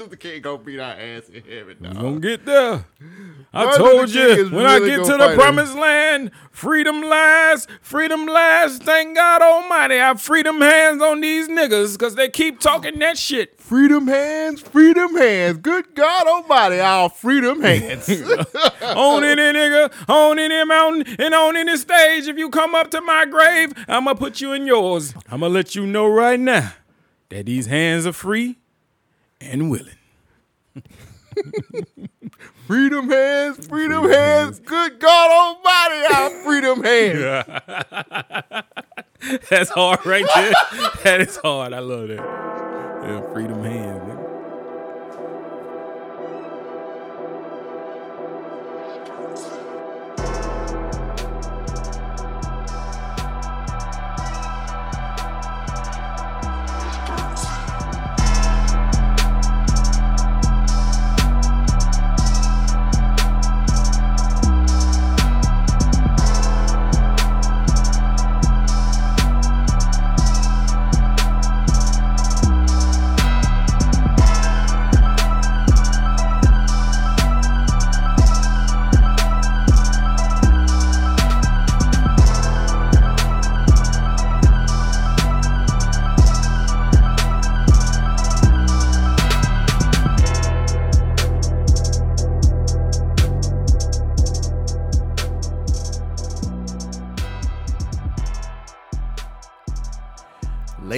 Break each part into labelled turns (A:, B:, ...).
A: Luther King gonna beat our ass in heaven,
B: We
A: dog.
B: gonna get there. I
A: Martin
B: told you when I get
A: gonna
B: the promised land, freedom lies, freedom lies. Thank God Almighty, I freedom hands on these niggas because they keep talking that shit.
A: Freedom hands, freedom hands. Good God Almighty, our freedom hands.
B: on any nigga, on any mountain, and on any stage. If you come up to my grave, I'ma put you in yours. I'ma let you know right now that these hands are free and willing.
A: freedom hands, freedom hands. Good God Almighty, our freedom hands.
B: That's hard right there. that is hard. I love that. Yeah, freedom hands.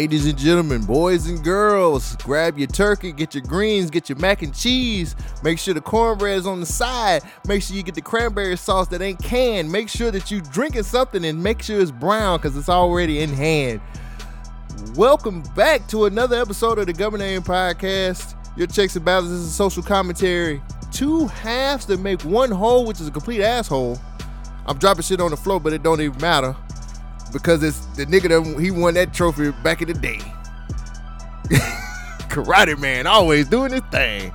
A: Ladies and gentlemen, boys and girls, grab your turkey, get your greens, get your mac and cheese. Make sure the cornbread is on the side. Make sure you get the cranberry sauce that ain't canned. Make sure that you're drinking something and make sure it's brown because it's already in hand. Welcome back to another episode of the Government Name Podcast. Your checks and balances and social commentary. Two halves that make one whole, which is a complete asshole. I'm dropping shit on the floor, but it don't even matter because it's the nigga that he won that trophy back in the day. Karate man, always doing his thing.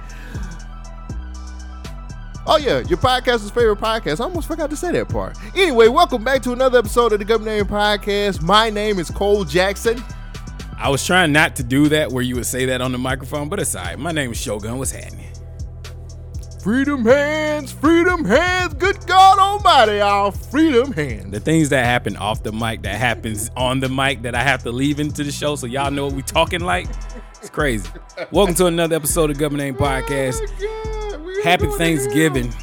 A: Oh yeah, your podcast's favorite podcast. I almost forgot to say that part. Anyway, welcome back to another episode of the Government Name Podcast. My name is Cole Jackson.
B: I was trying not to do that where you would say that on the microphone, but aside, my name is Shogun. What's happening?
A: Freedom hands, freedom hands. Good God Almighty, our freedom hands.
B: The things that happen off the mic that happens on the mic that I have to leave into the show so y'all know what we talking like. It's crazy. Welcome to another episode of Government Name oh Podcast.
A: Oh, we ain't
B: Happy Thanksgiving.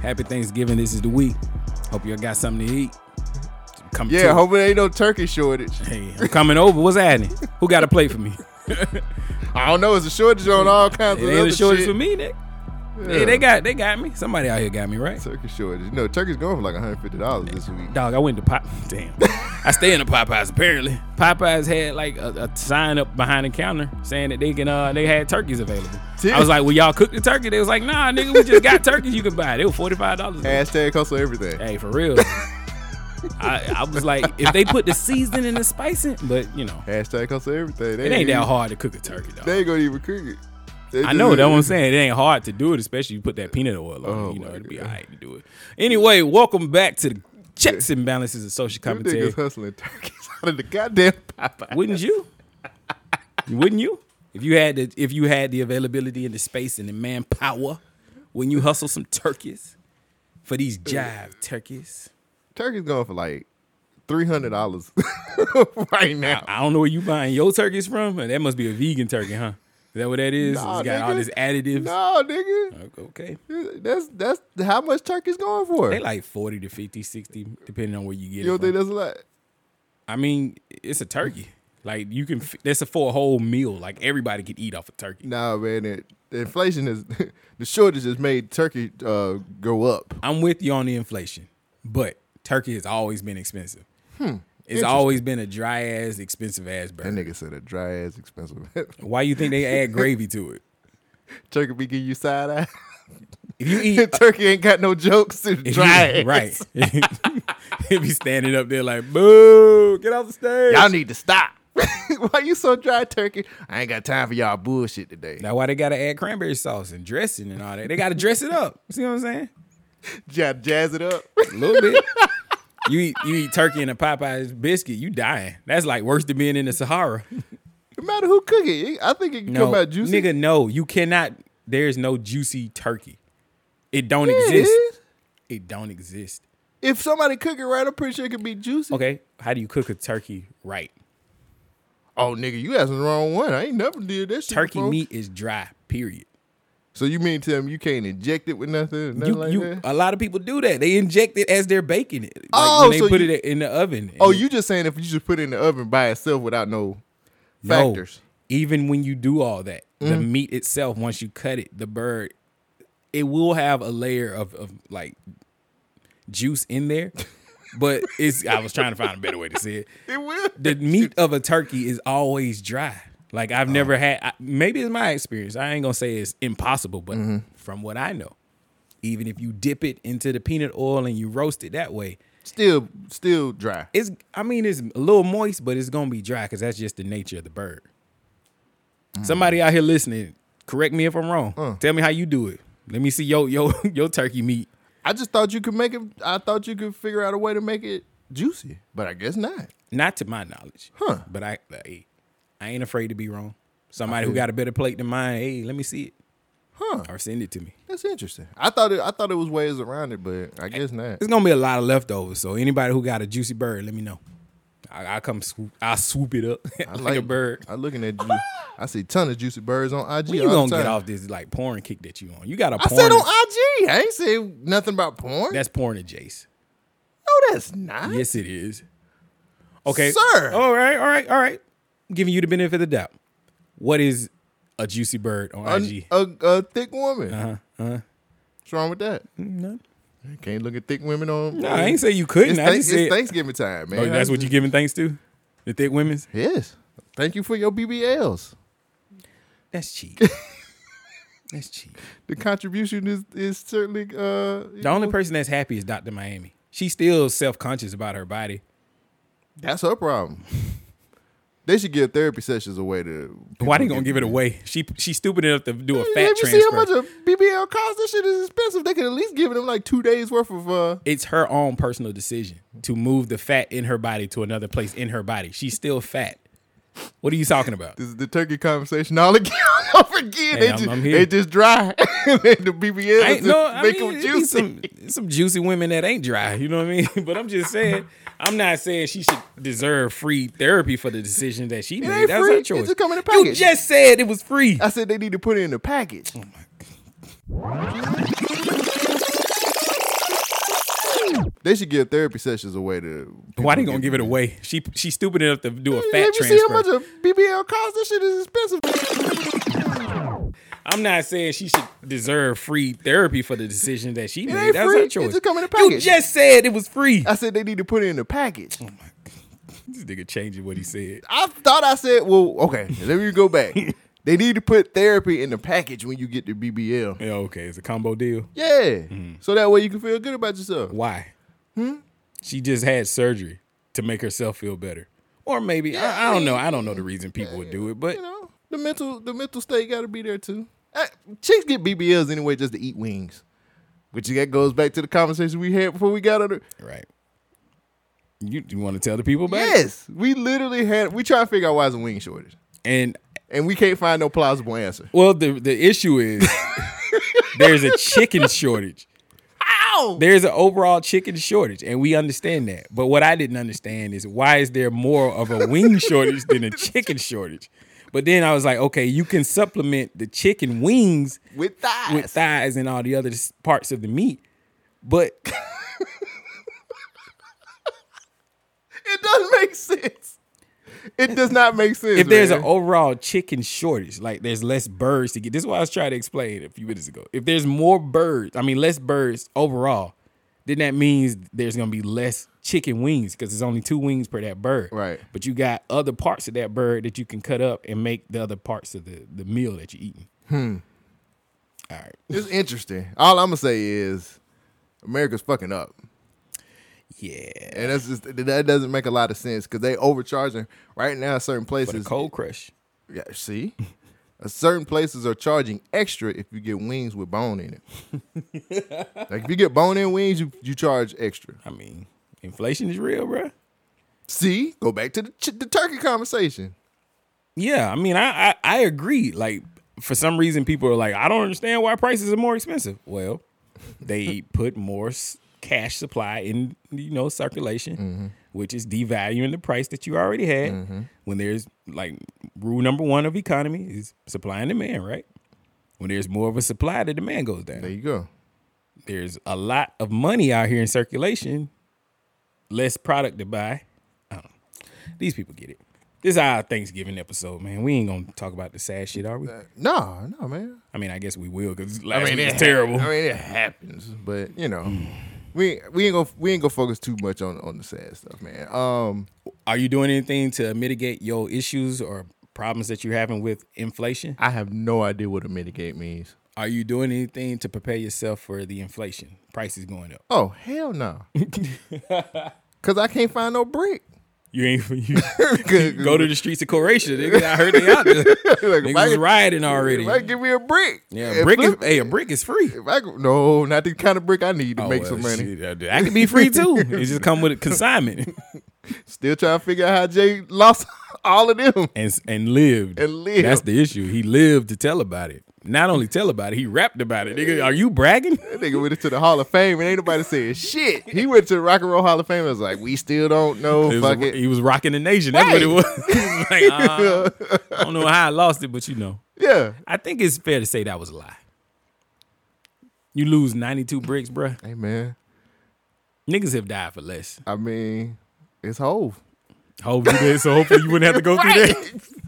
B: Happy Thanksgiving. This is the week. Hope y'all got something to eat. Come
A: Yeah,
B: to-
A: hope it ain't no turkey shortage.
B: Hey, I'm coming over. What's happening? Who got a plate for me?
A: I don't know. It's a shortage on all kinds
B: It
A: of
B: ain't
A: other
B: a shortage
A: shit.
B: for me, Nick. Hey, they got they got me. Somebody out here got me right.
A: Turkey shortage. You know, turkey's going for like $150 this week.
B: Dog, I went to Pop. Damn, I stay in the Popeyes. Apparently, Popeyes had like a, a sign up behind the counter saying that they can uh they had turkeys available. I was like, "Well, y'all cook the turkey?" They was like, "Nah, nigga, we just got turkeys you can buy." It. They were forty five dollars.
A: Hashtag hustle everything.
B: Hey, for real. I, I was like, if they put the seasoning and the spicing, but you know,
A: Hashtag hustle everything. They
B: it ain't that hard to cook a turkey, dog.
A: They ain't gonna even cook it. They
B: I know that's what I'm saying. It ain't hard to do it, especially you put that peanut oil on.
A: Oh.
B: You know, it'd be
A: God.
B: alright to do it. Anyway, welcome back to the checks and balances of social
A: Them
B: commentary.
A: niggas hustling turkeys out of the goddamn Popeye.
B: Wouldn't you? Wouldn't you? If you had the if you had the availability and the space and the manpower, when you hustle some turkeys for these jive turkeys.
A: Turkey's going for like three hundred dollars right now.
B: I don't know where you buying your turkeys from. That must be a vegan turkey, huh? Is that what that is?
A: Nah,
B: it's got all
A: nigga.
B: this additives.
A: No, nigga.
B: Okay.
A: That's that's how much turkey's going for.
B: They like 40 to 50, 60, depending on where you get
A: you
B: it
A: don't
B: from.
A: think that's a lot?
B: I mean, it's a turkey. Like you can, that's a for a whole meal. Like everybody could eat off a turkey.
A: Nah, man. It, the inflation is the shortage has made turkey uh, go up.
B: I'm with you on the inflation, but turkey has always been expensive.
A: Hmm. Interesting.
B: always been a dry ass, expensive ass
A: That nigga said a dry ass expensive.
B: Why you think they add gravy to it?
A: turkey be giving you side eye.
B: If you eat
A: turkey ain't got no jokes. It's
B: if
A: dry
B: you,
A: ass.
B: right, if be standing up there like boo, get off the stage.
A: Y'all need to stop. Why you so dry, turkey? I ain't got time for y'all bullshit today.
B: Now why they gotta add cranberry sauce and dressing and all that? They gotta dress it up. See what I'm saying?
A: Jazz, jazz it up.
B: A little bit. You eat you eat turkey and a Popeyes biscuit, you dying. That's like worse than being in the Sahara.
A: No matter who cook it, I think it can
B: No,
A: come out juicy.
B: nigga, no, you cannot. There's no juicy turkey. It don't
A: Yeah,
B: exist.
A: is.
B: It don't exist.
A: If somebody cook it right, I'm pretty sure it can be juicy.
B: Okay, how do you cook a turkey right?
A: Oh, nigga, you asking the wrong one. I ain't never did that shit.
B: Turkey
A: before.
B: meat is dry. Period.
A: So you mean to tell me you can't inject it with nothing, nothing
B: You,
A: like
B: you, a lot of people do that. They inject it as they're baking it. Like
A: Oh,
B: they
A: so
B: put
A: you-
B: it in the oven.
A: oh, you just saying if you just put it in the oven by itself without no
B: No.
A: factors?
B: Even when you do all that, the
A: Mm-hmm.
B: meat itself, once you cut it, the bird, it will have a layer of, of like juice in there. But it's I was trying to find a better way to say it.
A: It will.
B: The meat of a turkey is always dry. Like I've never had I, maybe it's my experience. I ain't gonna say it's impossible, but
A: Mm-hmm.
B: from what I know, even if you dip it into the peanut oil and you roast it that way,
A: Still, still dry.
B: it's I mean it's a little moist, but it's gonna be dry because that's just the nature of the bird.
A: Mm.
B: Somebody out here listening, correct me if I'm wrong. Tell me how you do it. Let me see your your your turkey meat.
A: I just thought you could make it. I thought you could figure out a way to make it juicy, but I guess not.
B: Not to my knowledge.
A: Huh.
B: But I hey, I ain't afraid to be wrong. Somebody who got a better plate than mine, hey, let me see it.
A: Huh?
B: Or send it to me.
A: That's interesting. I thought it. I thought it was ways around it, but I guess not.
B: It's gonna be a lot of leftovers. So anybody who got a juicy bird, let me know. I, I come swoop, I swoop it up like, a bird.
A: I'm looking at you. I see ton of juicy birds on IG.
B: When you
A: all
B: gonna get
A: time.
B: off this like porn kick that you on? You got a
A: I
B: porn.
A: said on IG. I ain't say nothing about porn.
B: that's porn and Jace.
A: no, that's not.
B: Yes, it is. Okay,
A: Sir.
B: All right, all right, all right. I'm giving you the benefit of the doubt. What is a juicy bird on
A: A,
B: IG?
A: a, a thick woman.
B: Uh-huh, uh-huh.
A: What's wrong with that?
B: None.
A: You can't look at thick women on.
B: No, I ain't say you couldn't.
A: It's,
B: I just
A: it's
B: said
A: Thanksgiving time, man.
B: oh, that's what you're giving thanks to. The thick women's.
A: Yes. Thank you for your BBLs.
B: That's cheap. that's cheap.
A: The contribution is is certainly uh.
B: The only person that's happy is Dr. Miami. She's still self conscious about her body.
A: That's her problem. They should give therapy sessions away to.
B: Why they gonna give it away? She she's stupid enough to do a
A: Have
B: fat
A: you see how much a BBL costs? That shit is expensive. They could at least give them like two days worth of. uh
B: it's her own personal decision to move the fat in her body to another place in her body. She's still fat. What are you talking about?
A: This is the turkey conversation all again. Over again.
B: Hey,
A: they,
B: I'm-
A: just,
B: I'm
A: they just dry. the BBL
B: I ain't,
A: just
B: no, I
A: make
B: mean,
A: them juicy.
B: some some juicy women that ain't dry. You know what I mean? But I'm just saying, I'm not saying she should deserve free therapy for the decision that she made.
A: ain't
B: That's
A: free.
B: her
A: It
B: choice.
A: just come in a
B: You just said it was free.
A: I said they need to put it in a package. Oh they should give therapy sessions away to.
B: Why they gonna give it away? She she's stupid enough to do a
A: Have
B: fat
A: you seen how much a BBL costs? That shit is expensive.
B: I'm not saying she should deserve free therapy for the decision that she made. That's
A: free.
B: her
A: It
B: choice.
A: just come in a
B: You just said it was free.
A: I said they need to put it in the package.
B: This nigga changing what he said.
A: I thought I said, well, okay, let me go back. they need to put therapy in the package when you get the BBL.
B: Yeah, okay, it's a combo deal.
A: Yeah.
B: Mm-hmm.
A: So that way you can feel good about yourself.
B: Why? Hmm? She just had surgery to make herself feel better, or maybe I, I don't know. I don't know the reason people would do it, but
A: You know, the mental the mental state got to be there too. Uh, chicks get BBLs anyway just to eat wings. Which that goes back to the conversation we had before we got on the
B: right. You, you want to tell the people about it?
A: Yes, we literally had. We try to figure out why it's a wing shortage,
B: And
A: and we can't find no plausible answer.
B: well, the the issue is there's a chicken shortage.
A: Ow!
B: There's an overall chicken shortage, and we understand that. But what I didn't understand is why is there more of a wing shortage than a chicken shortage? But then I was like, okay, you can supplement the chicken wings
A: With thighs.
B: with thighs and all the other parts of the meat. But
A: it doesn't make sense. It does not make sense.
B: if there's
A: man.
B: an overall chicken shortage, like there's less birds to get, this is what I was trying to explain a few minutes ago. If there's more birds, I mean less birds overall, then that means there's gonna be less chicken wings because there's only two wings per that bird.
A: Right.
B: But you got other parts of that bird that you can cut up and make the other parts of the, the meal that you're eating. Hmm. All right.
A: It's interesting. All I'm gonna say is America's fucking up,
B: Yeah.
A: and that's just that doesn't make a lot of sense because they overcharging right now. Certain places,
B: cold crush.
A: yeah, see, certain places are charging extra if you get wings with bone in it. like if you get bone in wings, you you charge extra.
B: I mean, inflation is real, bruh.
A: See, go back to the the turkey conversation.
B: Yeah, I mean, I, I I agree. Like for some reason, people are like, I don't understand why prices are more expensive. Well, they put more cash supply in you know circulation, mm-hmm. which is devaluing the price that you already had. Mm-hmm. When there's like rule number one of economy is supply and demand, right? When there's more of a supply, the demand goes down.
A: There you go.
B: there's a lot of money out here in circulation, less product to buy. I don't. These people get it. This is our Thanksgiving episode, man. We ain't gonna talk about the sad shit, are we?
A: Uh, no, no, man.
B: I mean, I guess we will because last week was terrible.
A: I mean, it happens, but you know, mm. we we ain't gonna we ain't gonna focus too much on on the sad stuff, man. Um,
B: Are you doing anything to mitigate your issues or problems that you're having with inflation?
A: I have no idea what a mitigate means.
B: Are you doing anything to prepare yourself for the inflation? Prices going up.
A: Oh hell no, because I can't find no brick.
B: You ain't you go to the streets of Croatia. Nigga, I heard they out there.
A: Like,
B: Niggas
A: I
B: was rioting already.
A: I give me a brick,
B: Yeah,
A: and
B: brick is, hey, a brick is free.
A: If I no, not the kind of brick I need to
B: Oh,
A: make
B: well,
A: some money.
B: shit, that could be free too. It just come with a consignment
A: Still trying to figure out how Jay lost all of them.
B: and and lived.
A: And lived.
B: That's the issue. He lived to tell about it. Not only tell about it, he rapped about it. Nigga, are you bragging?
A: That nigga went into the Hall of Fame and ain't nobody saying shit. He went to the Rock and Roll Hall of Fame and was like, we still don't know.
B: It
A: Fuck
B: a-
A: it.
B: He was rocking the nation. That's what it was. Like, uh, I don't know how I lost it, but you know.
A: Yeah.
B: I think it's fair to say that was a lie. You lose 92 bricks, bruh.
A: Hey man,
B: Niggas have died for less.
A: I mean, it's Hove.
B: Hopefully, did, so hopefully you wouldn't have to go through that.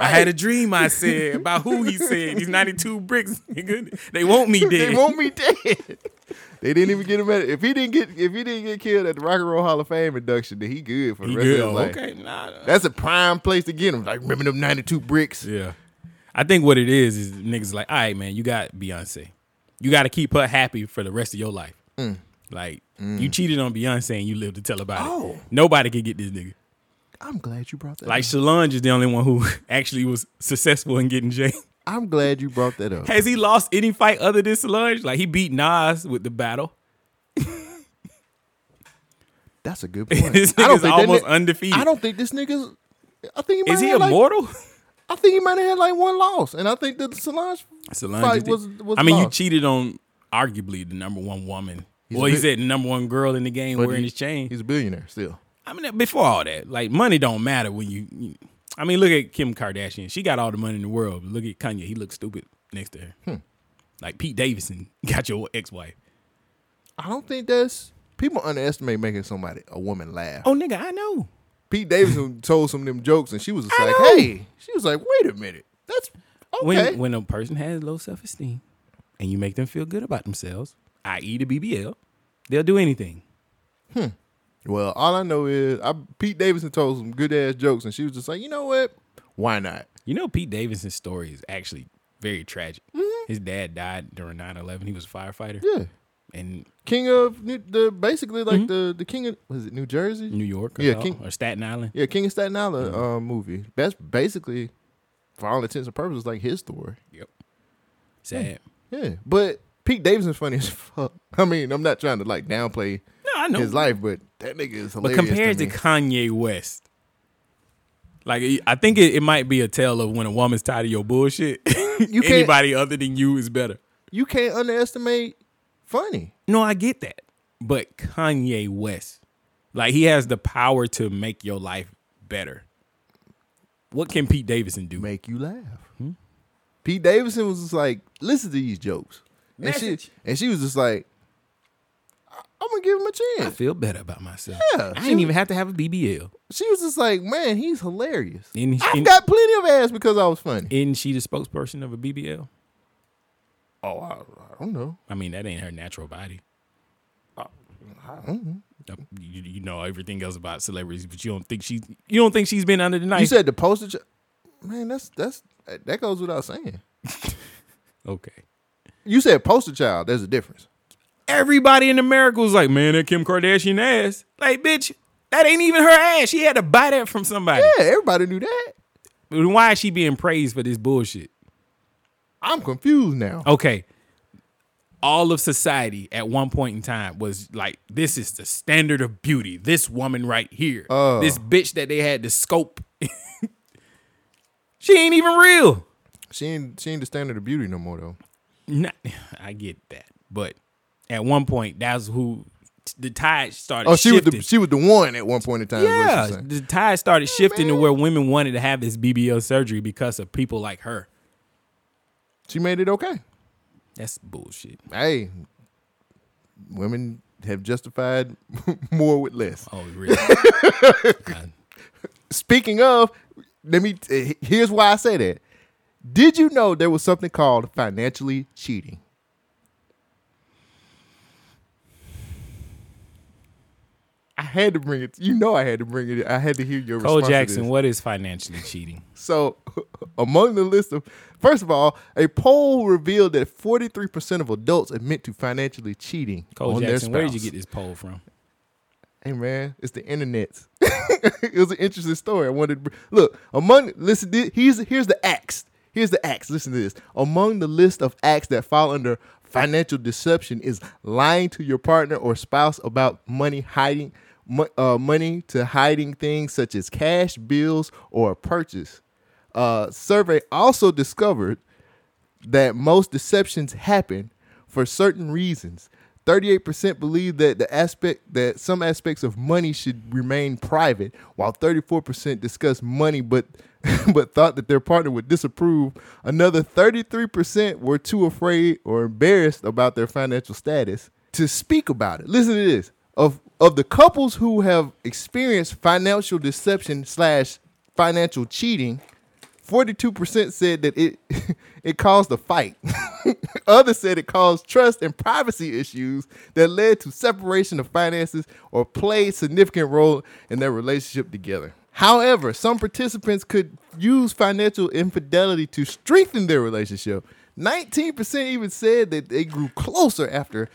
B: I had a dream. I said about who he said these ninety two bricks. Nigga, they want me dead.
A: They want me dead. they didn't even get him at if he didn't get if he didn't get killed at the Rock and Roll Hall of Fame induction, then he good for the
B: He
A: rest
B: good.
A: of his life.
B: okay, nah, nah.
A: That's a prime place to get him. Like remember them ninety two bricks.
B: yeah. I think what it is is niggas like, all right, man, you got Beyonce. You got to keep her happy for the rest of your life.
A: Mm.
B: Like you cheated on Beyonce and you live to tell about
A: Oh.
B: it. Nobody can get this nigga.
A: I'm glad you brought that. Up.
B: Like
A: up.
B: Solange is the only one who actually was successful in getting Jay.
A: I'm glad you brought that up.
B: Has he lost any fight other than Solange? Like he beat Nas with the battle.
A: That's a good point.
B: this
A: I don't
B: nigga's
A: think that
B: almost undefeated.
A: I don't think this nigga's. I think he might
B: Is he
A: have had, like,
B: immortal?
A: I think he might have had like one loss, and I think that the Solange
B: Solange
A: fight was was.
B: I mean, you cheated on arguably the number one woman.
A: He's
B: well,
A: a
B: he
A: bit-
B: said number one girl in the game wearing
A: he-
B: his chain.
A: He's a billionaire still.
B: I mean, before all that, like money don't matter when you, you- I mean, look at Kim Kardashian. She got all the money in the world. But look at Kanye. He looks stupid next to her.
A: Hmm.
B: Like Pete Davidson got your ex-wife.
A: I don't think that's people underestimate making somebody a woman laugh.
B: Oh, nigga, I know.
A: Pete Davidson told some of them jokes, and she was just
B: I
A: like,
B: know.
A: "Hey," she was like, "Wait a minute, that's okay."
B: When when a person has low self-esteem and you make them feel good about themselves, i.e. the BBL, they'll do anything.
A: Well, all I know is I, Pete Davidson told some good ass jokes, and she was just like, "You know what? Why not?"
B: You know, Pete Davidson's story is actually very tragic.
A: Mm-hmm.
B: His dad died during 9-11. He was a firefighter.
A: Yeah,
B: In
A: king of New, the basically like the the king of was it New Jersey?
B: New York or,
A: Yeah, King-
B: or Staten Island.
A: Yeah, King of Staten Island um, movie. That's basically, for all intents and purposes, like his story.
B: Yep. Sad.
A: Yeah, but Pete Davidson's funny as fuck. I mean, I'm not trying to like downplay
B: I know.
A: his life, but that nigga is hilarious.
B: but compared
A: to
B: to. Kanye West, like I think it, it might be a tale of when a woman's tired of your bullshit.
A: You
B: Anybody other than you is better.
A: you can't underestimate funny.
B: No, I get that. But Kanye West, like he has the power to make your life better. What can Pete Davidson do?
A: make you laugh.
B: Hmm?
A: Pete Davidson was just like, listen to these jokes. And she, and she was just like, I'm gonna give him a chance.
B: I feel better about myself.
A: Yeah,
B: I
A: she was-
B: even have to have a BBL.
A: She was just like, man, he's hilarious.
B: And,
A: I
B: and-
A: got plenty of ass because I was funny.
B: isn't she the spokesperson of a BBL?
A: oh, I, I don't know.
B: I mean, that ain't her natural body.
A: I don't know.
B: Uh, You, you know everything else about celebrities, but you don't think she's you don't think she's been under the knife.
A: You said the poster. Man, that's that's that goes without saying.
B: okay.
A: You said poster child. There's a difference.
B: Everybody in America was like, "Man, that Kim Kardashian ass." Like, bitch, that ain't even her ass. She had to buy that from somebody.
A: Yeah, everybody knew that.
B: But Why is she being praised for this bullshit?
A: I'm confused now.
B: Okay. All of society at one point in time was like, this is the standard of beauty. This woman right here.
A: Oh.
B: This bitch that they had to scope. She ain't even real.
A: She ain't she ain't the standard of beauty no more though.
B: Not, I get that, but at one point, that's who the tide started.
A: Oh, she
B: shifting.
A: was the she was the one at one point in time.
B: yeah, the tide started shifting to where women wanted to have this BBL surgery because of people like her.
A: She made it okay.
B: That's bullshit.
A: Hey, women have justified more with less.
B: Oh, really?
A: Speaking of, let me. eh, Here's why I say that. Did you know there was something called financially cheating? I had to bring it. You know, I had to bring it. I had to hear your
B: Cole
A: response. to
B: Jackson, what is financially cheating?
A: So, among the list of, first of all, a poll revealed that 43% of adults admit to financially cheating
B: Cole
A: on
B: Jackson, where did you get this poll from?
A: Hey man, it's the internet. it was an interesting story. I wanted to look among listen. Here's here's the acts. Here's the acts. Listen to this. Among the list of acts that fall under financial deception is lying to your partner or spouse about money hiding uh, money to hiding things such as cash, bills, or a purchase. Uh, survey also discovered that most deceptions happen for certain reasons. 38% believe that the aspect that some aspects of money should remain private, while 34% discuss money but but thought that their partner would disapprove. Another 33% were too afraid or embarrassed about their financial status to speak about it. Listen to this. Of of the couples who have experienced financial deception slash financial cheating, 42% said that it it caused a fight. Others said it caused trust and privacy issues that led to separation of finances or played significant role in their relationship together. However, some participants could use financial infidelity to strengthen their relationship. 19% even said that they grew closer after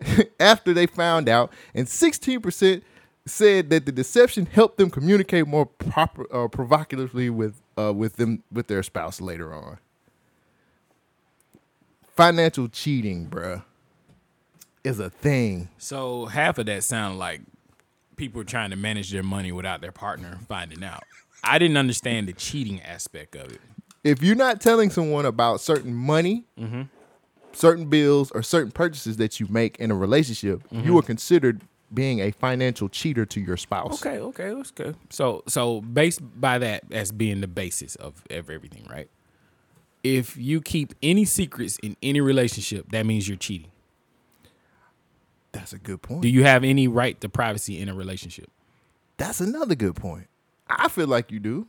A: after they found out, and 16% said that the deception helped them communicate more proper, uh, provocatively with uh, with them with their spouse later on. Financial cheating, bruh, is a thing.
B: So half of that sounded like people trying to manage their money without their partner finding out. I didn't understand the cheating aspect of it.
A: If you're not telling someone about certain money, certain bills, or certain purchases that you make in a relationship, you are mm-hmm. considered being a financial cheater to your spouse.
B: Okay, okay, that's good. So so based by that as being the basis of, of everything, right? If you keep any secrets in any relationship, that means you're cheating.
A: That's a good point.
B: Do you have any right to privacy in a relationship?
A: That's another good point. I feel like you do.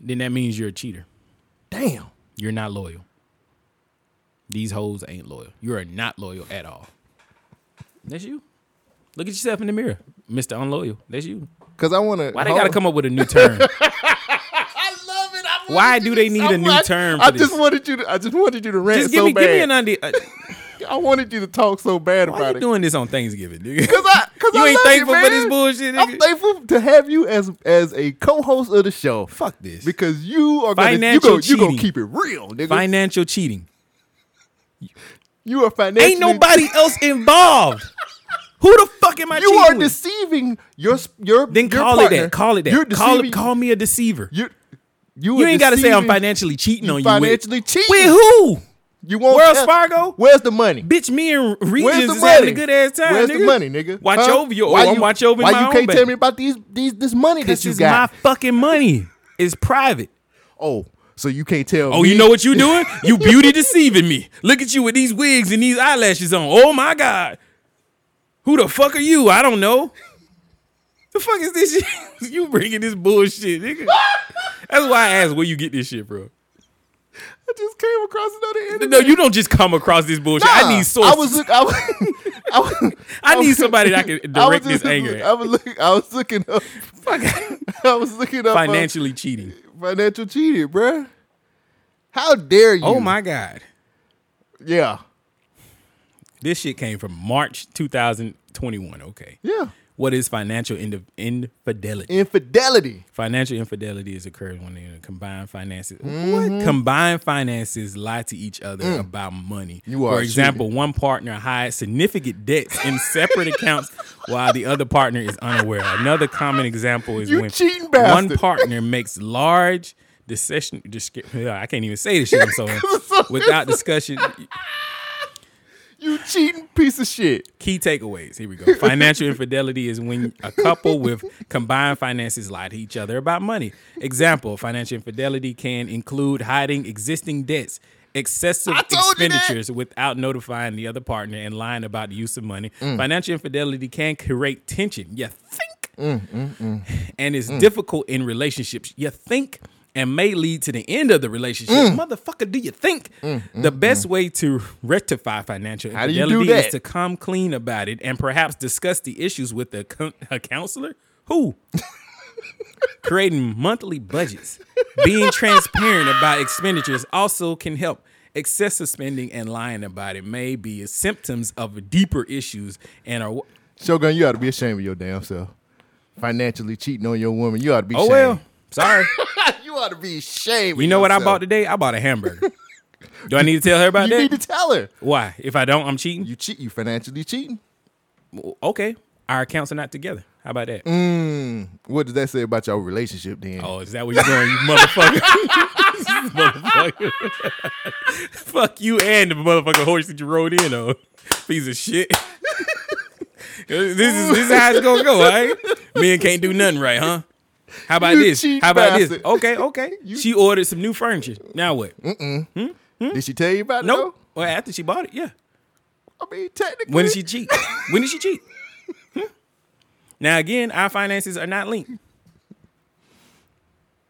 B: Then that means you're a cheater.
A: Damn.
B: You're not loyal. These hoes ain't loyal. You are not loyal at all. That's you. Look at yourself in the mirror, Mr. Unloyal. That's you.
A: Cause I want to.
B: Why they gotta come up with a new term?
A: I love it. I
B: Why do they need a new
A: want-
B: term
A: I
B: for
A: just
B: this?
A: wanted you to. I just wanted you to rant
B: Just give
A: so
B: me,
A: bad.
B: give me an undi. Uh,
A: I wanted you to talk so bad about it.
B: why
A: about
B: you
A: it.
B: doing this on Thanksgiving, nigga?
A: Cause I, cause
B: You
A: I
B: ain't
A: love
B: thankful
A: you,
B: for this bullshit,
A: I'm
B: nigga?
A: thankful to have you as as a co-host of the show.
B: Fuck this.
A: Because you are gonna you
B: Financial
A: gonna, you gonna
B: cheating.
A: keep it real, nigga.
B: Financial cheating.
A: You are financially.
B: Ain't nobody else involved. Who the fuck am I
A: You are
B: with?
A: deceiving your your.
B: then
A: your
B: call
A: partner.
B: it that. Call it that.
A: You're
B: call, call me a deceiver.
A: You you,
B: You ain't got to say I'm financially cheating on you.
A: financially
B: with,
A: cheating.
B: With who?
A: You won't
B: Wells Fargo?
A: Where's the money?
B: Bitch, me and Regis is
A: money?
B: having a good ass time.
A: Where's
B: nigga.
A: the money, nigga?
B: Watch
A: Huh?
B: over your.
A: Why
B: I'm
A: you,
B: watch over
A: Why
B: my
A: you
B: own
A: can't
B: baby.
A: tell me about these these this money that
B: This
A: you got?
B: my fucking money. is private.
A: oh, so you can't tell?
B: Oh,
A: me?
B: you know what you doing? You beauty deceiving me. Look at you with these wigs and these eyelashes on. Oh my god. Who the fuck are you? I don't know. The fuck is this shit? you bringing this bullshit, nigga. That's why I asked where you get this shit, bro.
A: I just came across another internet.
B: No, you don't just come across this bullshit. I need sources.
A: I was look. I was. I, was,
B: I need
A: was-
B: somebody that can direct this anger.
A: I was looking. I was looking up. I was looking up uh,
B: Financially cheating.
A: Financial cheating, bruh. How dare you?
B: Oh my god.
A: Yeah,
B: This shit came from March 2021. Okay.
A: yeah.
B: What is financial ind- infidelity?
A: Infidelity.
B: Financial infidelity is occurs when they combine finances. What mm-hmm. combined finances lie to each other mm. about money?
A: You are
B: For example, one partner hides significant debts in separate accounts while the other partner is unaware. Another common example is
A: You
B: when
A: cheating
B: one
A: bastard.
B: partner makes large decision. I can't even say this shit. I'm so without discussion.
A: You cheating piece of shit.
B: Key takeaways. Here we go. Financial infidelity is when a couple with combined finances lie to each other about money. Example: Financial infidelity can include hiding existing debts, excessive
A: I told you that.
B: expenditures without notifying the other partner, and lying about the use of money.
A: Mm.
B: Financial infidelity can create tension. You think,
A: Mm,
B: and it's difficult in relationships. You think. And may lead to the end of the relationship.
A: Mm.
B: Motherfucker, do you think? Mm, mm, the mm. best way to rectify financial
A: How
B: infidelity is to come clean about it and perhaps discuss the issues with a, a counselor? Who? Creating monthly budgets, being transparent about expenditures also can help. Excessive spending and lying about it may be symptoms of deeper issues and are.
A: Shogun, you ought to be ashamed of your damn self. Financially cheating on your woman, you ought to be
B: Oh
A: ashamed.
B: well, sorry.
A: you ought to be ashamed.
B: You know what I bought today? I bought a hamburger. Do I need to tell her about
A: You
B: that?
A: You need to tell her.
B: Why? If I don't, I'm cheating.
A: You cheat. You financially cheating.
B: Okay, our accounts are not together. How about that?
A: Mm, what does that say about your relationship then?
B: Oh, is that what you're going, you motherfucker? motherfucker. Fuck you and the motherfucking horse that you rode in on. Piece of shit. this is this is how it's gonna go, right? Men can't do nothing right, huh? How about
A: You
B: this? How about this?
A: bastard.
B: Okay, okay. she ordered some new furniture. Now what?
A: Did she tell you about it?
B: Nope. Well, after she bought it, yeah.
A: I mean, technically.
B: When did she cheat? when did she cheat? Hmm? Now again, our finances are not linked.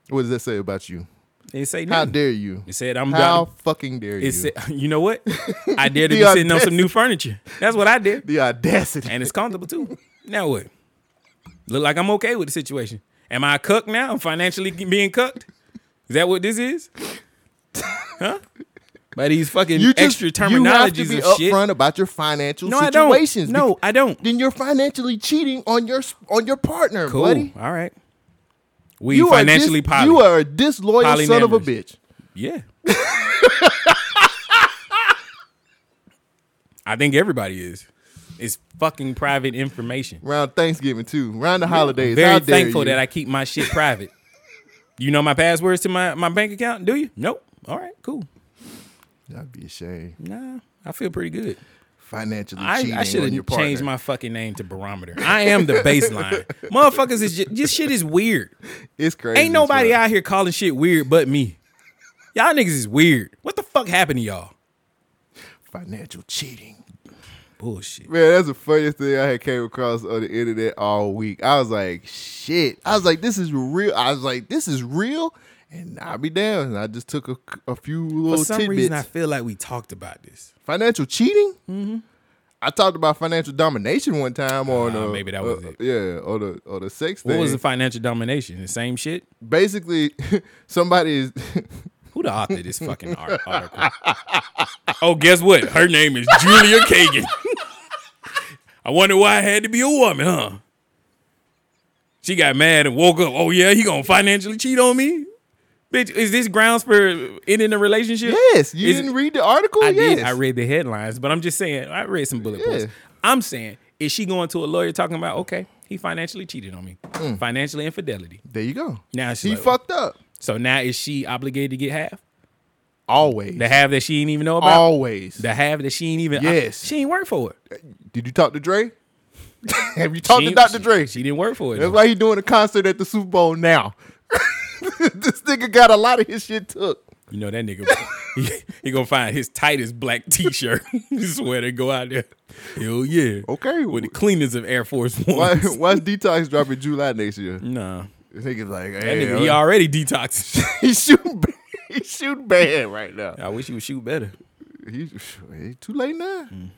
A: What does that say about you?
B: They say nothing.
A: How
B: nothing.
A: dare you?
B: It said I'm
A: How
B: about
A: fucking dare you?
B: It said, you know what? I dare to
A: The
B: be sitting on some new furniture. That's what I did.
A: the audacity.
B: And it's comfortable too. Now what? Look like I'm okay with the situation. Am I a cuck now? I'm financially being cooked. Is that what this is? Huh? By these fucking
A: you just,
B: extra
A: you have to
B: terminologies
A: be upfront about your financial
B: No, I don't. No, I don't.
A: Then you're financially cheating on your on your partner,
B: Cool.
A: buddy.
B: All right. We
A: You
B: financially
A: dis-
B: poly.
A: You are a disloyal son of a bitch.
B: Yeah. I think everybody is. It's fucking private information.
A: Around Thanksgiving too. Around the holidays.
B: Very thankful that I keep my shit private. You know my passwords to my, my bank account? Do you? Nope. All right, cool.
A: That'd be a shame.
B: Nah, I feel pretty good.
A: Financially
B: I,
A: cheating
B: I should have changed my fucking name to Barometer. I am the baseline. Motherfuckers is just, this shit is weird.
A: It's crazy.
B: Ain't nobody out here calling shit weird but me. Y'all niggas is weird. What the fuck happened to y'all?
A: Financial cheating.
B: Bullshit.
A: Man, that's the funniest thing I had came across on the internet all week. I was like, shit. I was like, this is real. I was like, this is real. And I'll be damned. I just took a, a few
B: For
A: little
B: some
A: tidbits.
B: reason, I feel like we talked about this.
A: financial cheating. Mm-hmm. I talked about financial domination one time on uh,
B: maybe that was
A: uh,
B: it.
A: Yeah, or the or the sex
B: What
A: thing.
B: was the financial domination? The same shit?
A: Basically, somebody is
B: Who the author of this fucking art- article? oh, guess what? Her name is Julia Kagan. I wonder why it had to be a woman, huh? She got mad and woke up. Oh yeah, he gonna financially cheat on me, bitch. Is this grounds for ending a relationship?
A: yes. You
B: Is-
A: didn't read the article.
B: I
A: yes.
B: did. I read the headlines, but I'm just saying. I read some bullet points. I'm saying, is she going to a lawyer talking about? Okay, he financially cheated on me, mm. financially infidelity.
A: There you go.
B: Now she's
A: He
B: like,
A: fucked up.
B: So now is she obligated to get half?
A: Always.
B: The half that she didn't even know about.
A: Always.
B: The half that she ain't even.
A: Yes.
B: she ain't work for it.
A: Did you talk to Dre? Have you talked
B: She
A: to Dr.
B: she-
A: Dre?
B: She didn't work for it.
A: That's why he doing a concert at the Super Bowl now. this nigga got a lot of his shit took.
B: You know that nigga. he, he gonna find his tightest black T-shirt, sweater, go out there. Hell yeah.
A: Okay.
B: With the cleanest of Air Force
A: Why,
B: Ones.
A: why's Detox dropping July next year?
B: Nah,
A: This nigga's like, hey,
B: nigga, he uh, already detoxed.
A: he's shooting, he's shooting bad right now.
B: I wish he would shoot better.
A: He's he too late now. Mm.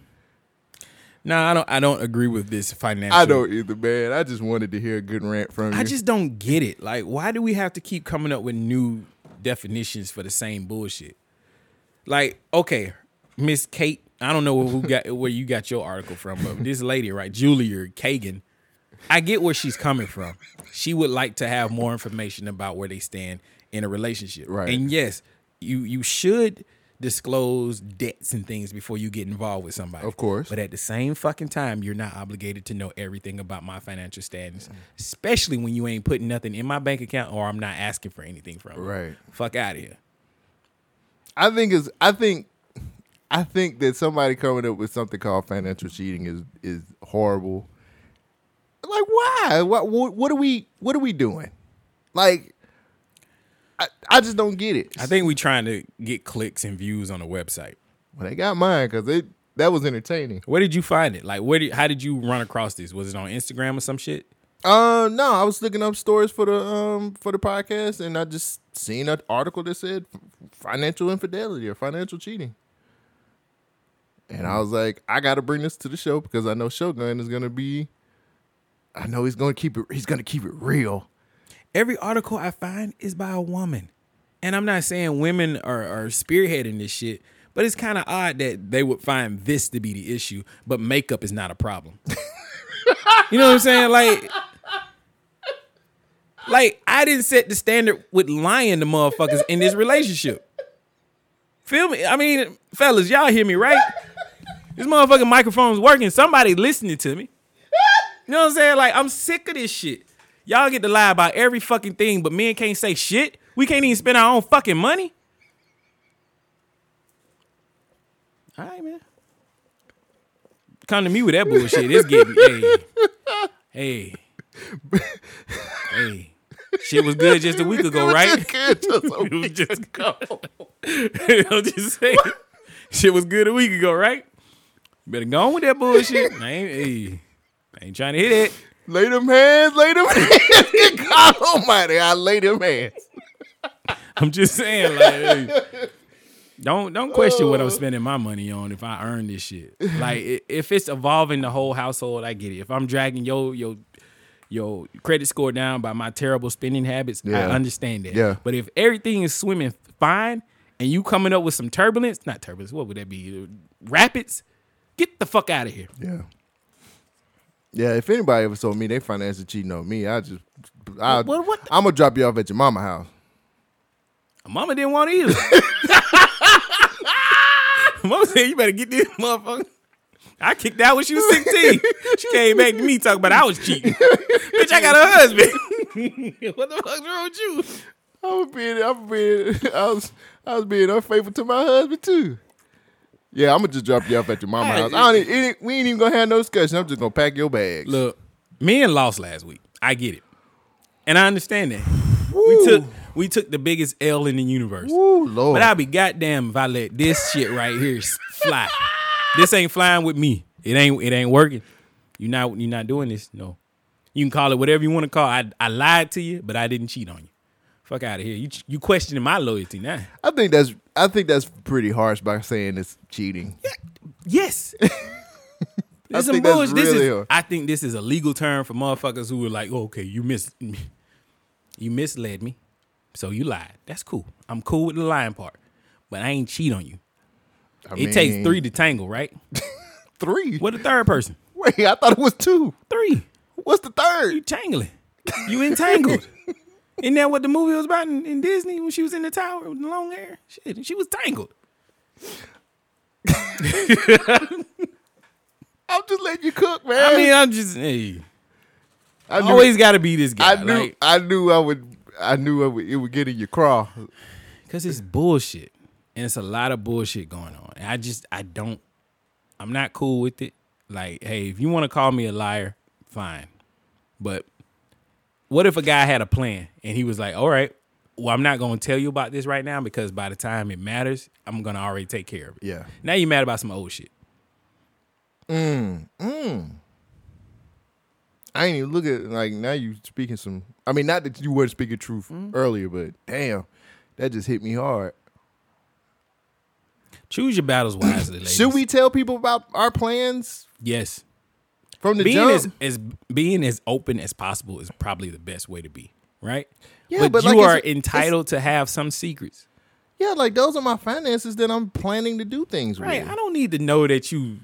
B: Nah, I don't. I don't agree with this financial.
A: I don't either, man. I just wanted to hear a good rant from you.
B: I just don't get it. Like, why do we have to keep coming up with new definitions for the same bullshit? Like, okay, Miss Kate, I don't know who got where you got your article from, but this lady, right, Julia Kagan, I get where she's coming from. She would like to have more information about where they stand in a relationship.
A: Right.
B: And yes, you you should disclose debts and things before you get involved with somebody.
A: Of course.
B: But at the same fucking time, you're not obligated to know everything about my financial status, especially when you ain't putting nothing in my bank account or I'm not asking for anything from you.
A: Right.
B: Fuck out of here.
A: I think is I think I think that somebody coming up with something called financial cheating is is horrible. Like why? What what, what are we what are we doing? Like I, I just don't get it.
B: I think we trying to get clicks and views on a website.
A: well, they got mine because it that was entertaining.
B: Where did you find it? Like, where did how did you run across this? Was it on Instagram or some shit?
A: Uh no, I was looking up stories for the um for the podcast and I just seen an article that said financial infidelity or financial cheating. And I was like, I gotta bring this to the show because I know Shogun is gonna be I know he's gonna keep it he's gonna keep it real.
B: Every article I find is by a woman, and I'm not saying women are, are spearheading this shit, but it's kind of odd that they would find this to be the issue, but makeup is not a problem. you know what I'm saying? Like. Like I didn't set the standard with lying to motherfuckers in this relationship. Feel me? I mean, fellas, y'all hear me, right? This motherfucking microphone's working. Somebody listening to me. You know what I'm saying? Like, I'm sick of this shit. Y'all get to lie about every fucking thing, but men can't say shit. We can't even spend our own fucking money. All right, man. Come to me with that bullshit. It's getting hey, hey, hey. Shit was good just a week ago, right? it was just go. I'm just saying. Shit was good a week ago, right? Better go on with that bullshit. I ain't, hey, I ain't trying to hit it.
A: Lay them hands, lay them hands. God almighty, I lay them hands.
B: I'm just saying, like, hey, don't don't question what I'm oh. spending my money on if I earn this shit. Like, if it's evolving the whole household, I get it. If I'm dragging your your your credit score down by my terrible spending habits, I understand that.
A: Yeah.
B: But if everything is swimming fine and you coming up with some turbulence, not turbulence, what would that be? Rapids? Get the fuck out of here.
A: Yeah. Yeah, if anybody ever told me they financially cheating on me, I just I
B: What- what
A: I'm gonna drop you off at your mama house.
B: Mama didn't want either. Mama said, "You better get this motherfucker." I kicked out when she was sixteen. she came back to me talking about I was cheating. Bitch, I got a husband. what the fuck's wrong with you?
A: I was being I was being I was I was being unfaithful to my husband too. Yeah, I'm gonna just drop you off at your
B: mama's
A: house. I don't it we ain't even gonna have no discussion. I'm just gonna pack your bags.
B: Look, men lost last week. I get it, and I understand that. We took we took the biggest L in the universe.
A: Ooh, Lord.
B: But I'll be goddamn if I let this shit right here fly. This ain't flying with me. It ain't it ain't working. You not you not doing this. No. You can call it whatever you want to call. it. I I lied to you, but I didn't cheat on you. Fuck out of here. You you questioning my loyalty now.
A: I think that's I think that's pretty harsh by saying it's cheating.
B: Yes. This some
A: think
B: bullshit. This
A: really
B: is,
A: hard.
B: I think this is a legal term for motherfuckers who were like, oh, okay, you mis you misled me. So you lied. That's cool. I'm cool with the lying part. But I ain't cheat on you.
A: I
B: It takes three to tangle, right?
A: three.
B: What the third person?
A: Wait, I thought it was two.
B: Three.
A: What's the third?
B: You tangling. You entangled. Isn't that what the movie was about in, in Disney when she was in the tower with the long hair? Shit, she was tangled.
A: I'm just letting you cook, man.
B: I mean, I'm just hey,
A: I knew,
B: always got to be this guy.
A: I knew, I knew, I would, I knew, I would, it would get in your craw.
B: because it's bullshit, and it's a lot of bullshit going on. And I just, I don't, I'm not cool with it. Like, hey, if you want to call me a liar, fine. But what if a guy had a plan and he was like, all right, well, I'm not going to tell you about this right now because by the time it matters, I'm going to already take care of it.
A: Yeah.
B: Now you mad about some old shit. Mm, mm.
A: I ain't even look at like now you speaking some. I mean, not that you weren't speaking truth
B: Mm-hmm.
A: earlier, but damn, that just hit me hard.
B: Choose your battles wisely, ladies.
A: Should we tell people about our plans
B: Yes.
A: From the
B: Being
A: jump?
B: as, as being as open as possible is probably the best way to be, right?
A: Yeah,
B: but,
A: but
B: you
A: like
B: are entitled to have some secrets.
A: yeah, like those are my finances that I'm planning to do things with.
B: Right.
A: with.
B: I don't need to know that you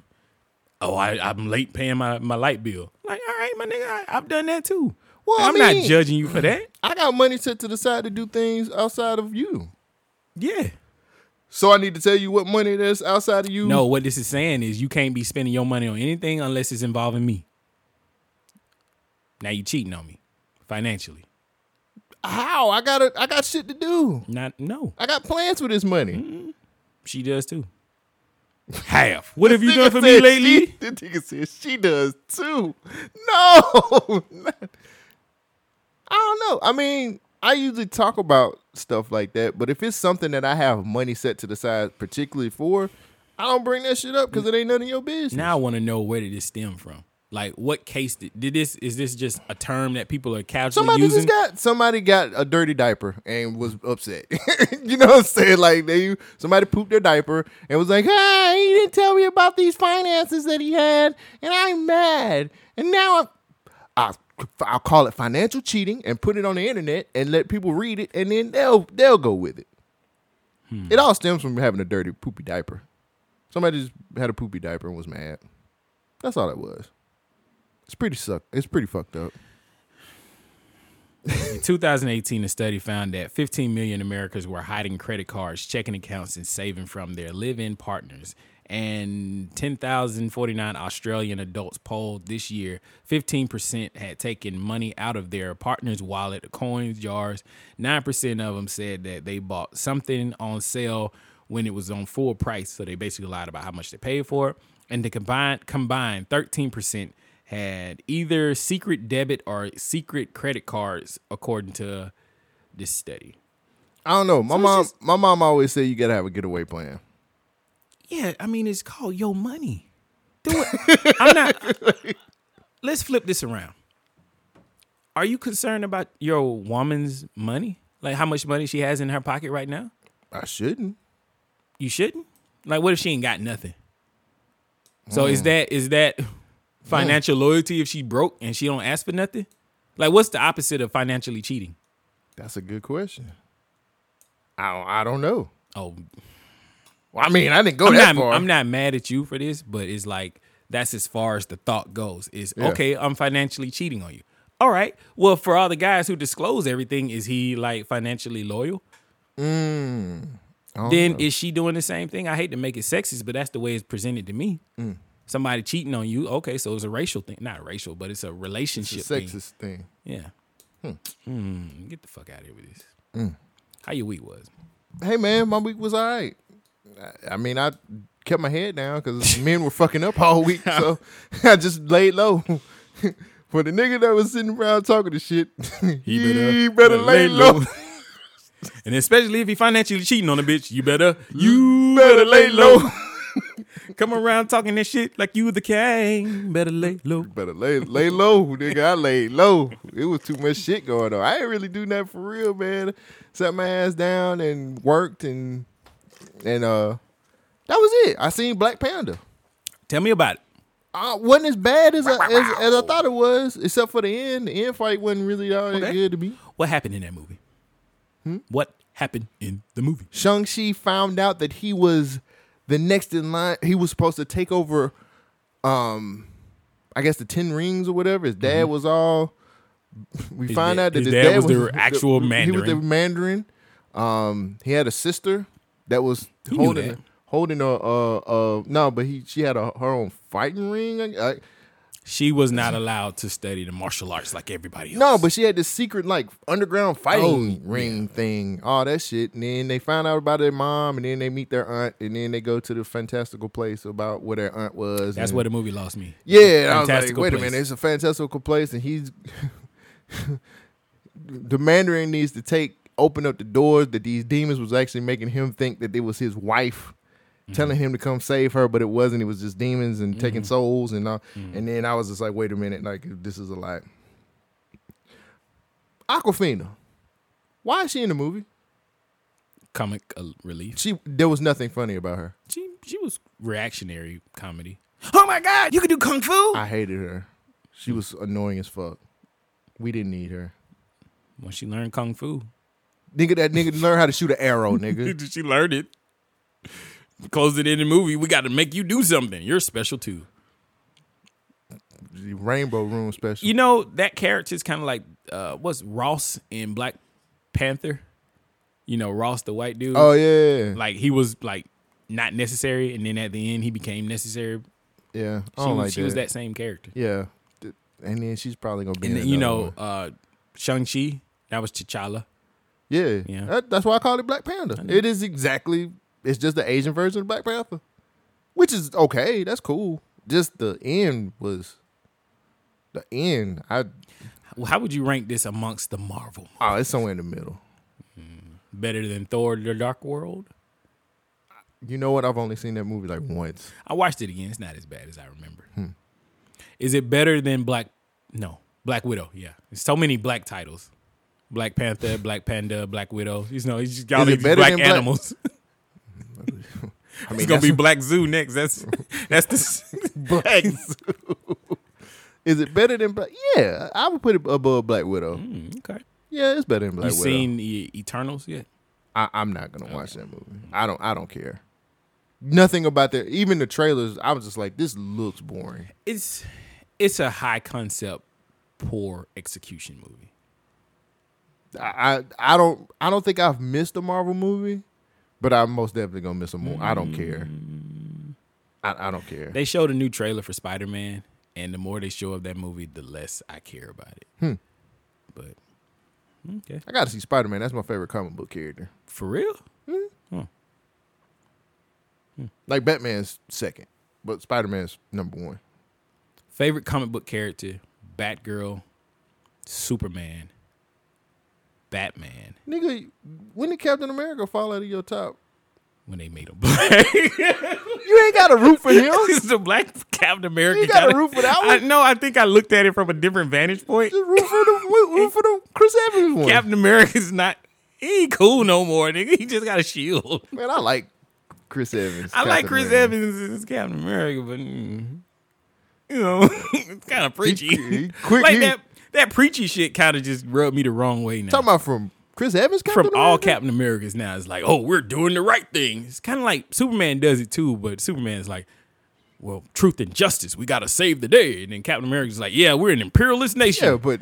B: oh, I, I'm late paying my, my light bill. Like, all right, my nigga, I, I've done that too.
A: Well, I
B: I'm not judging you for that.
A: I got money set to the side to do things outside of you.
B: Yeah.
A: So I need to tell you what money that's outside of you.
B: No, what this is saying is you can't be spending your money on anything unless it's involving me. Now you cheating on me financially.
A: How? I got I got shit to do.
B: Not no.
A: I got plans with this money. Mm-hmm.
B: She does too. Half. What have you done for me lately?
A: She, this nigga said she does too. No. I don't know. I mean, I usually talk about stuff like that, but if it's something that I have money set to the side particularly for, I don't bring that shit up because it ain't none of your business.
B: Now I want to know where did this stem from? Like what case did, did this is this just a term that people are casually
A: Somebody
B: using?
A: just got somebody got a dirty diaper and was upset. you know what I'm saying? Like they somebody pooped their diaper and was like, "Ah, he didn't tell me about these finances that he had, and I'm mad." And now I'm, I'll, call it financial cheating and put it on the internet and let people read it, and then they'll they'll go with it. Hmm. It all stems from having a dirty poopy diaper. Somebody just had a poopy diaper and was mad. That's all it was. It's pretty suck. It's pretty fucked up.
B: In 2018, a study found that 15 million Americans were hiding credit cards, checking accounts, and saving from their live-in partners. And 10,049 Australian adults polled this year, 15% had taken money out of their partner's wallet, coins, jars. 9% of them said that they bought something on sale when it was on full price. So they basically lied about how much they paid for it. And the combined, combined 13% had either secret debit or secret credit cards, according to this study.
A: I don't know. My
B: So
A: mom,
B: just-
A: my mom always said you gotta have a getaway plan.
B: Yeah, I mean it's called your money. Do it. I'm not. Let's flip this around. Are you concerned about your woman's money? Like how much money she has in her pocket right now?
A: I shouldn't.
B: You shouldn't. Like what if she ain't got nothing? So
A: Mm.
B: is that is that financial loyalty if she broke and she don't ask for nothing? Like what's the opposite of financially cheating?
A: That's a good question. I don't, I don't know.
B: Oh,
A: Well, I mean, I didn't go
B: I'm
A: that
B: not,
A: far.
B: I'm not mad at you for this, but it's like that's as far as the thought goes. Is
A: Yeah.
B: okay, I'm financially cheating on you. All right. Well, for all the guys who disclose everything, is he like financially loyal?
A: Mm.
B: Then
A: know.
B: is she doing the same thing? I hate to make it sexist, but that's the way it's presented to me.
A: Mm.
B: Somebody cheating on you. Okay, so it's a racial thing. Not racial, but it's a
A: it's
B: relationship
A: a
B: thing.
A: sexist thing.
B: Yeah. Hmm, Get the fuck out of here with this.
A: Mm.
B: How your week was?
A: Hey man, my week was all right. I, mean, I kept my head down because men were fucking up all week, so I just laid low. For the nigga that was sitting around talking to shit, he better, lay low.
B: and especially if he financially cheating on a bitch, you better you better lay low. Come around talking that shit like you the king. Better lay low.
A: Better lay lay low, nigga. I laid low. It was too much shit going on. I ain't really do nothing for real, man. Sat my ass down and worked and and uh that was it. I seen Black Panda.
B: Tell me about it.
A: Uh, wasn't as bad as I, as, as I thought it was, except for the end. The end fight wasn't really all that
B: Okay.
A: good to me.
B: What happened in that movie? What happened in the movie?
A: Shang-Chi found out that he was the next in line. He was supposed to take over, um, I guess the Ten Rings or whatever. His dad was all. We
B: His
A: find
B: dad-
A: out that
B: his
A: his,
B: dad was the actual Mandarin.
A: He was the
B: Mandarin.
A: Mandarin. Um, he had a sister that was
B: He
A: holding
B: that.
A: holding a uh uh no, but he she had a her own fighting ring. I,
B: She was not allowed to study the martial arts like everybody else.
A: No, but she had this secret like underground fighting
B: Oh,
A: ring thing, all that shit. And then they find out about their mom, and then they meet their aunt, and then they go to the fantastical place about where their aunt was.
B: that's
A: and-
B: where the movie lost me.
A: Yeah, I was like, wait a minute, it's a fantastical place, and he's the Mandarin needs to take open up the doors that these demons was actually making him think that it was his wife.
B: Mm-hmm.
A: Telling him to come save her, but it wasn't. It was just demons and taking
B: Mm-hmm.
A: souls and all. And then I was just like, "Wait a minute! Like this is a lie." Awkwafina, why is she in the movie?
B: Comic uh, relief.
A: She there was nothing funny about her.
B: She she was reactionary comedy. Oh my god, you can do kung fu.
A: I hated her. She was annoying as fuck. We didn't need her.
B: When she learned kung fu,
A: Nigga, that nigga learn how to shoot an arrow, nigga.
B: she learned it. Closed it in the movie. We got to make you do something. You're special too.
A: the Rainbow Room special.
B: You know that character is kind of like uh, what's Ross in Black Panther. You know Ross, the white dude.
A: oh yeah,
B: like he was like not necessary, and then at the end he became necessary.
A: yeah. I
B: She, was,
A: like
B: she
A: that.
B: was that same character.
A: Yeah, and then she's probably gonna be.
B: And
A: in
B: then, you know,
A: one.
B: uh, Shang Chi, that was T'Challa.
A: Yeah,
B: yeah.
A: That- that's why I call it Black Panther. It is exactly. It's just the Asian version of Black Panther, which is okay. That's cool. Just the end was. The end, I
B: Well, How would you rank this amongst the Marvel?
A: oh, it's somewhere in the middle.
B: Better than Thor: The Dark World?
A: You know what? I've only seen that movie like once.
B: I watched it again. It's not as bad as I remember.
A: Hmm.
B: Is it better than Black? No, Black Widow. Yeah, there's so many black titles. Black Panther, Black Panda, Black Widow. You know, he's just got all these black
A: Black-
B: animals.
A: I mean,
B: it's gonna be Black Zoo next. That's that's the
A: Black Zoo. Is it better than Black? Yeah, I would put it above Black Widow.
B: Mm, okay.
A: Yeah, it's better than Black
B: You
A: Widow.
B: seen E- Eternals yet?
A: I, I'm not gonna watch that movie. I don't. I don't care. Nothing about that. even the trailers. I was just like, this looks boring.
B: It's it's a high concept, poor execution movie.
A: I, I don't I don't think I've missed a Marvel movie, but I'm most definitely gonna miss a more. I don't care. I, I don't care.
B: They showed a new trailer for Spider Man, and the more they show of that movie, the less I care about it.
A: Hmm.
B: But okay,
A: I gotta see Spider Man. That's my favorite comic book character.
B: for real, hmm
A: Like Batman's second, but Spider Man's number one.
B: favorite comic book character: Batgirl, Superman, Batman.
A: Nigga, when did Captain America fall out of your top?
B: When they made him black,
A: You ain't got a root for him.
B: it's the black Captain America.
A: You gotta
B: kinda-
A: root for that
B: I
A: one.
B: know. I think I looked at it from a different vantage point.
A: Just root for the root for the Chris Evans one.
B: Captain America's not. He ain't cool no more, nigga. He just got a shield.
A: Man, I like Chris Evans.
B: I like Chris
A: America.
B: Evans as Captain America, but mm, you know, it's kind of preachy.
A: he quick-
B: like
A: he-
B: that that preachy shit kind of just rubbed me the wrong way now.
A: Talking about from Chris Evans, Captain
B: From all Captain Americas now, it's like, oh, we're doing the right thing. It's kind of like Superman does it too, but Superman's like, well, truth and justice, we got to save the day. And then Captain America's like, yeah, we're an imperialist nation.
A: Yeah, but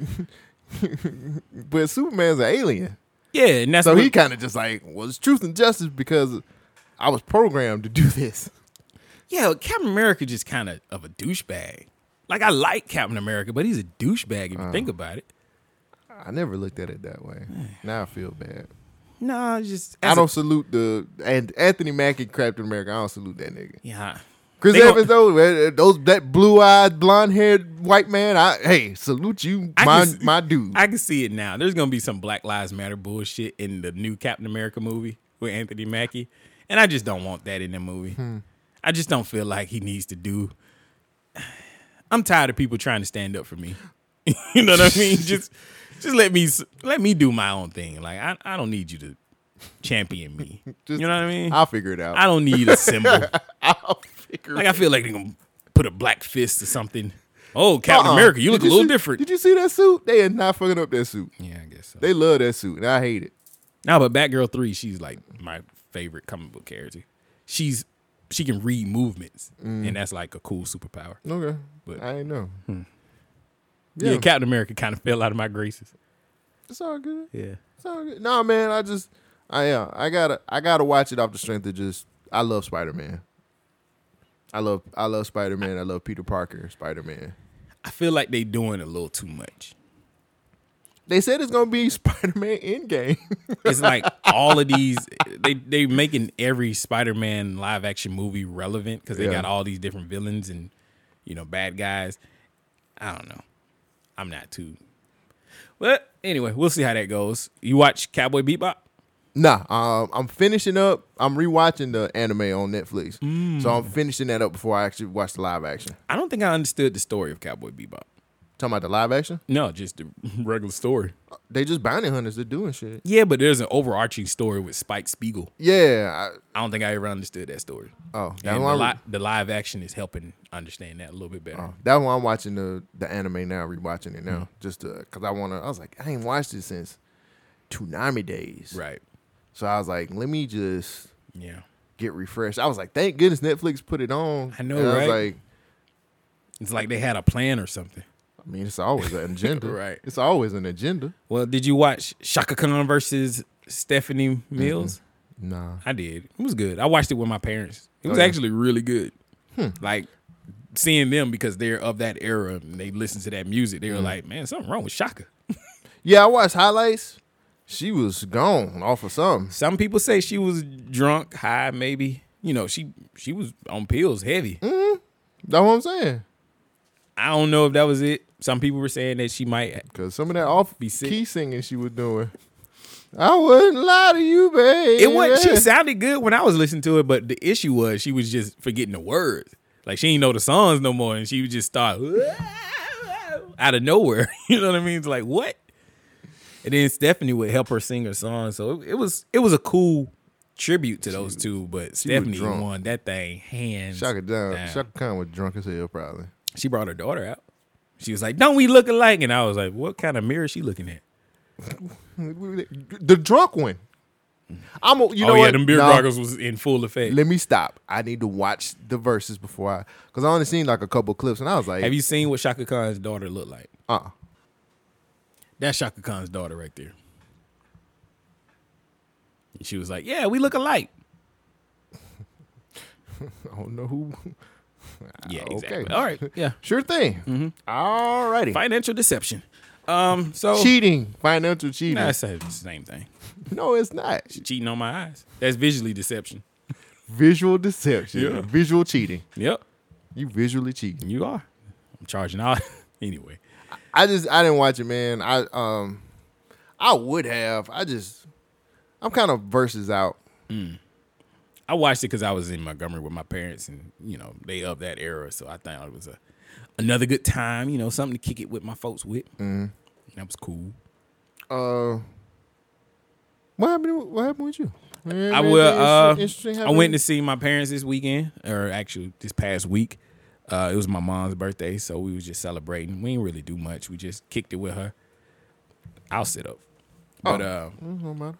A: but Superman's an alien,
B: Yeah, and that's
A: so
B: what,
A: he kind of just like well, it's truth and justice because I was programmed to do this.
B: yeah, Captain America just kind of of a douchebag. Like I like Captain America, but he's a douchebag if you
A: Uh.
B: think about it.
A: I never looked at it that way. Now I feel bad.
B: No, just
A: I don't salute the and Anthony Mackie, Captain America. I don't salute that nigga.
B: yeah.
A: Chris Evans though, eh, those that blue eyed, blonde haired white man. I hey, salute you,
B: I
A: my
B: can
A: my dude.
B: I can see it now. There's gonna be some Black Lives Matter bullshit in the new Captain America movie with Anthony Mackie, and I just don't want that in the movie.
A: Hmm.
B: I just don't feel like he needs to do. I'm tired of people trying to stand up for me. you know what I mean? just, just let me let me do my own thing. Like I, I don't need you to champion me.
A: Just-
B: you know what I mean?
A: I'll figure it out.
B: I don't need a symbol.
A: I'll figure
B: like I feel like they're gonna put a black fist or something. Oh, Captain
A: Uh-uh.
B: America, you look
A: Did
B: a little
A: see-
B: different.
A: Did you see that suit? They are not fucking up that suit.
B: yeah, I guess so.
A: They love that suit, and I hate it.
B: No, but Batgirl three, she's like my favorite comic book character. She's she can read movements, and mm. that's like a cool superpower.
A: Okay,
B: But-
A: I know. Hmm.
B: Yeah,
A: Yeah,
B: Captain America kind of fell out of my graces.
A: it's all good.
B: Yeah,
A: It's all good. No, man, I just, I yeah, I gotta, I gotta watch it off the strength of just, I love Spider Man. I love, I love Spider Man. I love Peter Parker, Spider Man.
B: I feel like they doing a little too much.
A: They said it's gonna be Spider Man Endgame.
B: It's like all of these they they making every Spider-Man live action movie relevant because they
A: Yeah.
B: got all these different villains and you know bad guys. I don't know. I'm not too. But anyway, we'll see how that goes. You watch Cowboy Bebop?
A: nah, um, I'm finishing up. I'm rewatching the anime on Netflix, so I'm finishing that up before I actually watch the live action.
B: I don't think I understood the story of Cowboy Bebop.
A: Talking about the live action,
B: No, just the regular story.
A: they just bounty hunters. They're doing shit.
B: Yeah, but there's an overarching story with Spike Spiegel.
A: Yeah.
B: I don't think I ever understood that story.
A: Oh, that's
B: And
A: why
B: the, li- the live action is helping understand that a little bit better.
A: oh, that's why I'm watching the the anime now, rewatching it now,
B: Mm-hmm.
A: just because I want to. I was like, I ain't watched this since Toonami days,
B: Right.
A: So I was like, let me just
B: Yeah.
A: get refreshed. I was like, thank goodness Netflix put it on.
B: I know,
A: And I was
B: right?
A: like,
B: It's like they had a plan or something.
A: I mean, it's always an agenda.
B: Right.
A: It's always an agenda.
B: Well, did you watch Chaka Khan versus Stephanie Mills?
A: Nah.
B: I did. It was good. I watched it with my parents. It was
A: Oh, yeah.
B: actually really good. Hmm. Like seeing them because they're of that era and they listen to that music. They were mm. like, man, something wrong with Chaka.
A: Yeah, I watched highlights. She was gone off of something.
B: Some people say she was drunk, high, maybe. You know, she she was on pills, heavy. Mm-hmm.
A: That's what I'm saying.
B: I don't know if that was it. Some people were saying that she might.
A: Cause some of that off
B: Be sick.
A: key singing she was doing. I wouldn't lie to you, babe.
B: It was. She sounded good when I was listening to it, but the issue was she was just forgetting the words. Like she didn't know the songs no more, and she would just start out of nowhere. You know what I mean? It's like what? And then Stephanie would help her sing her song, so it, was it was a cool tribute to those two. But Stephanie won that thing hands
A: Chaka down.
B: down.
A: Chaka Khan was drunk as hell, probably.
B: She brought her daughter out. She was like, "Don't we look alike?" And I was like, "What kind of mirror is she looking at?"
A: The drunk one. I'm. A, you know
B: oh yeah,
A: what?
B: them beer
A: Nah,
B: goggles was in full effect.
A: Let me stop. I need to watch the verses before I, because I only seen like a couple clips, and I was like,
B: Have you seen what Chaka Khan's daughter looked like?
A: uh,
B: That's Chaka Khan's daughter right there. And she was like, "Yeah, we look alike."
A: I don't know who.
B: Yeah,
A: Okay.
B: exactly. All right, yeah.
A: Sure thing.
B: Mm-hmm.
A: All righty.
B: Financial deception. Um, so
A: Cheating, financial cheating.
B: Nah, that's the same thing.
A: no, it's not.
B: She's Cheating on my eyes. That's visually deception.
A: Visual deception.
B: Yeah.
A: Visual cheating.
B: Yep,
A: You visually cheating.
B: you are. I'm charging out. anyway.
A: I just I didn't watch it, man. I um I would have. I just I'm kind of verses out.
B: I watched it because I was in Montgomery with my parents, and you know they of that era, so I thought it was a another good time. You know, something to kick it with my folks with.
A: Mm-hmm.
B: That was cool.
A: Uh, what happened? What happened with you?
B: I will. Uh,
A: Interesting.
B: I went to see my parents this weekend, or actually this past week. Uh, it was my mom's birthday, so we was just celebrating. We didn't really do much. We just kicked it with her. I'll sit up, but uh,
A: No matter.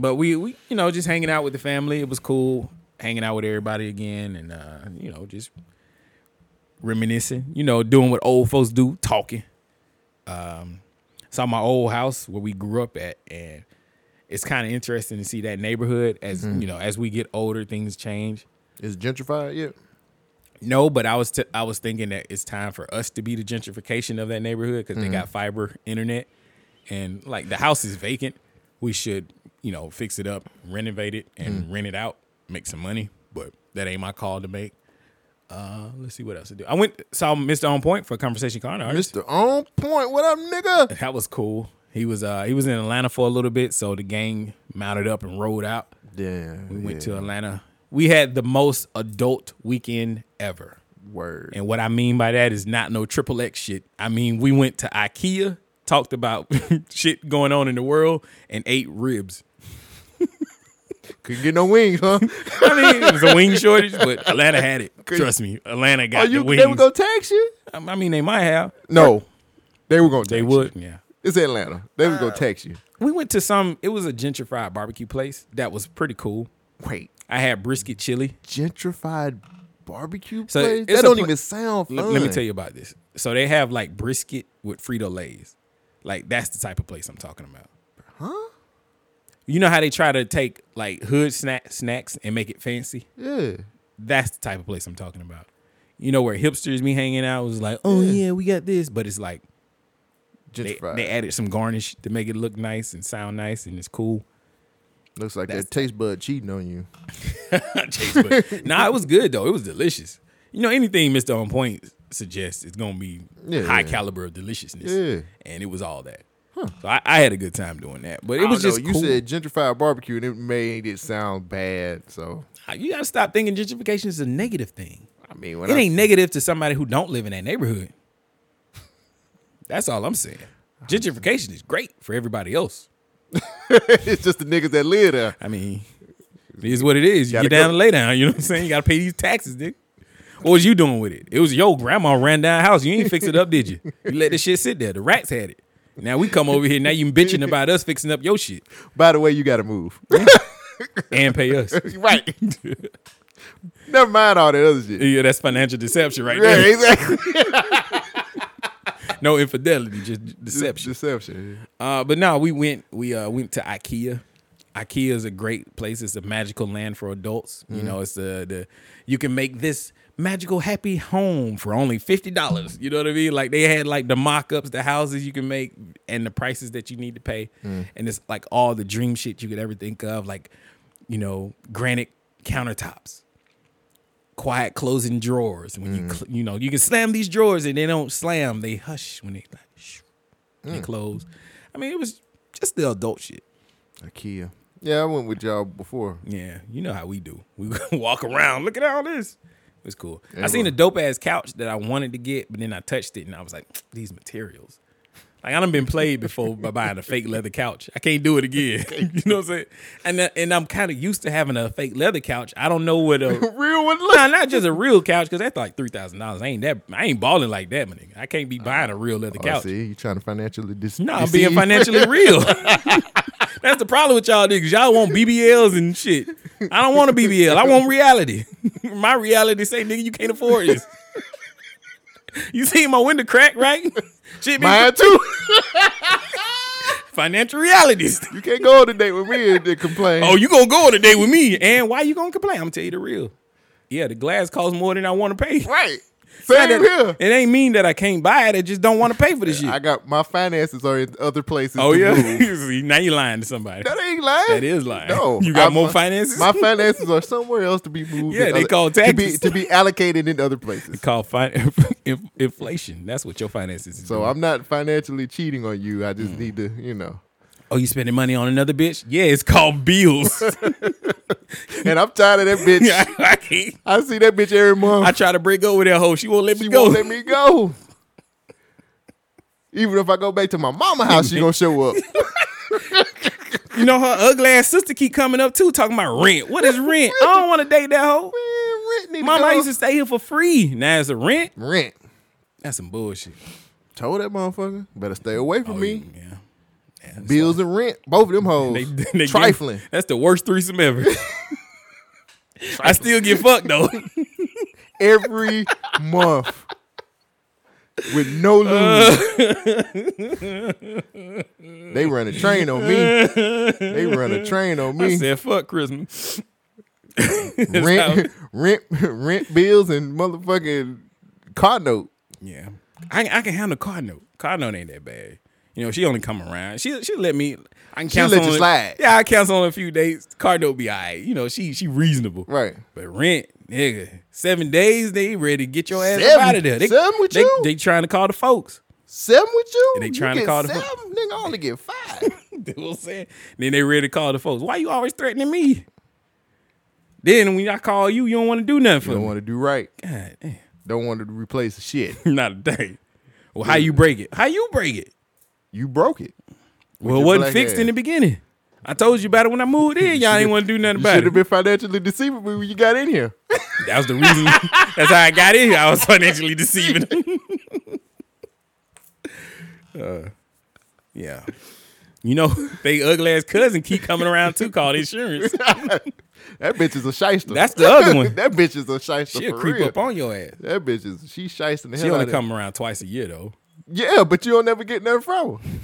B: But we we you know just hanging out with the family. It was cool hanging out with everybody again, and uh, you know just reminiscing. You know, doing what old folks do, talking. Um, saw my old house where we grew up at, and it's kind of interesting to see that neighborhood as you know as we get older, things change.
A: Is gentrified yet?
B: No, but I was t- I was thinking that it's time for us to be the gentrification of that neighborhood because they got fiber internet, and like the house is vacant. We should you know fix it up, renovate it, and rent it out, make some money. But that ain't my call to make. Uh, let's see what else to do. I went saw Mr. On Point for Conversation Corner. Artist.
A: Mr. On Point. What up, nigga?
B: That was cool. He was uh he was in Atlanta for a little bit, so the gang mounted up and rode out.
A: Yeah.
B: We went to Atlanta. We had the most adult weekend ever.
A: Word.
B: And what I mean by that is not no triple X shit. I mean, we went to IKEA, talked about shit going on in the world, and ate ribs.
A: Couldn't get no wings, huh?
B: I mean, it was a wing shortage, but Atlanta had it. Trust me, Atlanta
A: oh,
B: got
A: you
B: the wings.
A: they were gonna tax you?
B: I mean, they might have.
A: No. They were gonna
B: They
A: tax
B: would.
A: You.
B: Yeah.
A: It's Atlanta. They was gonna uh, tax you.
B: We went to some. It was a gentrified barbecue place that was pretty cool.
A: Wait.
B: I had brisket chili.
A: Gentrified barbecue
B: So
A: place? That don't
B: pla-
A: even sound fun.
B: L- let me tell you about this. So they have like brisket with Frito Lay's. Like that's the type of place I'm talking about.
A: Huh?
B: You know how they try to take like hood snack snacks and make it fancy?
A: Yeah.
B: That's the type of place I'm talking about. You know where hipsters be hanging out was like, oh yeah, we got this, but it's like they, they added some garnish to make it look nice and sound nice and it's cool.
A: Looks like
B: That's
A: that taste bud cheating on you.
B: Chase, but- nah, it was good though. It was delicious. You know, anything Mr. On Point suggests is gonna be
A: Yeah,
B: high
A: yeah.
B: caliber of deliciousness.
A: Yeah.
B: And it was all that. So I, I had a good time doing that. But it was just
A: know, you said gentrified barbecue and it made it sound bad. So ah,
B: you gotta stop thinking gentrification is a negative thing.
A: I mean,
B: It
A: I,
B: ain't negative to somebody who don't live in that neighborhood. That's all I'm saying. Gentrification is great for everybody else.
A: it's just the niggas that live there.
B: I mean, it is what it is. You get down
A: go-
B: and lay down. You know what I'm saying? You gotta pay these taxes, nigga. What was you doing with it? It was your grandma ran down house. You ain't fix it up, did you? You let the shit sit there. The rats had it. Now we come over here. Now you bitching about us fixing up your shit
A: By the way, you got to move.
B: and pay us.
A: right. Never mind all that other shit.
B: Yeah, that's financial deception right
A: Yeah,
B: there.
A: exactly.
B: No infidelity, just deception.
A: Deception.
B: Uh, but no, we went we uh went to IKEA. IKEA is a great place. It's a magical land for adults. You know, it's the the you can make this magical happy home for only fifty dollars. You know what I mean? Like they had like the mock-ups, the houses you can make, and the prices that you need to pay, mm. and it's like all the dream shit you could ever think of, like you know granite countertops, quiet closing drawers. When you mm. cl- you know you can slam these drawers and they don't slam, they hush when they like shh, they mm. close. I mean, it was just the adult shit.
A: IKEA. Yeah, I went with y'all before.
B: Yeah, you know how we do. We walk around. Look at all this. It was cool.
A: Yeah,
B: I seen
A: well-
B: a dope ass couch that I wanted to get, but then I touched it and I was like, these materials. Like I done been played before by buying a fake leather couch. I can't do it again. you know what I'm saying? And uh, and I'm kind of used to having a fake leather couch. I don't know what a
A: Real one look.
B: nah, not just a real couch because that's like three thousand dollars. I ain't that. I ain't balling like that, my nigga. I can't be buying a real leather
A: Oh,
B: couch.
A: see, you trying to financially dis-
B: No, I'm being financially real. That's the problem with y'all niggas. Y'all want BBLs and shit. I don't want a BBL. I want reality. my reality say, nigga, you can't afford this. you see my window crack, right? Shit
A: Mine too.
B: financial realities.
A: you can't go on a date with me and, and complain.
B: Oh, you gonna go on a date with me. And why you gonna complain? I'm gonna tell you the real. Yeah, the glass costs more than I want to pay.
A: right. Same here.
B: It ain't mean that I can't buy it. I just don't want to pay for this shit.
A: I got my finances are in other places.
B: oh yeah. See, now you lying to somebody.
A: That ain't lying.
B: That is lying.
A: No,
B: You got
A: I-
B: more
A: my-
B: finances?
A: My finances are somewhere else to be moved.
B: Yeah, they
A: other-
B: call
A: to be
B: taxes.
A: to be allocated in other places.
B: called fin- inflation. That's what your finances is.
A: So
B: doing.
A: I'm not financially cheating on you. I
B: Mm.
A: just need to, you know.
B: Oh, you spending money on another bitch? Yeah, it's called bills.
A: And I'm tired of that bitch.
B: I can't.
A: I see that bitch every month.
B: I try to break up with that hoe. She won't let me go.
A: won't let me go. Even if I go back to my mama house, she gonna show up.
B: you know her ugly ass sister keep coming up too, talking about rent. What is rent? I don't want to date that hoe.
A: Man,
B: Mama, I used to stay here for free. Now it's a rent.
A: rent.
B: That's some bullshit.
A: Told that motherfucker better stay away from oh, me.
B: Yeah.
A: Bills and rent, both of them hoes.
B: They, they
A: trifling.
B: Get, that's the worst threesome ever. I still get fucked though.
A: every month with no uh. lose. they run a train on me. They run a train on me.
B: I said fuck Christmas.
A: Rent, rent, rent bills and motherfucking car note.
B: Yeah, I, I can handle car note. Car note ain't that bad. You know, she only come around. She she let me. I can cancel
A: let you slide.
B: Yeah, I cancel on a few days. Car note be alright. You know, she she reasonable.
A: Right.
B: But rent, nigga, seven days they ready to get your ass
A: Seven?
B: out of there. They,
A: Seven with
B: they,
A: you?
B: They trying to call the folks.
A: Seven with you?
B: And they
A: You
B: trying to
A: get
B: call the fu-
A: Nigga, I only get five.
B: You know what I'm saying? Then they ready to call the folks. Why you always threatening me? Then when I call you, you don't want to do nothing for
A: you
B: Don't
A: want to do right.
B: God damn.
A: Don't want to replace the shit.
B: Not a day. Well, how you break it? How you break it?
A: You broke it.
B: Well, it wasn't fixed in the beginning. I told you about it when I moved in. Y'all ain't want to do nothing
A: You
B: about
A: should
B: it.
A: have been financially deceiving me when you got in here.
B: That was the reason. that's how I got in here. I was financially deceiving. uh, yeah. You know, they ugly ass cousin keep coming around too, called insurance.
A: That bitch is a shyster.
B: That's the other one.
A: that bitch is a shyster
B: She'll
A: for
B: creep
A: real.
B: up on your ass.
A: That bitch is she the
B: She only come around twice a year though.
A: Yeah, but you don't never get nothing from her.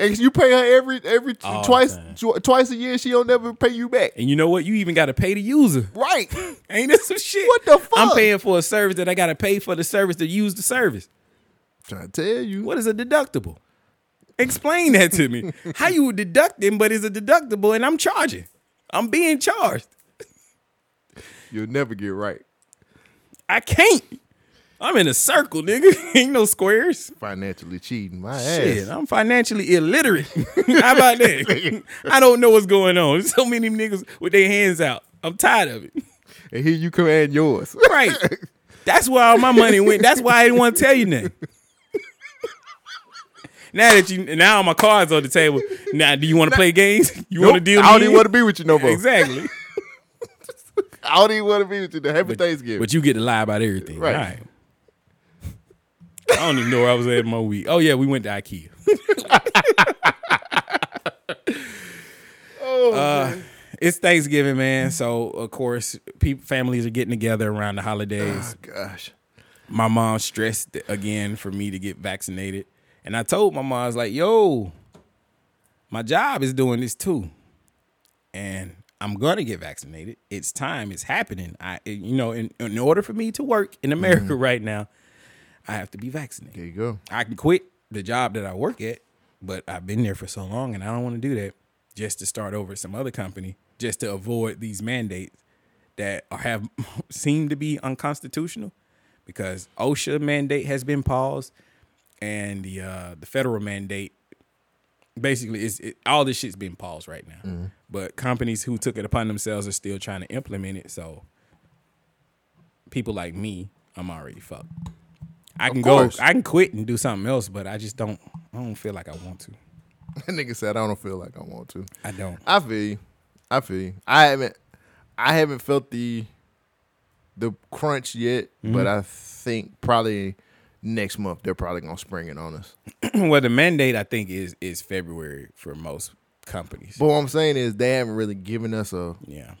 A: And you pay her every every
B: All
A: twice
B: time.
A: tw- twice a year. She don't never pay you back.
B: And you know what? You even got to pay the user.
A: Right.
B: Ain't this some shit?
A: What the fuck?
B: I'm paying for a service that I got to pay for the service to use the service.
A: Trying to tell you.
B: What is a deductible? Explain that to me. How you deducting, but it's a deductible and I'm charging. I'm being charged.
A: You'll never get right.
B: I can't. I'm in a circle, nigga. Ain't no squares.
A: Financially cheating. My
B: Shit,
A: ass.
B: I'm financially illiterate. How about that? I don't know what's going on. There's so many niggas with their hands out. I'm tired of it.
A: And here you come and yours.
B: Right. That's where all my money went. That's why I didn't want to tell you nothing. Now that you now all my cards on the table. Now, do you want to play games? You want to deal?
A: I don't even want to be with you no more.
B: Exactly.
A: I don't even want to be with you. Happy Thanksgiving.
B: But you get to lie about everything.
A: Right.
B: Right. I don't even know where I was at in my week. Oh yeah, we went to IKEA.
A: oh,
B: Uh, It's Thanksgiving, man. So of course, people, families are getting together around the holidays.
A: Oh, gosh.
B: my mom stressed again for me to get vaccinated. And I told my mom, I was like, yo, my job is doing this too. And I'm gonna get vaccinated. It's time, it's happening. I you know, in, in order for me to work in America right now, I have to be vaccinated.
A: There you go.
B: I can quit the job that I work at, but I've been there for so long and I don't want to do that just to start over at some other company, just to avoid these mandates that have seem to be unconstitutional because OSHA mandate has been paused and the uh, the federal mandate basically is it, all this shit's been paused right now. But companies who took it upon themselves are still trying to implement it. So people like me, I'm already fucked. I can go. I can quit and do something else, but I just don't. I don't feel like I want to.
A: That nigga said I don't feel like I want to.
B: I don't.
A: I feel you. I feel you. I haven't I haven't felt the the crunch yet, but I think probably next month they're probably gonna spring it on us.
B: well, the mandate I think is is February for most companies.
A: But what I'm saying is they haven't really given us a.
B: yeah.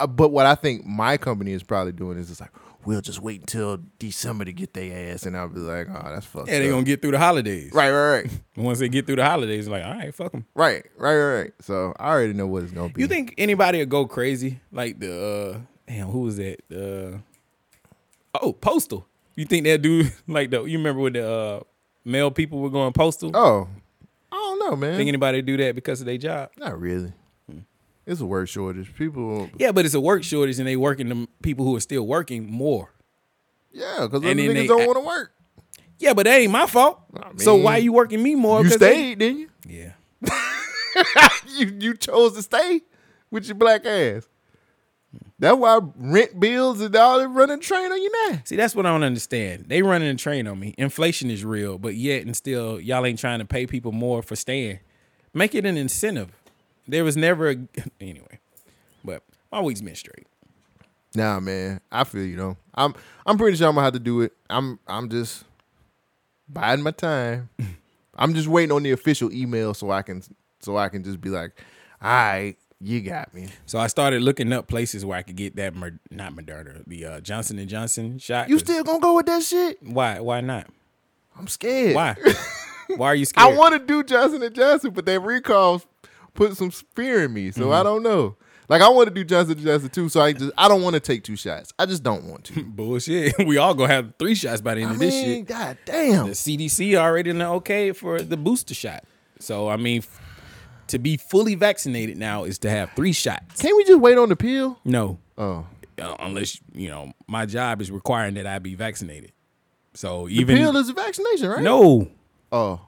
A: uh, But what I think my company is probably doing is it's like we'll just wait until December to get their ass, and I'll be like, oh, that's fucked.
B: Yeah, they're
A: up.
B: gonna get through the holidays.
A: right, right, right,
B: Once they get through the holidays, like, all right, fuck them.
A: right, right, right, right. So I already know what it's gonna be.
B: You think anybody would go crazy? Like the uh damn, who was that? Uh oh, postal. You think that dude like the you remember when the uh mail people were going postal?
A: Oh, I don't know, man.
B: Think anybody do that because of their job?
A: Not really. It's a work shortage. People,
B: Yeah, but it's a work shortage and they working the people who are still working more.
A: yeah, because other niggas
B: they-
A: don't want to work.
B: Yeah, but that ain't my fault.
A: I
B: so
A: mean,
B: why you working me more?
A: You
B: 'Cause they-
A: stayed, didn't you?
B: yeah.
A: you you chose to stay with your black ass. That's why rent bills and all that running train on you now.
B: See, that's what I don't understand. They running a train on me. Inflation is real, but yet and still, y'all ain't trying to pay people more for staying. Make it an incentive. There was never a anyway. But my week's been straight.
A: Nah, man, I feel you though. I'm I'm pretty sure I'm gonna have to do it. I'm I'm just biding my time. I'm just waiting on the official email so I can so I can just be like, all right, you got me.
B: So I started looking up places where I could get that Mer- not Moderna, the uh, Johnson and Johnson shot.
A: You still gonna go with that shit?
B: why? Why not?
A: I'm scared.
B: Why? why are you scared?
A: I want to do Johnson and Johnson, but that recall put some fear in me, so
B: Mm-hmm.
A: I don't know. Like I want to do Johnson Johnson too, so I just I don't want to take two shots. I just don't want to.
B: bullshit. We all gonna have three shots by the end
A: I
B: of this
A: mean,
B: shit.
A: god damn.
B: The CDC already in the okay for the booster shot. So I mean, to be fully vaccinated now is to have three shots.
A: Can't we just wait on the pill?
B: No,
A: Oh,
B: uh, unless you know my job is requiring that I be vaccinated. So
A: the
B: even
A: pill is a vaccination, right?
B: no,
A: Oh,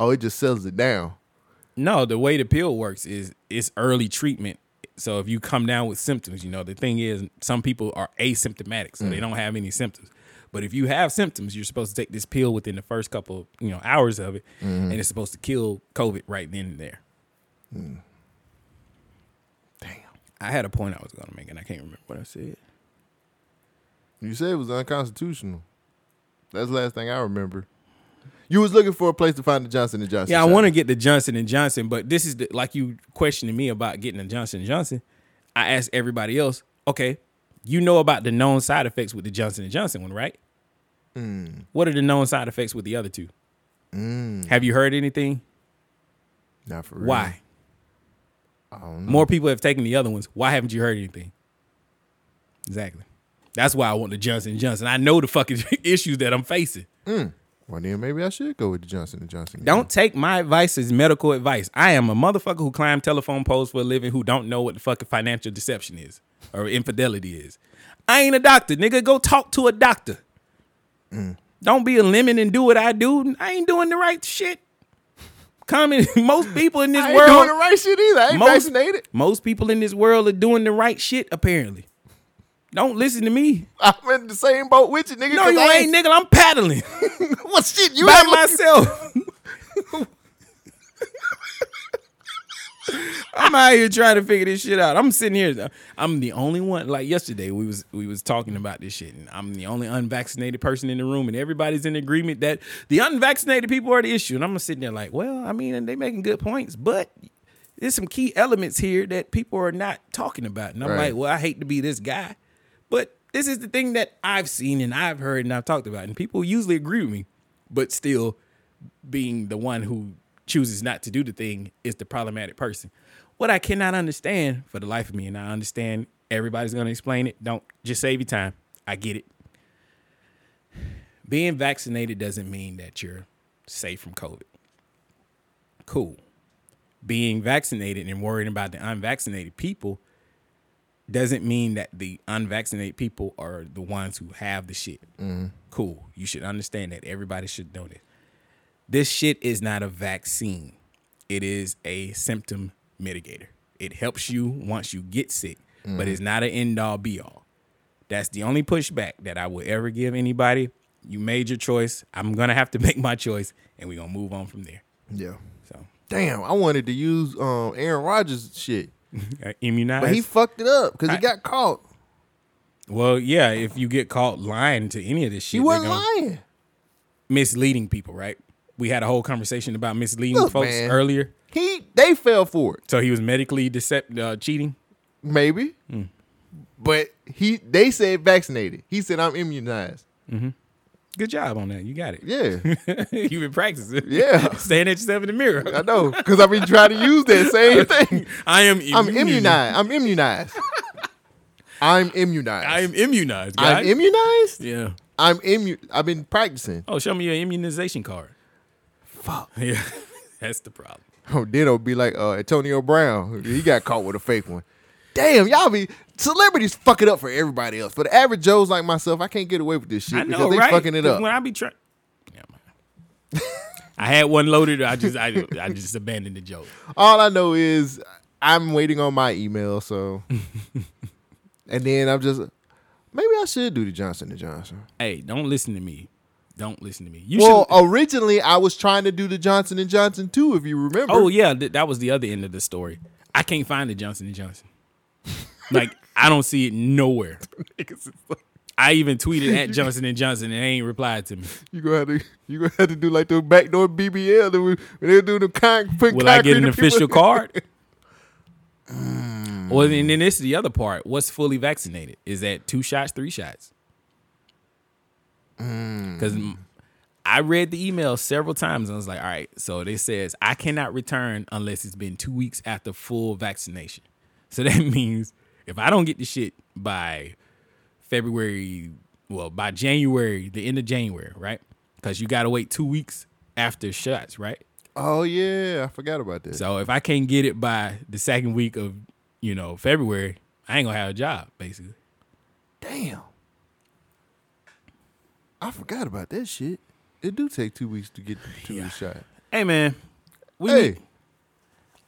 A: oh, it just sells it down.
B: No, the way the pill works is it's early treatment. So if you come down with symptoms, you know the thing is some people are asymptomatic, so they mm. don't have any symptoms. But if you have symptoms, you're supposed to take this pill within the first couple, you know, hours of it, mm-hmm. and it's supposed to kill COVID right then and there. Mm.
A: Damn.
B: I had a point I was gonna make, and I can't remember what I said.
A: You said it was unconstitutional. That's the last thing I remember. You was looking for a place to find the Johnson and Johnson.
B: Yeah, I want to get the Johnson and Johnson, but this is the, like you questioning me about getting the Johnson and Johnson. I asked everybody else, okay, you know about the known side effects with the Johnson and Johnson one, right? Hmm. What are the known side effects with the other two? Hmm. Have you heard anything?
A: Not for real.
B: Why?
A: I don't know.
B: More people have taken the other ones. Why haven't you heard anything? Exactly. That's why I want the Johnson and Johnson. I know the fucking issues that I'm facing. Hmm.
A: Well, then maybe I should go with the Johnson and Johnson.
B: Don't take my advice as medical advice. I am a motherfucker who climb telephone poles for a living who don't know what the fucking financial deception is or infidelity is. I ain't a doctor, nigga. Go talk to a doctor. Mm. Don't be a lemon and do what I do. I ain't doing the right shit. Common, most people in this
A: I ain't
B: world,
A: doing the right shit either. I ain't
B: most,
A: vaccinated.
B: most people in this world are doing the right shit. Apparently, don't listen to me.
A: I'm in the same boat with you, nigga.
B: No, you
A: I
B: ain't, nigga. I'm paddling
A: what shit? You
B: by myself. I'm out here trying to figure this shit out. I'm sitting here. I'm the only one. Like yesterday, we was we was talking about this shit, and I'm the only unvaccinated person in the room, and everybody's in agreement that the unvaccinated people are the issue. And I'm sitting there like, well, I mean, they making good points, but there's some key elements here that people are not talking about. And I'm
A: Right.
B: like, well, I hate to be this guy, this is the thing that I've seen and I've heard and I've talked about. And people usually agree with me, but still being the one who chooses not to do the thing is the problematic person. What I cannot understand for the life of me, and I understand everybody's gonna explain it. Don't just save your time. I get it. Being vaccinated doesn't mean that you're safe from COVID. Cool. Being vaccinated and worrying about the unvaccinated people doesn't mean that the unvaccinated people are the ones who have the shit. Cool. You should understand that. Everybody should know this. This shit is not a vaccine. It is a symptom mitigator. It helps you once you get sick, but it's not an end all be all. That's the only pushback that I will ever give anybody. You made your choice. I'm gonna have to make my choice, and we're gonna move on from there.
A: Yeah.
B: So,
A: Damn, I wanted to use um Aaron Rodgers shit,
B: immunized.
A: but he fucked it up because he got caught.
B: well, yeah. If you get caught lying to any of this shit, they're
A: wasn't lying.
B: misleading people, right? We had a whole conversation about misleading
A: Look,
B: folks
A: man.
B: earlier.
A: He they fell for it.
B: So he was medically decept uh, cheating.
A: Maybe.
B: Hmm.
A: But he they said vaccinated. He said I'm immunized.
B: Good job on that. You got it.
A: Yeah.
B: You've been practicing.
A: Yeah.
B: Staring at yourself in the mirror.
A: I know. Because I've been trying to use that same thing.
B: I am.
A: I'm immunized. I'm immunized. I'm immunized.
B: I am immunized. Guys.
A: I'm immunized?
B: Yeah.
A: I'm immu I've been practicing.
B: Oh, show me your immunization card.
A: Fuck.
B: Yeah, that's the problem.
A: Oh, then it'll be like uh, Antonio Brown. He got caught with a fake one. Damn, y'all be celebrities fuck it up for everybody else. For the average Joes like myself, I can't get away with this shit
B: I know,
A: because they
B: right?
A: fucking it up.
B: When I be trying. Yeah. I had one loaded. I just, I, I just abandoned the joke.
A: All I know is I'm waiting on my email, so and then I'm just maybe I should do the Johnson and Johnson.
B: Hey, don't listen to me. Don't listen to me. You
A: Well,
B: should.
A: originally I was trying to do the Johnson and Johnson too, if you remember.
B: Oh yeah, th- that was the other end of the story. I can't find the Johnson and Johnson. Like I don't see it nowhere. I even tweeted at Johnson and Johnson and they ain't replied to me.
A: You gonna have to you gonna have to do like the backdoor BBL that we, when they do the con, put
B: Will I get an
A: people-
B: official card? Well, and then this is the other part. What's fully vaccinated? Is that two shots, three shots? Mm. Because I read the email several times and I was like, all right, so it says I cannot return unless it's been two weeks after full vaccination. So that means if I don't get the shit by February, well, by January, the end of January, right? Because you got to wait two weeks after shots, right?
A: Oh yeah, I forgot about that.
B: So if I can't get it by the second week of, you know, February, I ain't gonna have a job, basically.
A: Damn, I forgot about that shit. It do take two weeks to get the two week shot.
B: Hey man, we
A: Hey,
B: need-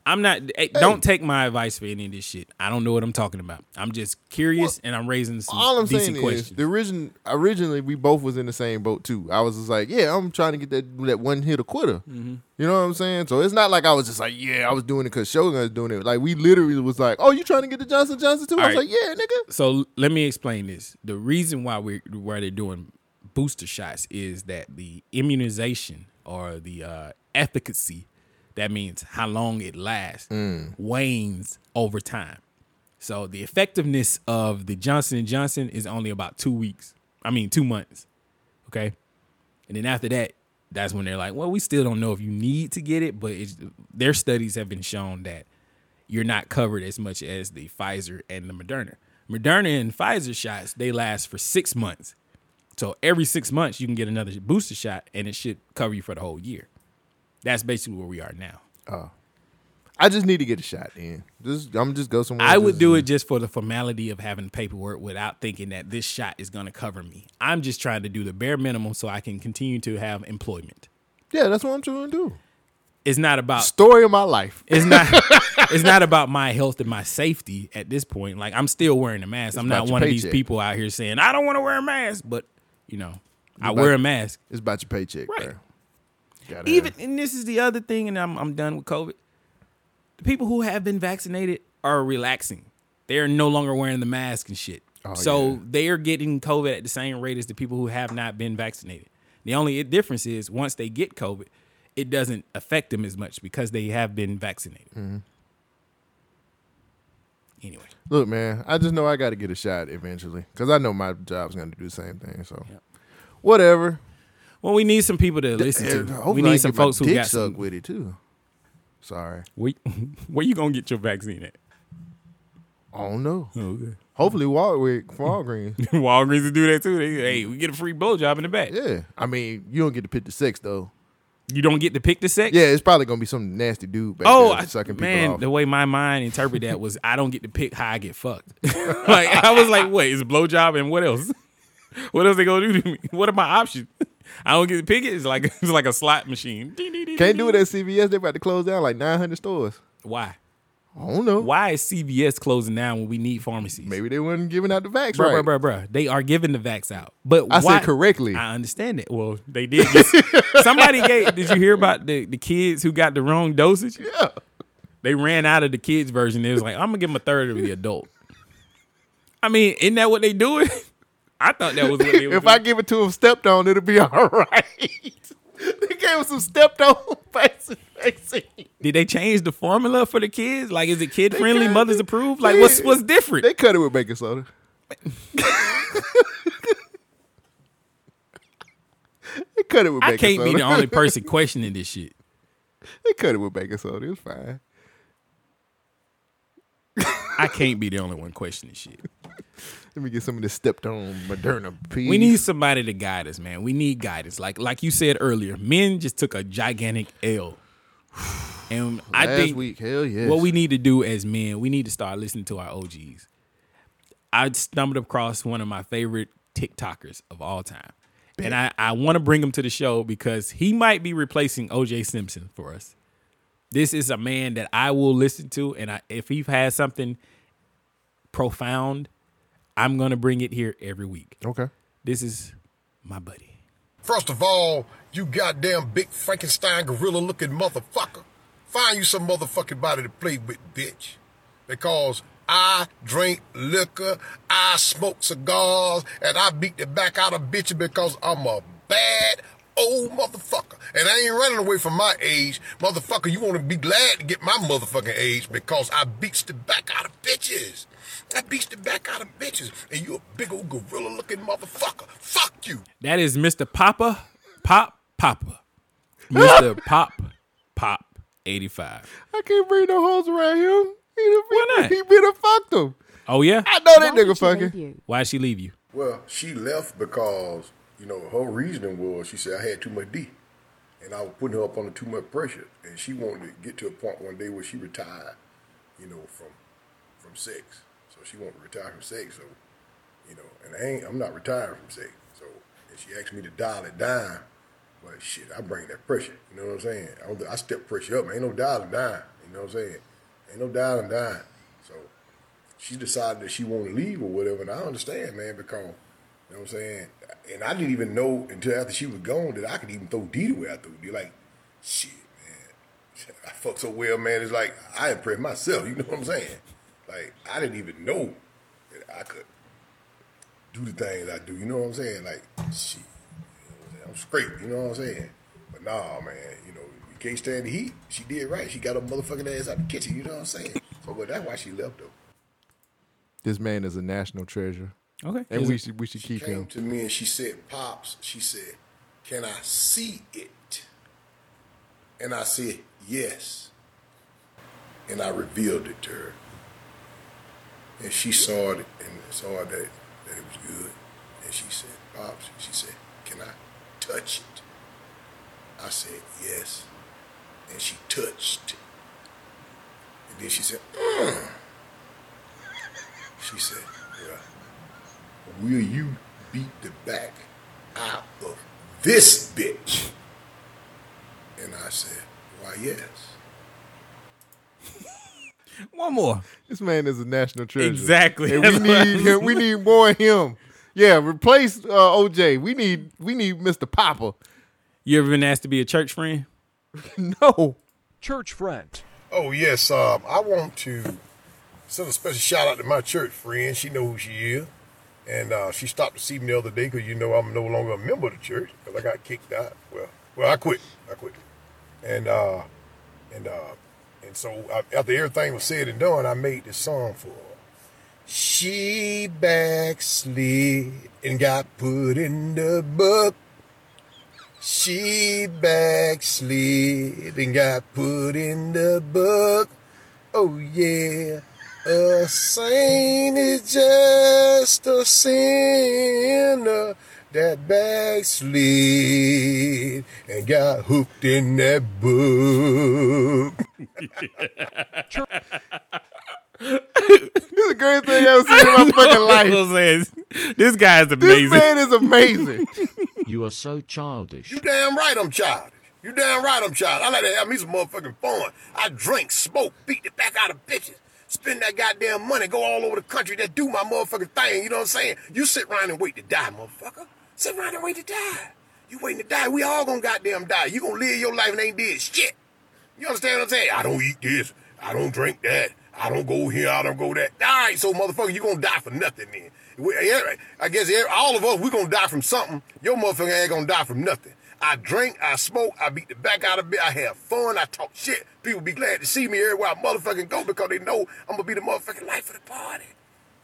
B: I'm not hey, don't take my advice for any of this shit. I don't know what I'm talking about. I'm just curious and I'm raising some
A: all I'm
B: decent
A: saying
B: questions.
A: is the origin. Originally, we both was in the same boat too. I was just like, yeah, I'm trying to get that that one hit a quitter.
B: Mm-hmm.
A: You know what I'm saying? So it's not like I was just like, yeah, I was doing it because Shogun was doing it. Like we literally was like, oh, you trying to get the Johnson Johnson too? I was
B: All right.
A: like, yeah, nigga.
B: so let me explain this. The reason why we're why they're doing booster shots is that the immunization or the uh, efficacy, that means how long it lasts, mm. wanes over time. So the effectiveness of the Johnson and Johnson is only about two weeks. I mean, two months. Okay, and then after that, that's when they're like, well, we still don't know if you need to get it, but it's, their studies have been shown that you're not covered as much as the Pfizer and the Moderna. Moderna and Pfizer shots, they last for six months. So every six months, you can get another booster shot and it should cover you for the whole year. That's basically where we are now. Oh.
A: I just need to get a shot. Then just I'm just go somewhere.
B: I would do it just for the formality of having paperwork without thinking that this shot is going to cover me. I'm just trying to do the bare minimum so I can continue to have employment.
A: Yeah, that's what I'm trying to do.
B: It's not about
A: Story of my life.
B: It's not. it's not about my health and my safety at this point. Like I'm still wearing a mask. I'm not one of these people out here saying I don't want to wear a mask, but you know, I
A: about-
B: wear a mask.
A: It's about your paycheck,
B: Right.
A: bro. Gotta
B: Even
A: have-
B: and this is the other thing, and I'm I'm done with COVID. The people who have been vaccinated are relaxing. They are no longer wearing the mask and shit.
A: Oh,
B: so
A: yeah.
B: they are getting COVID at the same rate as the people who have not been vaccinated. The only difference is once they get COVID, it doesn't affect them as much because they have been vaccinated.
A: Mm-hmm.
B: Anyway,
A: Look, man, I just know I got to get a shot eventually because I know my job's going to do the same thing. So,
B: Yep.
A: whatever.
B: Well, we need some people to listen to.
A: Uh, hopefully
B: We need some folks who
A: dick
B: got
A: sucked
B: some.
A: with it too. Sorry,
B: Where, where you gonna get your vaccine at?
A: I don't know.
B: Okay.
A: Hopefully, Walgreens, Walgreens.
B: Walgreens will do that too. They, hey, we get a free blowjob in the back.
A: yeah, I mean, you don't get to pick the sex though.
B: You don't get to pick the sex.
A: Yeah, it's probably gonna be some nasty dude. Back
B: Oh
A: there
B: I-
A: sucking people
B: man,
A: off.
B: the way my mind interpreted that was I don't get to pick how I get fucked. like I was like, wait, it's a blowjob and what else? what else they gonna do to me? What are my options? I don't get to pick it. It's like it's like a slot machine.
A: Can't do it at CVS. They're about to close down like 900 stores.
B: Why?
A: I don't know.
B: Why is CVS closing down when we need pharmacies?
A: Maybe they weren't giving out the vax
B: Bruh,
A: right.
B: bruh, bruh, bruh. They are giving the vax out. But
A: I
B: why?
A: said correctly.
B: I understand it. Well, they did. Somebody gave. Did you hear about the, the kids who got the wrong dosage?
A: yeah.
B: They ran out of the kids version. It was like, I'm gonna give them a third of the adult. I mean, isn't that what they doing? I thought that was what they
A: If
B: doing.
A: I give it to him stepped on, it'll be all right. they gave him some stepped on vaccine.
B: Did they change the formula for the kids? Like, is it kid friendly, mothers approved? Like, what's what's different?
A: They cut it with baking soda. they cut it with
B: I can't
A: soda.
B: be the only person questioning this shit.
A: they cut it with baking soda. It was fine.
B: I can't be the only one questioning shit.
A: Let me get some of this stepped on Moderna, please.
B: We need somebody to guide us, man. We need guidance. Like like you said earlier, men just took a gigantic L. And I think
A: week. Hell yes.
B: what we need to do as men, we need to start listening to our OGs. I stumbled across one of my favorite TikTokers of all time. And I, I want to bring him to the show because he might be replacing OJ Simpson for us. This is a man that I will listen to, and I, if he has something profound, I'm gonna bring it here every week.
A: Okay.
B: This is my buddy.
C: First of all, you goddamn big Frankenstein gorilla looking motherfucker. Find you some motherfucking body to play with, bitch. Because I drink liquor, I smoke cigars, and I beat the back out of bitches because I'm a bad old motherfucker. And I ain't running away from my age. Motherfucker, you want to be glad to get my motherfucking age because I beats the back out of bitches. I beats the back out of bitches. And you a big old gorilla looking motherfucker. Fuck you.
B: That is Mr. Papa Pop Papa. Mr. Pop Pop 85.
A: I can't bring no hoes around him. He done,
B: Why not?
A: He been a fucked him.
B: Oh yeah?
A: I know that
D: Why
A: nigga
D: did she leave
A: fucking.
D: you?
B: Why'd she leave you?
C: Well, she left because, you know, her reasoning was she said I had too much D. And I was putting her up under too much pressure. And she wanted to get to a point one day where she retired, you know, from from sex. She to retire from sex. So, you know, and I ain't I'm not retiring from sex. So and she asked me to dial it down. but shit, I bring that pressure. You know what I'm saying? I, I step pressure up. Ain't no dialing down. You know what I'm saying? Ain't no dialing down. So she decided that she wanted to leave or whatever, and I understand, man, because you know what I'm saying. And I didn't even know until after she was gone that I could even throw D the way I threw D. Like, shit, man, I fuck so well, man. It's like I impressed myself. You know what I'm saying? Like I didn't even know that I could do the things I do. You know what I'm saying? Like, shit, you know what I'm, saying? I'm straight. You know what I'm saying? But nah, man, you know you can't stand the heat. She did right. She got her motherfucking ass out the kitchen. You know what I'm saying? So, but that's why she left though.
A: This man is a national treasure,
B: Okay.
A: and
B: Is
A: we
B: it-
A: should we should
C: She
A: keep
C: came
A: him.
C: to me and she said, Pops, she said, Can I see it? And I said, Yes. And I revealed it to her. And she saw it and saw that, that it was good. And she said, Pops, she said, Can I touch it? I said, Yes. And she touched. It. And then she said, mm. She said, will you beat the back out of this bitch? And I said, why, yes.
B: One more.
A: This man is a national treasure.
B: Exactly.
A: And we
B: That's what I
A: need him, we need more of him. Yeah, replace uh, OJ. We need we need Mr. Papa.
B: You ever been asked to be a church friend?
A: No.
E: Church friend.
C: Oh, yes. Um, I want to send a special shout out to my church friend. She knows who she is. And uh, she stopped to see me the other day because, you know, I'm no longer a member of the church because I got kicked out. Well, well, I quit. I quit. And, uh, and, uh, and so I, after everything was said and done, I made this song for her. She backslid and got put in the book. She backslid and got put in the book. Oh yeah, a saint is just a sinner that backslid and got hooked in that book.
A: This is the greatest thing I've ever seen in my fucking life.
B: I'm saying, this guy's
A: This
B: amazing.
A: man is amazing.
D: You are so childish.
C: You damn right I'm childish. You damn right I'm childish. I like to have me some motherfucking fun. I drink, smoke, beat the back out of bitches. Spend that goddamn money, go all over the country, that do my motherfucking thing. You know what I'm saying? You sit around and wait to die, motherfucker. Sit around and wait to die. You waiting to die. We all gonna goddamn die. You gonna live your life and ain't did shit. You understand what I'm saying? I don't eat this. I don't drink that. I don't go here. I don't go that. All right, so motherfucker, you gonna die for nothing then. We- I guess all of us, we gonna die from something. Your motherfucker ain't gonna die from nothing. I drink, I smoke, I beat the back out of it, I have fun, I talk shit. People be glad to see me everywhere I motherfucking go because they know I'm gonna be the motherfucking life of the party.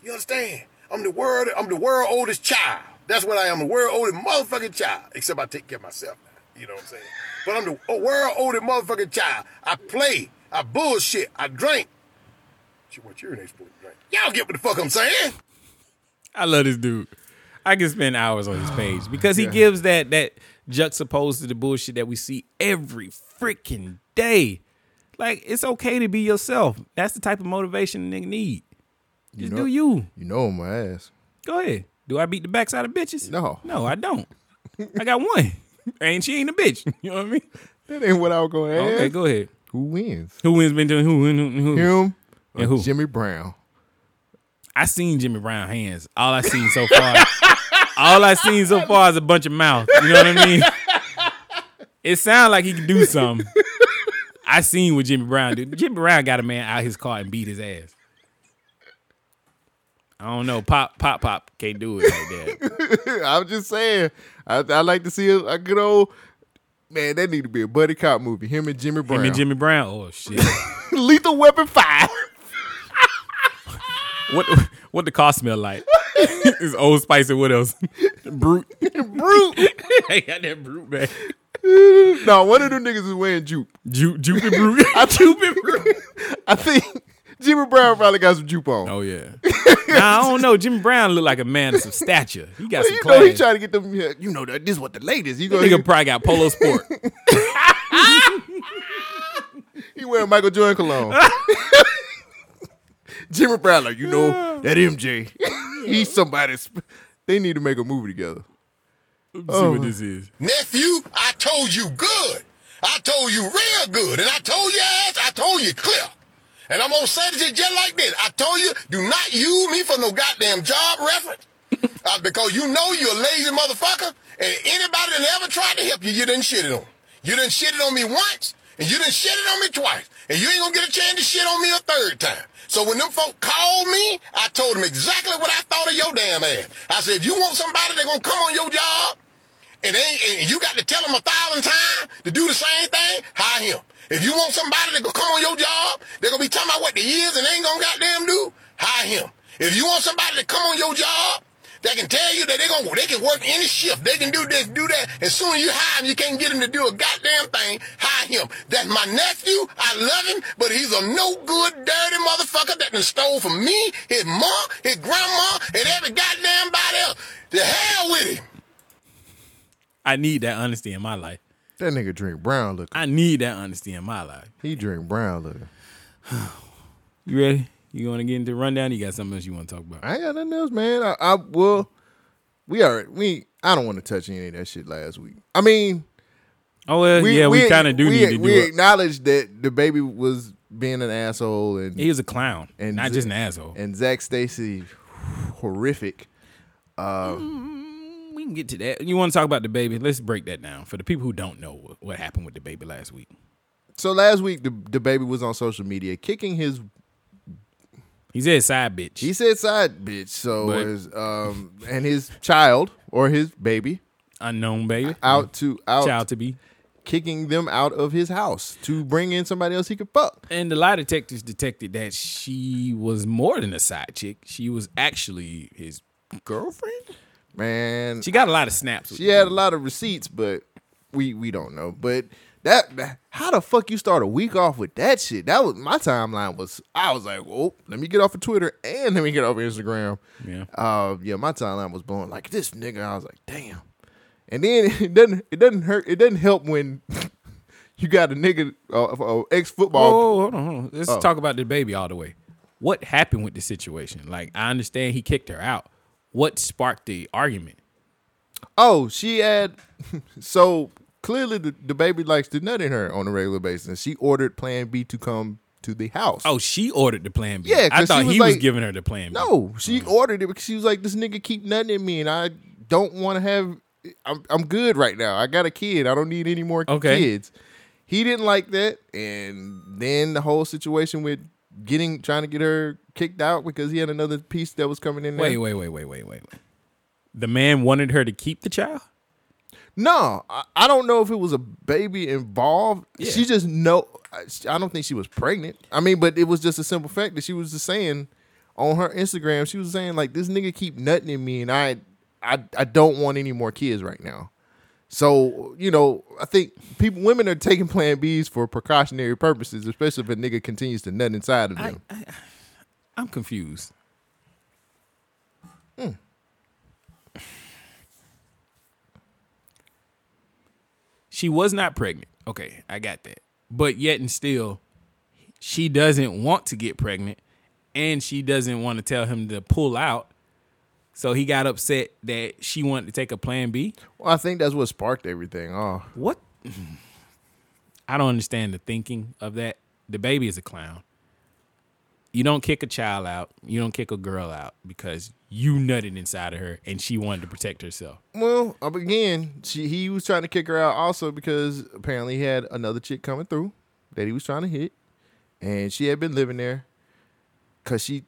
C: You understand? I'm the world, I'm the world oldest child. That's what I am, the world oldest motherfucking child. Except I take care of myself now. You know what I'm saying? But I'm the world oldest motherfucking child. I play, I bullshit, I drink. Shit, what you're supposed to drink? Y'all get what the fuck I'm saying?
B: I love this dude. I can spend hours on his page because he gives that that juxtaposed to the bullshit that we see every freaking day. Like it's okay to be yourself. That's the type of motivation a nigga need. Just
A: know-
B: do you.
A: You know I'm my ass.
B: Go ahead. Do I beat the backside of bitches?
A: No.
B: No, I don't. I got one. And she ain't a bitch. You know what I mean?
A: That ain't what I was going to ask.
B: Okay, go ahead.
A: Who wins?
B: Who wins been doing who? who, who, who?
A: Him
B: And who?
A: Jimmy Brown?
B: I seen Jimmy Brown hands. All I seen so far, all I seen so far is a bunch of mouth. You know what I mean? It sounds like he can do something. I seen what Jimmy Brown do. Jimmy Brown got a man out his car and beat his ass. I don't know. Pop, pop, pop can't do it like that.
A: I'm just saying. I, I like to see a, a good old man. That need to be a buddy cop movie. Him and Jimmy Brown.
B: Him and Jimmy Brown. Oh shit.
A: Lethal Weapon Five.
B: What what the car smell like? it's Old Spice and what else? Brut.
A: Brut.
B: I got that Brut man.
A: no, one of them niggas is wearing Joop.
B: Ju- Joop and Brut.
A: I Joop I think Jimmy Brown probably got some Joop on.
B: Oh yeah. Nah, I don't know. Jimmy Brown look like a man of some stature. He got some
A: you
B: class.
A: know he trying to get them. yeah, You know that this is what the ladies. You
B: That
A: go.
B: nigga probably got Polo Sport.
A: He wearing Michael Jordan cologne. Jimmy Brown, like you know that MJ. He's somebody's. They need to make a movie together.
B: See what oh. this is.
C: Nephew, I told you good. I told you real good. And I told your ass, I told you clear. And I'm gonna say it just like this. I told you, do not use me for no goddamn job reference. Uh, because you know you're a lazy motherfucker. And anybody that ever tried to help you, you didn't shit it on. You didn't shit it on me once, and you didn't shit it on me twice. And you ain't gonna get a chance to shit on me a third time. So when them folk called me, I told them exactly what I thought of your damn ass. I said, if you want somebody that gonna come on your job, and, they, and you got to tell them a thousand times to do the same thing, hire him. If you want somebody that gonna come on your job, they're gonna be talking about what they is and they ain't gonna goddamn do, hire him. If you want somebody to come on your job that can tell you that they gonna they can work any shift, they can do this, do that, and soon as you hire him, you can't get him to do a goddamn thing, hire him. That's my nephew, I love him, but he's a no good, dirty motherfucker that done stole from me, his mom, his grandma, and every goddamn body else. The hell with him.
B: I need that honesty in my life.
A: That nigga drink brown liquor.
B: I need that honesty in my life.
A: He drink brown liquor.
B: You ready? You want to get into the rundown? You got something else you want to talk about?
A: I ain't got nothing else, man. I, I well, we are we. I don't want to touch any of that shit last week. I mean,
B: Oh well, yeah, we, kind of do
A: we,
B: need to do
A: We acknowledge that the baby was being an asshole and
B: He was a clown,
A: and
B: not
A: Z-
B: just an asshole.
A: and Zach Stacy horrific.
B: we can get to that. You want to talk about the baby? Let's break that down for the people who don't know what, what happened with the baby last week.
A: So last week the the baby was on social media kicking his
B: He said side bitch.
A: he said side bitch. So
B: But-
A: his um and his child or his baby
B: unknown baby.
A: out to out
B: Child to be.
A: kicking them out of his house to bring in somebody else he could fuck.
B: And the lie detectives detected that she was more than a side chick. She was actually his girlfriend.
A: Man,
B: She got a lot of snaps.
A: she had a lot of receipts, but we we don't know. But that how the fuck you start a week off with that shit? That was my timeline was I was like, oh, let me get off of Twitter and let me get off of Instagram.
B: Yeah.
A: Uh yeah, my timeline was blowing like this nigga. I was like, damn. And then it doesn't it doesn't hurt it doesn't help when you got a nigga uh, uh, ex football
B: Oh, hold on, hold on. Let's
A: Oh.
B: talk about the baby all the way. What happened with the situation? Like, I understand he kicked her out. What sparked the argument?
A: Oh, she had so clearly the, the baby likes to nut in her on a regular basis. She ordered Plan B to come to the house.
B: Oh, she ordered the plan B.
A: Yeah,
B: I thought
A: was
B: he was giving her the plan B.
A: no, she mm. ordered it because she was like, "This nigga keep nutting at me, and I don't want to have. I'm I'm good right now. I got a kid. I don't need any more
B: Okay.
A: kids." He didn't like that, and then the whole situation with getting trying to get her kicked out because he had another piece that was coming in there.
B: Wait, wait, wait, wait, wait, wait. The man wanted her to keep the child.
A: No, I, I don't know if it was a baby involved.
B: Yeah.
A: She just know. I I don't think she was pregnant. I mean, but it was just a simple fact that she was just saying on her Instagram. She was saying like, "This nigga keep nutting in me, and I, I, I don't want any more kids right now." So you know, I think people, women are taking Plan Bs for precautionary purposes, especially if a nigga continues to nut inside of
B: I,
A: them.
B: I, I'm confused.
A: Hmm.
B: She was not pregnant. Okay, I got that. But yet and still, she doesn't want to get pregnant, and she doesn't want to tell him to pull out. So he got upset that she wanted to take a plan B.
A: well, I think that's what sparked everything Oh.
B: What? I don't understand the thinking of that. The baby is a clown. You don't kick a child out. You don't kick a girl out because you nutted inside of her and she wanted to protect herself.
A: Well, up again, she he was trying to kick her out also because apparently he had another chick coming through that he was trying to hit, and she had been living there because she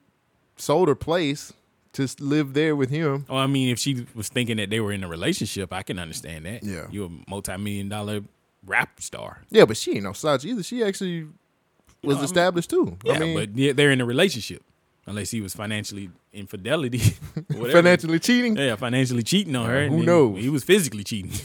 A: sold her place to live there with him.
B: Well, I mean, if she was thinking that they were in a relationship, I can understand that.
A: Yeah.
B: You're a multi-million dollar rap star.
A: Yeah, but she ain't no slouch either. She actually was
B: I mean-
A: established too.
B: Yeah,
A: I mean,
B: but yeah, they're in a relationship. Unless he was financially infidelity.
A: financially cheating.
B: Yeah, financially cheating on her.
A: Uh, who knows?
B: He was physically cheating.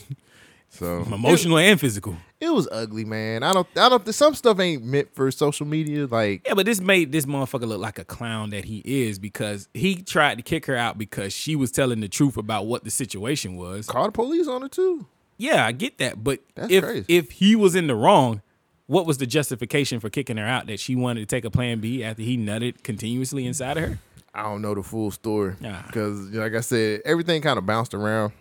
A: So
B: Emotional and physical.
A: It, it was ugly, man. I don't. I don't. Some stuff ain't meant for social media. Like
B: Yeah, but this made this motherfucker look like a clown that he is because he tried to kick her out because she was telling the truth about what the situation was.
A: call the police on her too.
B: Yeah, I get that, but
A: That's
B: if
A: crazy.
B: if he was in the wrong, what was the justification for kicking her out? That she wanted to take a plan B after he nutted continuously inside of her?
A: I don't know the full story
B: Ah.
A: because, like I said, everything kind of bounced around.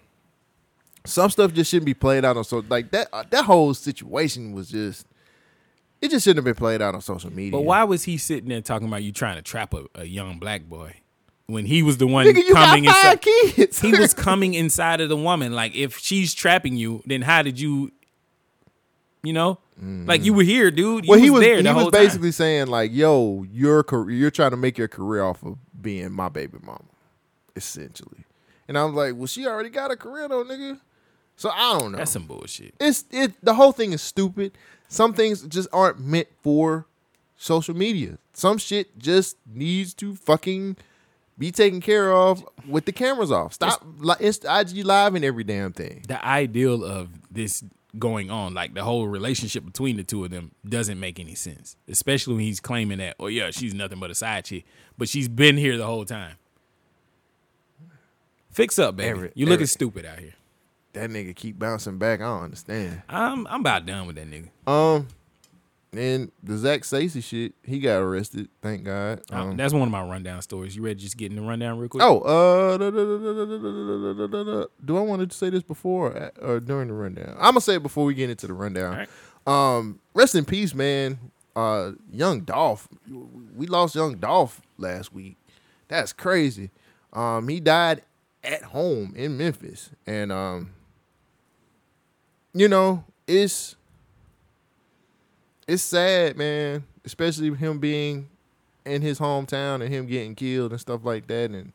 A: Some stuff just shouldn't be played out on so like that. Uh, that whole situation was just. It just shouldn't have been played out on social media.
B: But why was he sitting there talking about you trying to trap a, a young black boy when he was the one
A: Nigga, you got
B: coming
A: five
B: inside?
A: kids.
B: He was coming inside of the woman. Like if she's trapping you, then how did you? You know, like you mm. were here, dude. You
A: well, he was.
B: there
A: He
B: the
A: was basically saying like, "Yo, your car- you're trying to make your career off of being my baby mama, essentially." And I'm like, "Well, she already got a career though, nigga." So I don't know.
B: That's some bullshit.
A: it's it the whole thing is stupid. Some things just aren't meant for social media. Some shit just needs to fucking be taken care of with the cameras off. Stop li- it's IG live and every damn thing.
B: The ideal of this going on, like the whole relationship between the two of them, doesn't make any sense. Especially when he's claiming that, oh yeah, she's nothing but a side chick, but she's been here the whole time. Fix up, baby.
A: Every-
B: you looking stupid out here.
A: That nigga keep bouncing back. I don't understand.
B: I'm I'm about done with that nigga.
A: Um, and the Zach Stacy shit, he got arrested. Thank God. Um,
B: that's one of my rundown stories. You ready? Just getting the rundown real quick.
A: Oh, uh, do I want to say this before or during the rundown? I'm gonna say it before we get into the rundown. Right. Um, rest in peace, man. Uh, young Dolph. We lost young Dolph last week. That's crazy. Um, he died at home in Memphis, and um, you know, it's it's sad, man. Especially him being in his hometown and him getting killed and stuff like that, and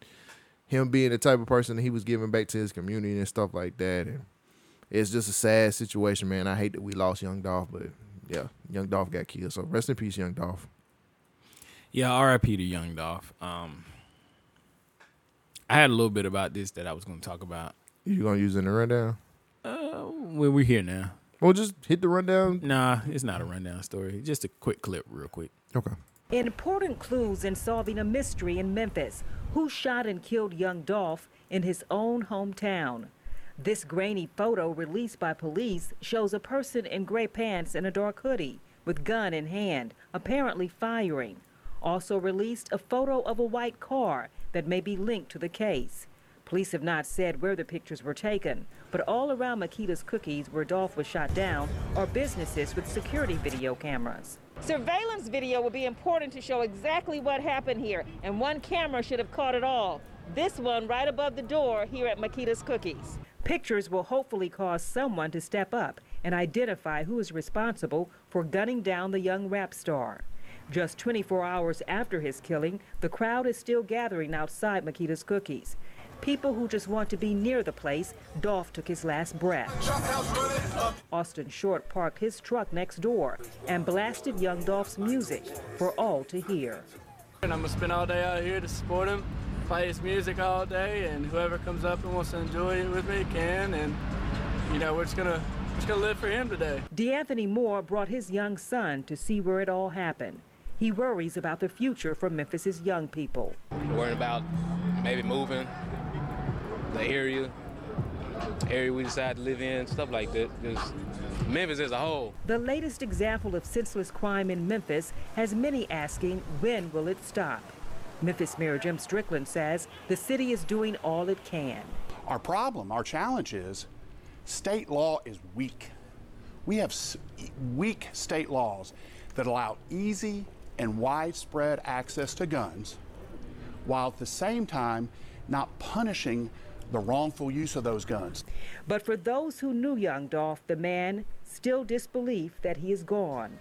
A: him being the type of person that he was giving back to his community and stuff like that. And it's just a sad situation, man. I hate that we lost Young Dolph, but yeah, Young Dolph got killed. So rest in peace, Young Dolph.
B: Yeah, R.I.P. to Young Dolph. Um, I had a little bit about this that I was going to talk about.
A: You gonna use it in the rundown?
B: Uh, well, we're here now.
A: Well, just hit the rundown.
B: Nah, it's not a rundown story. Just a quick clip, real quick.
A: Okay.
E: Important clues in solving a mystery in Memphis. Who shot and killed young Dolph in his own hometown? This grainy photo released by police shows a person in gray pants and a dark hoodie with gun in hand, apparently firing. Also released a photo of a white car that may be linked to the case. Police have not said where the pictures were taken, but all around Makeda's Cookies, where Dolph was shot down, are businesses with security video cameras. Surveillance video will be important to show exactly what happened here, and one camera should have caught it all. This one right above the door here at Makeda's Cookies. Pictures will hopefully cause someone to step up and identify who is responsible for gunning down the young rap star. Just 24 hours after his killing, the crowd is still gathering outside Makeda's Cookies. People who just want to be near the place, Dolph took his last breath. Austin Short parked his truck next door and blasted Young Dolph's music for all to hear.
F: And I'm gonna spend all day out here to support him, play his music all day, and whoever comes up and wants to enjoy it with me can. And you know, we're just gonna we're just gonna live for him today.
E: DeAnthony Moore brought his young son to see where it all happened. He worries about the future for Memphis's young people.
G: Worrying about maybe moving, the area, area we decide to live in, stuff like that. Just Memphis as a whole.
E: The latest example of senseless crime in Memphis has many asking, when will it stop? Memphis Mayor Jim Strickland says the city is doing all it can.
H: Our problem, our challenge is state law is weak. We have weak state laws that allow easy and widespread access to guns, while at the same time not punishing the wrongful use of those guns.
E: But for those who knew young Dolph, the man still disbelief that he is gone.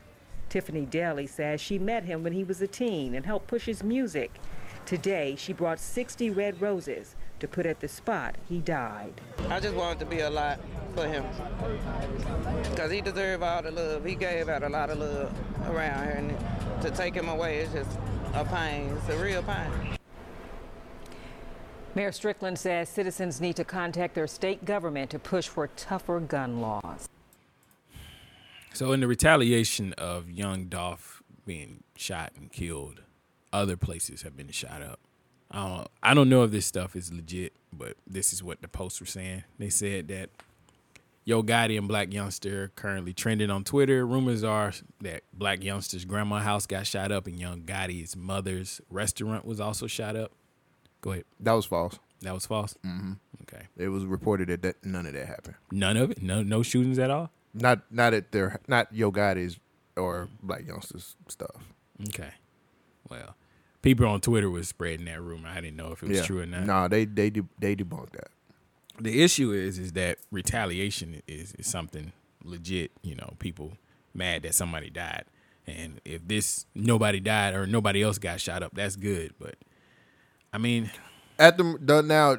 E: Tiffany Daly says she met him when he was a teen and helped push his music. Today, she brought 60 red roses to put at the spot he died.
I: I just wanted to be a lot for him because he deserved all the love. He gave out a lot of love around here, and to take him away is just a pain. It's a real pain.
E: Mayor Strickland says citizens need to contact their state government to push for tougher gun laws.
B: So, in the retaliation of young Dolph being shot and killed, other places have been shot up. I don't, I don't know if this stuff is legit, but this is what the posts were saying. They said that Yo Gotti and Blac Youngsta currently trending on Twitter. Rumors are that Blac Youngsta's grandma house got shot up and Young Gotti's mother's restaurant was also shot up. Go ahead.
A: That was false.
B: That was false.
A: Mm-hmm.
B: Okay.
A: It was reported that, that none of that happened.
B: None of it. No, no shootings at all.
A: Not, not at their, not Yo Gotti's or Blac Youngsta's stuff.
B: Okay. Well, people on Twitter was spreading that rumor. I didn't know if it was
A: Yeah.
B: true or not.
A: No, nah, they they de- they debunked that.
B: the issue is is that retaliation is, is something legit you know people mad that somebody died and if this nobody died or nobody else got shot up that's good but i mean
A: At the, the now,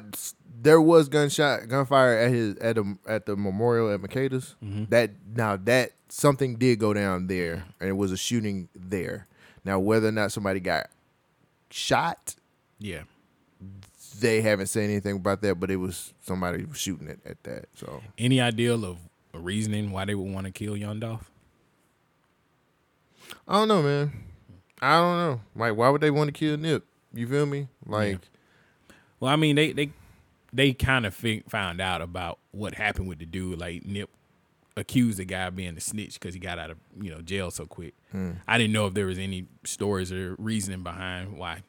A: there was gunshot gunfire at his at the at the memorial at Makeda's.
B: Mm-hmm.
A: That now that something did go down there, and it was a shooting there. Now whether or not somebody got shot,
B: yeah
A: they haven't said anything about that. But it was somebody shooting it at that. So
B: any ideal of a reasoning why they would want to kill young
A: I don't know, man. I don't know. Like, why would they want to kill Nip? You feel me? Like,
B: well i mean they they they kind of found out about what happened with the dude like nip accused the guy of being a snitch because he got out of you know jail so quick
A: Hmm.
B: i didn't know if there was any stories or reasoning behind why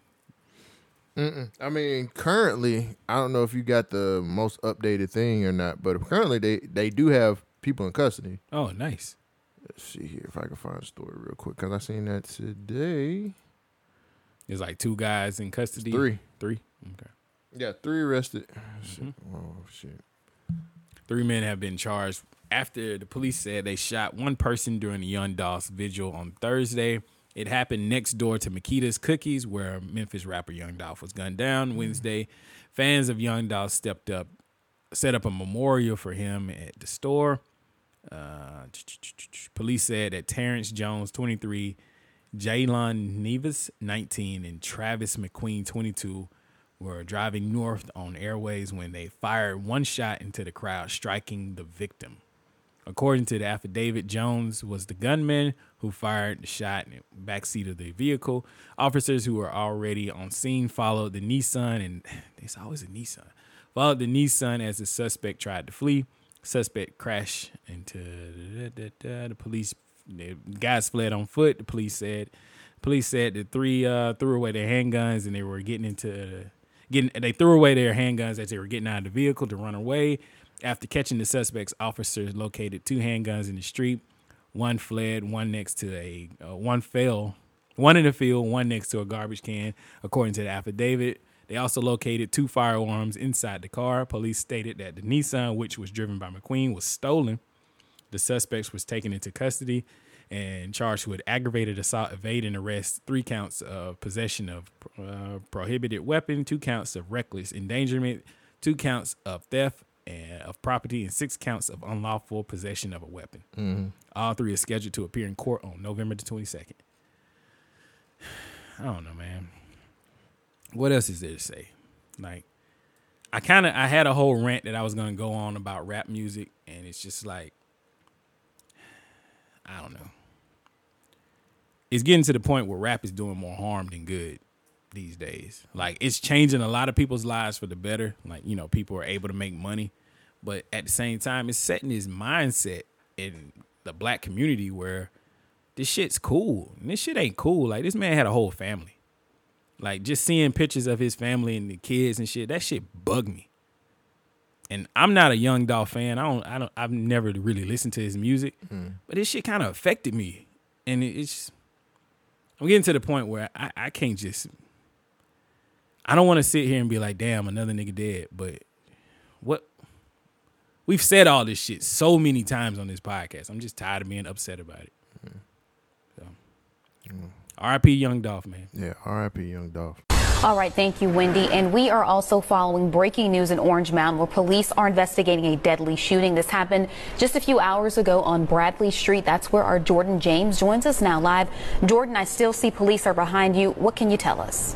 A: Mm-mm. I mean, currently, I don't know if you got the most updated thing or not, but currently they they do have people in custody.
B: oh nice
A: Let's see here if I can find a story real quick because I seen that today.
B: There's like two guys in custody.
A: Three.
B: Three. Okay.
A: Yeah, three arrested. Shit. Oh shit.
B: Three men have been charged after the police said they shot one person during the Young Dolph's vigil on Thursday. It happened next door to Makeda's Cookies, where Memphis rapper Young Dolph was gunned down Wednesday. Fans of Young Dolph stepped up set up a memorial for him at the store. Uh, police said that Terrence Jones, 23, Jalen Nevis, 19, and Travis McQueen, 22, were driving north on airways when they fired one shot into the crowd, striking the victim. According to the affidavit, Jones was the gunman who fired the shot in the backseat of the vehicle. Officers who were already on scene followed the Nissan, and there's always a Nissan, followed the Nissan as the suspect tried to flee. Suspect crashed into the police. The guys fled on foot. The police said, police said the three uh, threw away their handguns and they were getting into getting. They threw away their handguns as they were getting out of the vehicle to run away. After catching the suspects, officers located two handguns in the street. One fled, one next to a uh, one fell, one in the field, one next to a garbage can, according to the affidavit. They also located two firearms inside the car. Police stated that the Nissan, which was driven by McQueen, was stolen. The suspects was taken into custody and charged with aggravated assault, evading arrest, three counts of possession of uh, prohibited weapon, two counts of reckless endangerment, two counts of theft and of property, and six counts of unlawful possession of a weapon.
A: Mm-hmm.
B: All three are scheduled to appear in court on November the 22nd. I don't know, man. What else is there to say? Like, I kind of I had a whole rant that I was gonna go on about rap music, and it's just like, I don't know. It's getting to the point where rap is doing more harm than good these days. Like it's changing a lot of people's lives for the better. Like, you know, people are able to make money. But at the same time, it's setting this mindset in the black community where this shit's cool. And this shit ain't cool. Like this man had a whole family. Like just seeing pictures of his family and the kids and shit, that shit bugged me. And I'm not a Young Dolph fan. I don't I don't I've never really listened to his music. Hmm. But this shit kind of affected me. And it- it's I'm getting to the point where I, I can't just I don't want to sit here and be like, damn, another nigga dead. But what we've said all this shit so many times on this podcast. I'm just tired of being upset about it. Hmm. So hmm. R.I.P. Young Dolph, man.
A: Yeah, R.I.P. Young Dolph.
J: All right, thank you, Wendy. And we are also following breaking news in Orange Mound where police are investigating a deadly shooting. This happened just a few hours ago on Bradley Street. That's where our Jordan James joins us now live. Jordan, I still see police are behind you. What can you tell us?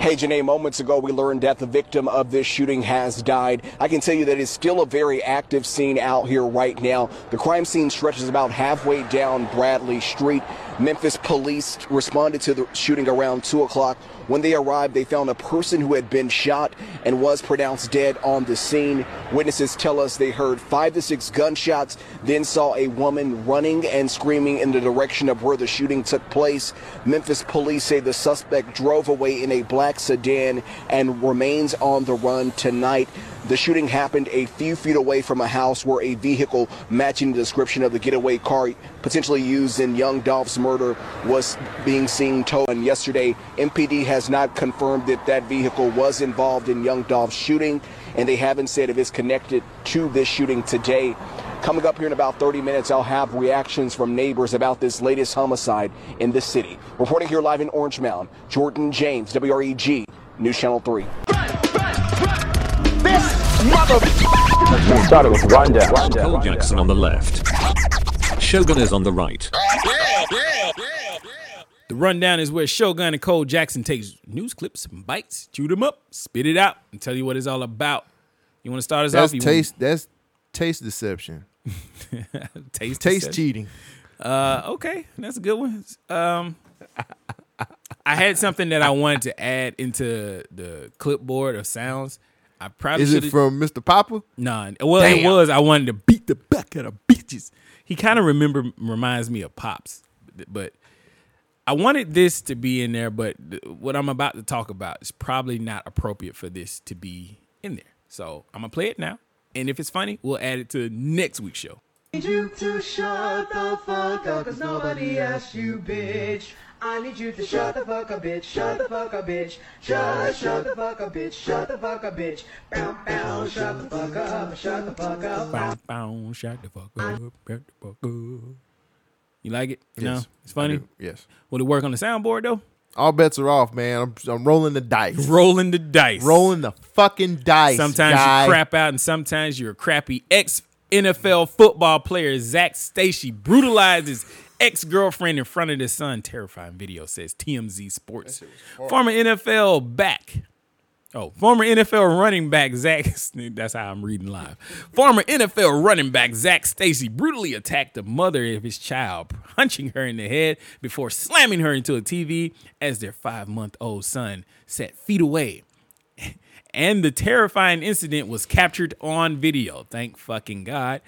K: Hey, Janae, moments ago we learned that the victim of this shooting has died. I can tell you that it's still a very active scene out here right now. The crime scene stretches about halfway down Bradley Street. Memphis police responded to the shooting around 2 o'clock. When they arrived, they found a person who had been shot and was pronounced dead on the scene. Witnesses tell us they heard five to six gunshots, then saw a woman running and screaming in the direction of where the shooting took place. Memphis police say the suspect drove away in a black sedan and remains on the run tonight. The shooting happened a few feet away from a house where a vehicle matching the description of the getaway car potentially used in Young Dolph's murder was being seen towed. And yesterday, MPD has not confirmed that that vehicle was involved in Young Dolph's shooting, and they haven't said if it's connected to this shooting today. Coming up here in about 30 minutes, I'll have reactions from neighbors about this latest homicide in the city. Reporting here live in Orange Mound, Jordan James, WREG, News Channel 3.
L: Started with rundown.
D: Cole Jackson on the left. Shogun is on the right.
B: The rundown is where Shogun and Cole Jackson takes news clips and bites, chew them up, spit it out, and tell you what it's all about. You want to start us
A: That's
B: off? You
A: taste. That's taste deception.
B: Taste
A: Taste
B: deception?
A: cheating.
B: Uh, okay, that's a good one. Um, I had something that I wanted to add into the clipboard of sounds. I probably
A: Is it
B: should've-
A: from Mr. Papa?
B: Nah, well, it was. I wanted to beat the back of the bitches. He kind of remember reminds me of Pops, but I wanted this to be in there. But what I'm about to talk about is probably not appropriate for this to be in there. So I'm gonna play it now, and if it's funny, we'll add it to next week's show.
M: need you to shut the fuck up, cause nobody asked you, bitch. I need you to shut the fuck up, bitch. Shut the fuck up, bitch. Shut, shut the fuck up, bitch. Shut the fuck up, bitch. Bow, bow, shut the fuck up. Shut the fuck up.
B: Bow, bow, shut the fuck up, shut the fuck up. You like it? No,
A: Yes,
B: it's funny.
A: Yes.
B: Will it work on the soundboard though?
A: All bets are off, man. I'm, I'm rolling the dice.
B: Rolling the dice.
A: Rolling the fucking dice.
B: Sometimes
A: guy.
B: you crap out, and sometimes you're a crappy ex NFL football player. Zach Stacy brutalizes ex girlfriend in front of his son. Terrifying video says TMZ Sports. Former NFL back. Oh, former NFL running back Zach. That's how I'm reading live. Former NFL running back Zach Stacy brutally attacked the mother of his child, punching her in the head before slamming her into a TV as their five month old son sat feet away and the terrifying incident was captured on video. Thank fucking God.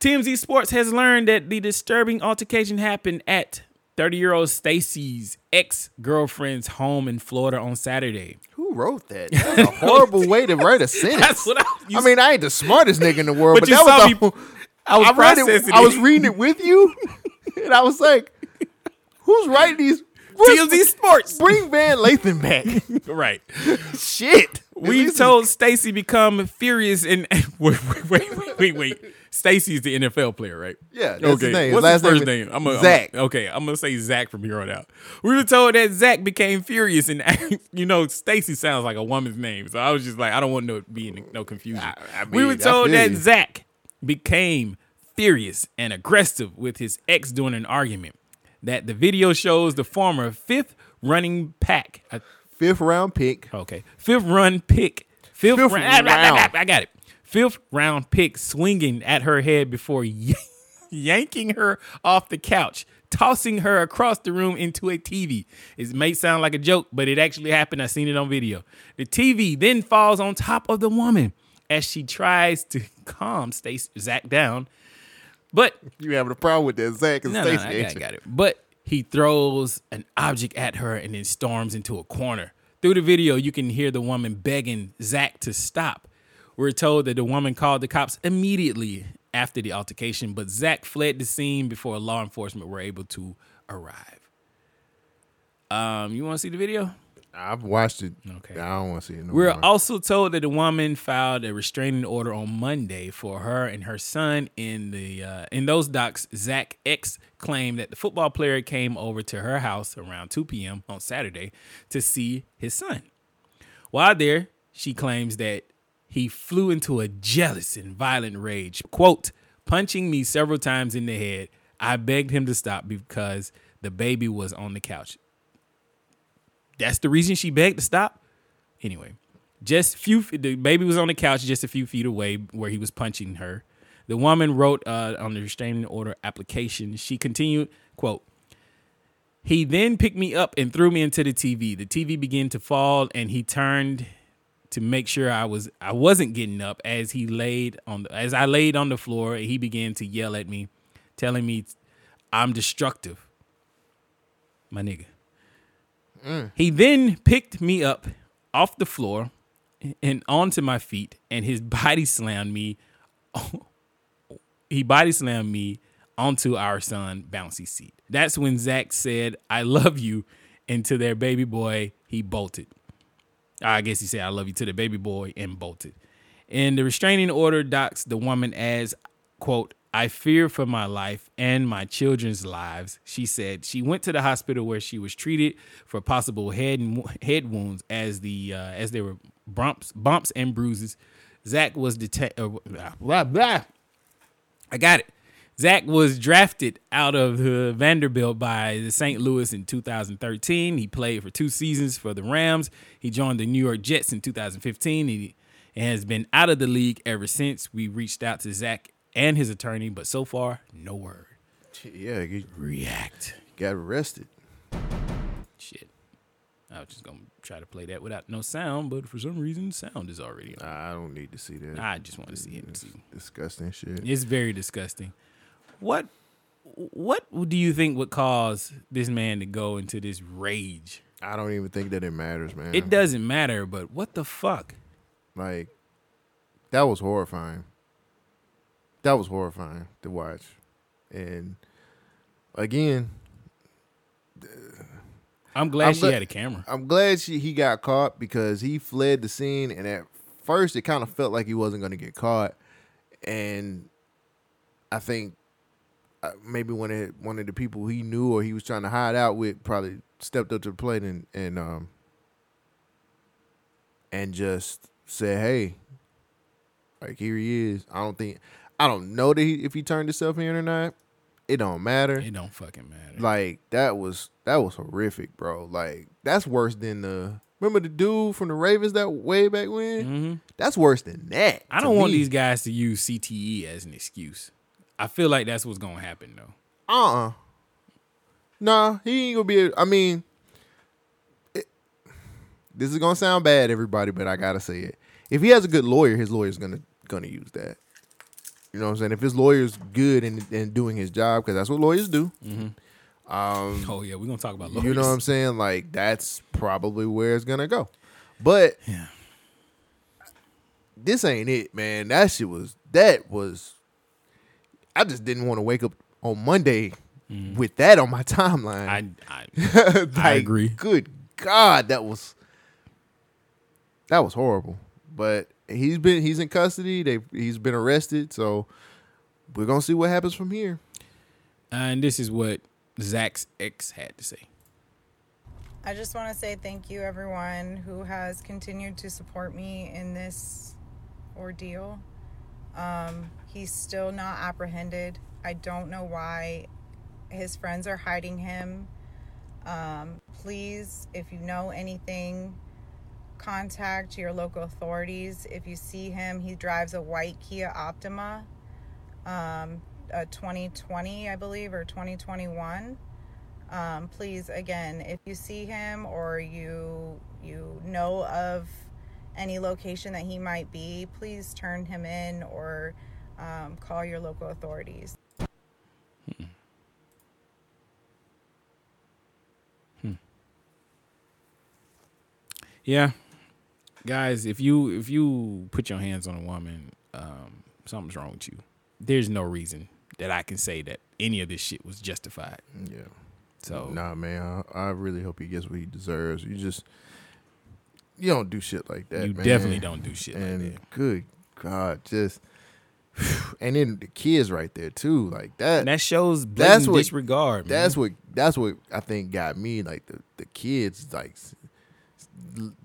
B: TMZ Sports has learned that the disturbing altercation happened at 30 year old Stacy's ex girlfriend's home in Florida on Saturday.
A: Who wrote that? That's a horrible way to write a sentence.
B: That's what I,
A: I mean, I ain't the smartest nigga in the world,
B: But
A: but, that was
B: saw
A: a-
B: me- I was
A: read it.
B: processing
A: I was reading it with you, and I was like, "Who's writing these?"
B: TMZ Sports.
A: Bring Van Lathan back.
B: right.
A: Shit.
B: We told Stacy become furious and wait, wait, wait, wait, wait. Stacy's the NFL player, right?
A: Yeah, that's his name.
B: What's
A: last
B: his first
A: name
B: name? I'm a,
A: Zach.
B: I'm a- okay, I'm gonna say Zach from here on out. We were told that Zach became furious, and you know, Stacy sounds like a woman's name, so I was just like, I don't want no be in no confusion. we
A: mean,
B: were told that. Zach became furious and aggressive with his ex during an argument. That the video shows the former fifth running pack, a
A: fifth round pick.
B: Okay, fifth run pick, fifth,
A: Fifth
B: round.
A: round.
B: I got it. Fifth round pick swinging at her head before yanking her off the couch, tossing her across the room into a TV. It may sound like a joke, but it actually happened. I seen it on video. The TV then falls on top of the woman as she tries to calm Stacy Zach down. But
A: you having a problem with that, Zach and
B: no, no,
A: Stacy?
B: I got, got it. But he throws an object at her and then storms into a corner. Through the video, you can hear the woman begging Zach to stop. We're told that the woman called the cops immediately after the altercation, but Zach fled the scene before law enforcement were able to arrive. Um, you want to see the video?
A: I've watched it.
B: Okay.
A: I don't want to see it no
B: We're
A: more.
B: also told that the woman filed a restraining order on Monday for her and her son. In the uh, in those docs, Zach X claimed that the football player came over to her house around 2 p.m. on Saturday to see his son. While there, she claims that he flew into a jealous and violent rage, quote, punching me several times in the head. I begged him to stop because the baby was on the couch. That's the reason she begged to stop. Anyway, just few the baby was on the couch just a few feet away where he was punching her. The woman wrote uh, on the restraining order application. She continued, "quote He then picked me up and threw me into the TV. The TV began to fall, and he turned to make sure I was I wasn't getting up as he laid on the, as I laid on the floor. He began to yell at me, telling me I'm destructive. My nigga. Mm. He then picked me up off the floor and onto my feet, and his body slammed me. he body slammed me onto our son bouncy seat. That's when Zach said, "I love you," and to their baby boy, he bolted. I guess he said, "I love you" to the baby boy and bolted. In the restraining order, docs the woman as quote I fear for my life and my children's lives. She said she went to the hospital where she was treated for possible head and head wounds as the uh, as there were bumps bumps and bruises. Zach was detected. Uh, blah blah. I got it. Zach was drafted out of uh, Vanderbilt by the St. Louis in 2013. He played for two seasons for the Rams. He joined the New York Jets in 2015. He and has been out of the league ever since. We reached out to Zach and his attorney, but so far, no word.
A: Yeah, he
B: react.
A: Got arrested.
B: Shit. I was just gonna try to play that without no sound, but for some reason, sound is already on.
A: I don't need to see that.
B: I just want to see it.
A: Disgusting shit.
B: It's very disgusting. What what do you think would cause this man to go into this rage?
A: I don't even think that it matters, man.
B: It doesn't matter, but what the fuck?
A: Like, that was horrifying. That was horrifying to watch. And again,
B: I'm glad she
A: gla-
B: had a camera.
A: I'm glad she he got caught because he fled the scene, and at first it kind of felt like he wasn't going to get caught, and I think maybe one of one of the people he knew or he was trying to hide out with probably stepped up to the plate and and um and just said, "Hey, like here he is." I don't think I don't know that he, if he turned himself in or not. It don't matter.
B: It don't fucking matter.
A: Like that was that was horrific, bro. Like that's worse than the remember the dude from the Ravens that way back when. That's worse than that.
B: Mm-hmm. I don't want these guys to use CTE as an excuse. I feel like that's what's gonna happen though.
A: Uh uh Nah, he ain't gonna be. I mean, it- this is gonna sound bad, everybody, but I gotta say it. If he has a good lawyer, his lawyer's gonna gonna use that. You know what I'm saying? If his lawyer's good in, in doing his job, because that's what lawyers do. Um,
B: Oh yeah, we're gonna talk about lawyers.
A: you know what I'm saying? Like that's probably where it's gonna go. But
B: Yeah.
A: this ain't it, man. That shit was that was. I just didn't want to wake up on Monday mm. with that on my timeline.
B: I I, I agree.
A: Good God, that was that was horrible. But he's been he's in custody. They he's been arrested. So we're gonna see what happens from here.
B: And this is what Zach's ex had to say.
L: I just want to say thank you, everyone who has continued to support me in this ordeal. Um, he's still not apprehended. I don't know why his friends are hiding him. Um, please, if you know anything, contact your local authorities. If you see him, he drives a white Kia Optima, um, a 2020, I believe, or 2021 um, please again if you see him or you you know of any location that he might be please turn him in or um, call your local authorities
B: Yeah, guys, if you if you put your hands on a woman, um, something's wrong with you. There's no reason that I can say that any of this shit was justified.
A: Yeah.
B: So
A: Nah, man. I, I really hope he gets what he deserves. You just you don't do shit like that.
B: You
A: man.
B: definitely don't do shit like
A: and
B: that.
A: Good God, just and then the kids right there too, like that.
B: that shows that's what, disregard, man.
A: That's what. That's what I think got me. Like the the kids, like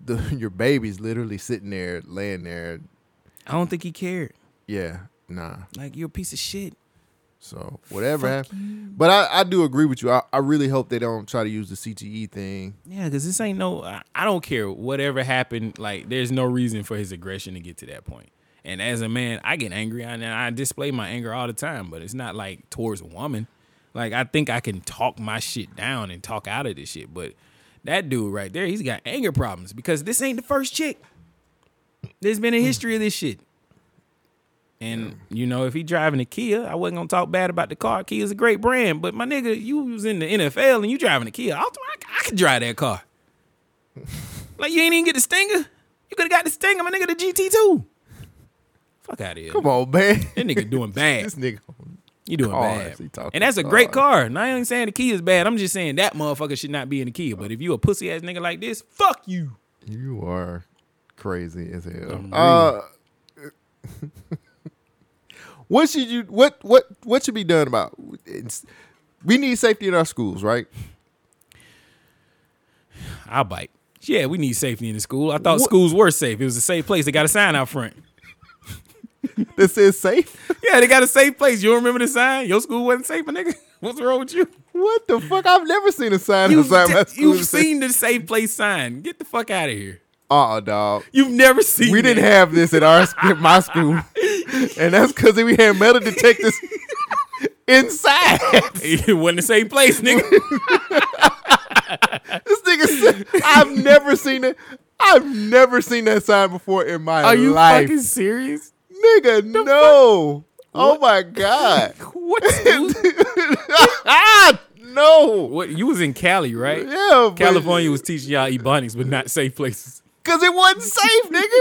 A: the your baby's literally sitting there, laying there.
B: I don't think he cared.
A: Yeah, nah.
B: Like you're a piece of shit.
A: So whatever
B: Fuck
A: happened, but I, I do agree with you. I, I really hope they don't try to use the CTE thing.
B: Yeah, because this ain't no. I, I don't care whatever happened. Like, there's no reason for his aggression to get to that point. And as a man, I get angry and I display my anger all the time. But it's not like towards a woman. Like, I think I can talk my shit down and talk out of this shit. But that dude right there, he's got anger problems because this ain't the first chick. There's been a history of this shit. And you know, if he driving a Kia, I wasn't gonna talk bad about the car. Kia's a great brand, but my nigga, you was in the NFL and you driving a Kia. I'll, I, I could drive that car. like you ain't even get the Stinger. You could have got the Stinger, my nigga, the GT two. Fuck out of here.
A: Come on, man.
B: That nigga doing bad.
A: this nigga,
B: You doing
A: Cars,
B: bad. And that's a great car. Now I ain't saying the Kia is bad. I'm just saying that motherfucker should not be in the Kia. But if you a pussy ass nigga like this, fuck you.
A: you are crazy as hell. Uh, what should you? What what what should be done about? It's, we need safety in our schools, right?
B: I'll bite. Yeah, we need safety in the school. I thought schools were safe. It was a safe place. They got a sign out front.
A: that says safe.
B: Yeah, they got a safe place. You don't remember the sign? Your school wasn't safe, my nigga. What's wrong with you?
A: What the fuck? I've never seen a sign
B: You've,
A: my school.
B: you've seen the safe place sign. Get the fuck out of here.
A: Uh-uh, dog.
B: You've never seen.
A: We didn't have this at our at my school, and that's because we had metal detectors inside.
B: It wasn't the same place, nigga.
A: this nigga said, "I've never seen it. I've never seen that sign before in my life.
B: Are you
A: life,
B: fucking serious?
A: nigga. no. Oh my god.
B: What?
A: ah, no.
B: what? You was in Cali, right?
A: Yeah,
B: California was teaching y'all ebonics, but not safe places.
A: Cause it wasn't safe, nigga.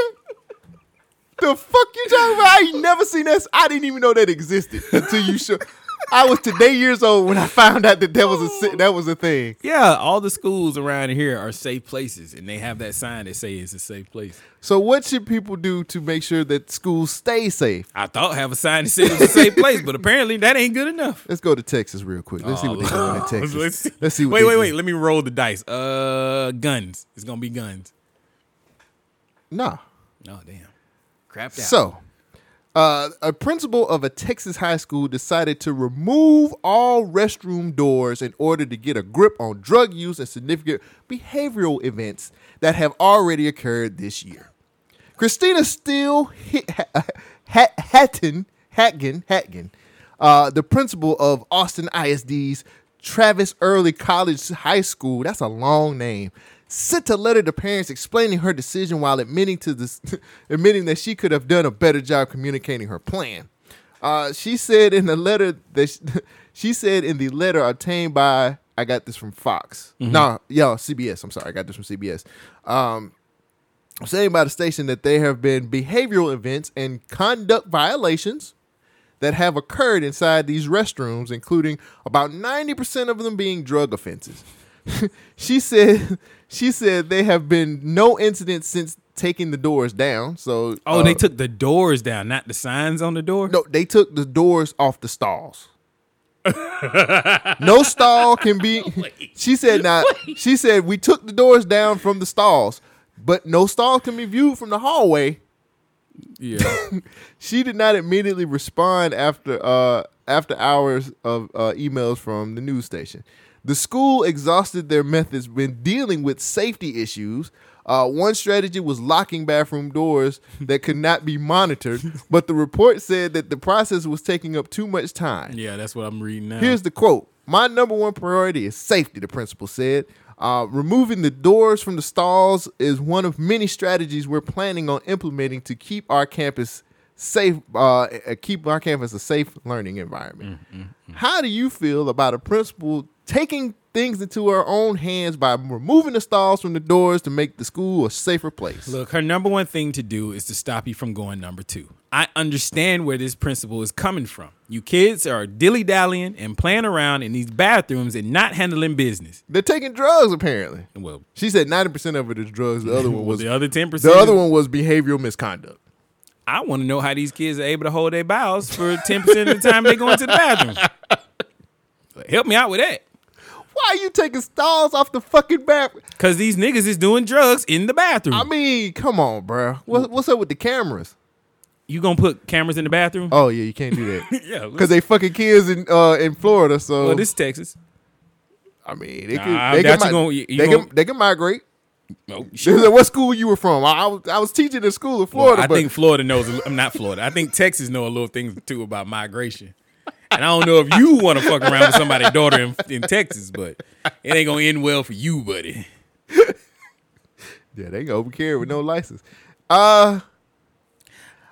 A: The fuck you talking about? I ain't never seen that. I didn't even know that existed until you showed. I was today years old when I found out that that was a that was a thing.
B: Yeah, all the schools around here are safe places, and they have that sign that say it's a safe place.
A: So what should people do to make sure that schools stay safe?
B: I thought have a sign that says it's a safe place, but apparently that ain't good enough.
A: Let's go to Texas real quick. Let's see what they're doing in Texas.
B: Let's see.
A: Let's see what
B: wait, wait, wait. Let me roll the dice. Uh, guns. It's gonna be guns.
A: Nah.
B: Oh damn. Crapped out.
A: So, uh, a principal of a Texas high school decided to remove all restroom doors in order to get a grip on drug use and significant behavioral events that have already occurred this year. Christina Steele Hatton, Hatgen, Hatgen, uh, the principal of Austin ISD's Travis Early College High School, that's a long name, sent a letter to parents explaining her decision while admitting to this, admitting that she could have done a better job communicating her plan. Uh, she said in the letter that she, she said in the letter obtained by I got this from Fox.
B: Mhm.
A: No, yo, CBS. I'm sorry, I got this from CBS. Um, saying by the station that there have been behavioral events and conduct violations that have occurred inside these restrooms, including about 90% of them being drug offenses. she said she said there have been no incidents since taking the doors down. So
B: Oh,
A: uh,
B: they took the doors down, not the signs on the door.
A: No, they took the doors off the stalls. no stall can be. She said not. She said we took the doors down from the stalls, but no stall can be viewed from the hallway.
B: Yeah.
A: she did not immediately respond after uh, after hours of uh, emails from the news station. The school exhausted their methods when dealing with safety issues. Uh, one strategy was locking bathroom doors that could not be monitored, but the report said that the process was taking up too much time.
B: Yeah, that's what I'm reading now.
A: Here's the quote My number one priority is safety, the principal said. Uh, removing the doors from the stalls is one of many strategies we're planning on implementing to keep our campus safe, uh, keep our campus a safe learning environment. How do you feel about a principal taking things into her own hands by removing the stalls from the doors to make the school a safer place?
B: Look, her number one thing to do is to stop you from going number two. I understand where this principle is coming from. You kids are dilly dallying and playing around in these bathrooms and not handling business.
A: They're taking drugs, apparently.
B: Well,
A: she said ninety percent of it is drugs. The other one was
B: the other 10%
A: The other one was behavioral misconduct.
B: I want to know how these kids are able to hold their bowels for 10% of the time they go into the bathroom. Help me out with that.
A: Why are you taking stalls off the fucking bathroom?
B: Because these niggas is doing drugs in the bathroom.
A: I mean, come on, bro. What, what's up with the cameras?
B: You gonna put cameras in the bathroom?
A: Oh yeah, you can't do that.
B: Yeah,
A: because they fucking kids in uh in Florida. So
B: Well, this is Texas.
A: I mean, they can they can, mi-
B: gonna- you- you
A: they,
B: gonna-
A: can they can migrate.
B: Oh,
A: said, what school you were from? I, I was I was teaching in school in Florida.
B: Well, I think Florida knows. I'm not Florida. I think Texas know a little thing too about migration. And I don't know if you want to fuck around with somebody's daughter in, in Texas, but it ain't gonna end well for you, buddy.
A: yeah, they go over carry with no license. Uh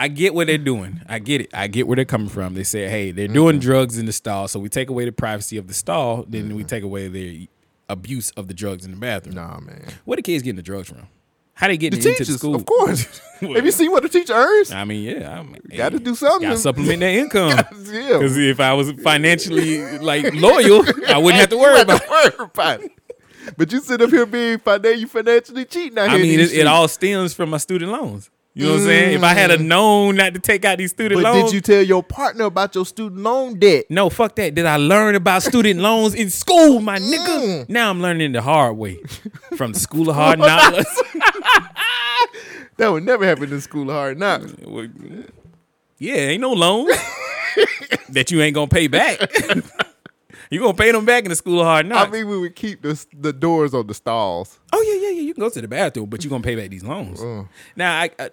B: I get what they're doing. I get it. I get where they're coming from. They say, hey, they're doing drugs in the stall, so we take away the privacy of the stall, then we take away the abuse of the drugs in the bathroom.
A: Nah, man.
B: Where the kids getting the drugs from? How they getting
A: the
B: into the
A: teachers,
B: school?
A: of course. Have you seen what the teacher earns?
B: I mean, yeah,
A: Got to do something.
B: Got to supplement their income.
A: yeah.
B: Because if I was financially like loyal, I wouldn't have to worry about.
A: to worry about it. But you sit up here being financially cheating out
B: I mean, it, it all stems from my student loans. You know what I'm saying? If I had a
A: Mm.
B: known not to take out these student loans.
A: But
B: loans,
A: did you tell your partner about your student loan debt?
B: No, fuck that. Did I learn about student loans in school, my
A: Mm.
B: nigga? Now I'm learning the hard way from the school of hard knocks.
A: That would never happen in school of hard knocks.
B: yeah, ain't no loans that you ain't gonna pay back. You gonna pay them back in the school of hard
A: I mean, we would keep the the doors on the stalls.
B: oh yeah, yeah, yeah. You can go to the bathroom, but you are gonna pay back these loans.
A: Uh.
B: Now, I, I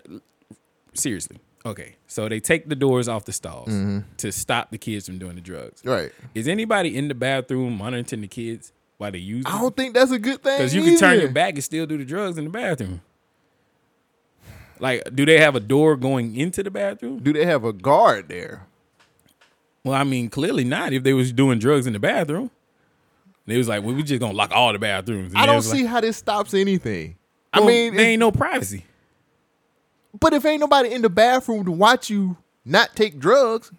B: seriously. Okay, so they take the doors off the stalls
A: Mhm.
B: to stop the kids from doing the drugs.
A: Right.
B: Is anybody in the bathroom monitoring the kids while they use?
A: I don't think that's a good thing.
B: Because you can turn your back and still do the drugs in the bathroom. Like, do they have a door going into the bathroom?
A: Do they have a guard there?
B: Well, I mean, clearly not. If they was doing drugs in the bathroom, they was like, "Well, we just gonna lock all the bathrooms." And
A: I don't see
B: like,
A: how this stops anything.
B: well,
A: I mean,
B: there ain't no privacy.
A: but if ain't nobody in the bathroom to watch you not take drugs,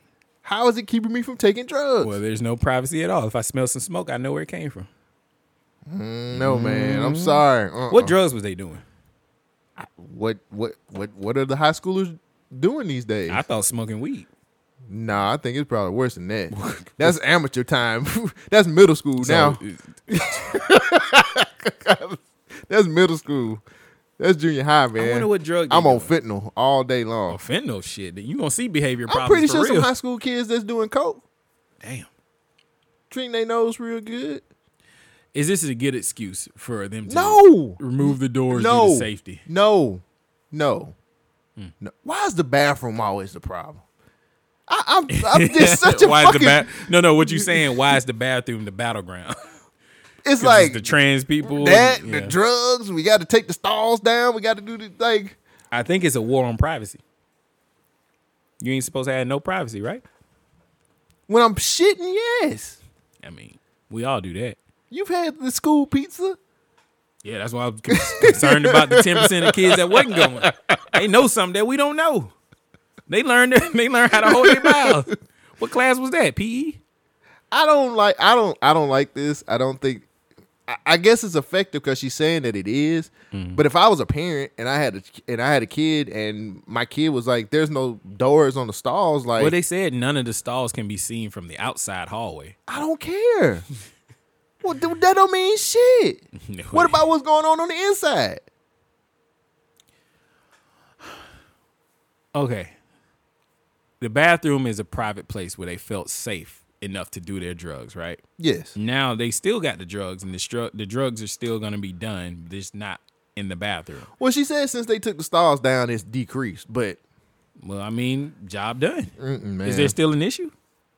A: How is it keeping me from taking drugs?
B: Well, there's no privacy at all. If I smell some smoke, I know where it came from.
A: Mm, no, man. I'm sorry. Uh-uh.
B: What drugs was they doing?
A: What what what what are the high schoolers doing these days?
B: I thought smoking weed.
A: Nah, I think it's probably worse than that. That's amateur time. That's middle school now. That's middle school. That's junior high, man.
B: I wonder what drug
A: I'm on fentanyl all day long.
B: Oh, fentanyl shit. You gonna see behavior
A: I'm
B: problems.
A: pretty
B: for
A: sure some high school kids that's doing coke.
B: Damn.
A: Treating their nose real good.
B: Is this a good excuse for them to
A: No.
B: remove the doors
A: no
B: due to safety?
A: No, no,
B: Hmm.
A: no. Why is the bathroom always the problem? I, I'm, I'm just such a
B: why
A: fucking.
B: is the ba- No, no. What you saying? Why is the bathroom the battleground?
A: it's like
B: the trans people.
A: that
B: yeah.
A: the drugs. We got to take the stalls down. We got to do the like.
B: I think it's a war on privacy. You ain't supposed to have no privacy, right?
A: When I'm shitting, yes.
B: I mean, we all do that.
A: You've had the school pizza.
B: Yeah, that's why I was con- concerned about the ten percent of kids that wasn't going. They know something that we don't know. They learned. They learned how to hold their mouths. What class was that? PE.
A: I don't like. I don't. I don't like this. I don't think. I, I guess it's effective because she's saying that it is.
B: Mm-hmm.
A: But if I was a parent and I had a and I had a kid and my kid was like, "There's no doors on the stalls," like
B: well, they said none of the stalls can be seen from the outside hallway.
A: I don't care. well, th- that don't mean shit. What about what's going on on the inside?
B: Okay. The bathroom is a private place where they felt safe enough to do their drugs, right?
A: Yes.
B: Now they still got the drugs, and the stru- the drugs are still going to be done, just not in the bathroom.
A: Well, she said since they took the stalls down, it's decreased. But
B: Well, I mean, job done. Is there still an issue?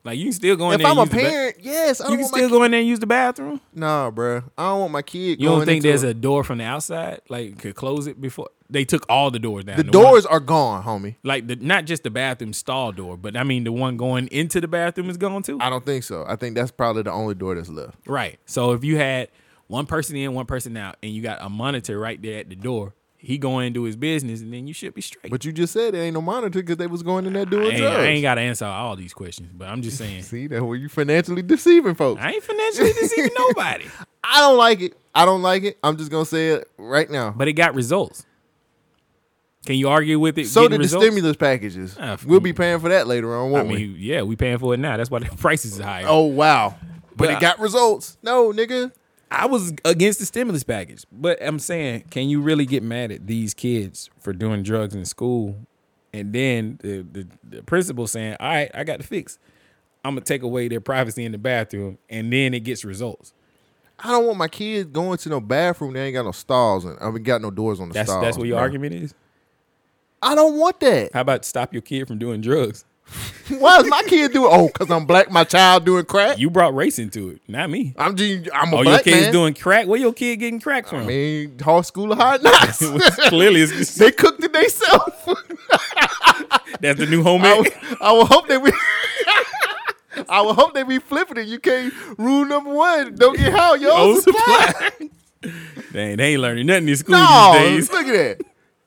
B: Like you can still go in
A: if
B: there.
A: I'm
B: and
A: a
B: use the ba-
A: parent, yes, I
B: you can still go in there and use the bathroom.
A: Nah, bro. I don't want my kid.
B: You don't think there's a door from the outside, like could close it before they took all the doors down?
A: the
B: one-
A: doors are gone, homie.
B: like the not just the bathroom stall door, but I mean the one going into the bathroom is gone too.
A: I don't think so. I think that's probably the only door that's left.
B: Right. So if you had one person in, one person out, and you got a monitor right there at the door, he going and do his business, and then you should be straight.
A: But you just said there ain't no monitor because they was going in there doing
B: I
A: drugs.
B: I ain't got to answer all these questions, but I'm just saying.
A: See that where you financially deceiving folks.
B: I ain't financially deceiving nobody.
A: I don't like it. I don't like it. I'm just gonna say it right now.
B: But it got results. Can you argue with it?
A: So did the stimulus packages.
B: Ah, f-
A: we'll be paying for that later on,
B: I
A: won't we?
B: mean, yeah, we paying for it now. That's why the prices is higher.
A: Oh wow. But
B: But
A: it got results. No, nigga.
B: I was against the stimulus package, but I'm saying, can you really get mad at these kids for doing drugs in school, and then the the, the principal saying, "All right, I got the fix. I'm gonna take away their privacy in the bathroom," and then it gets results.
A: I don't want my kids going to no bathroom. They ain't got no stalls and I mean got no doors on the
B: That's
A: stalls.
B: that's what your
A: bro.
B: argument is.
A: I don't want that.
B: How about stop your kid from doing drugs?
A: Why is my kid doing? Oh, cause I'm black. My child doing crack.
B: You brought race into it, not me.
A: I'm just. I'm a
B: oh, your kid's
A: man.
B: doing crack. Where your kid getting crack from?
A: I mean, hard school of hard knocks.
B: Clearly, it's
A: they cooked it themselves.
B: that's the new
A: I, would- I would hope that we. I would hope they be flipping it. You can't rule number one. Don't get how your
B: Old
A: own supply.
B: Dang, they ain't learning nothing in school
A: no,
B: these days.
A: look at that.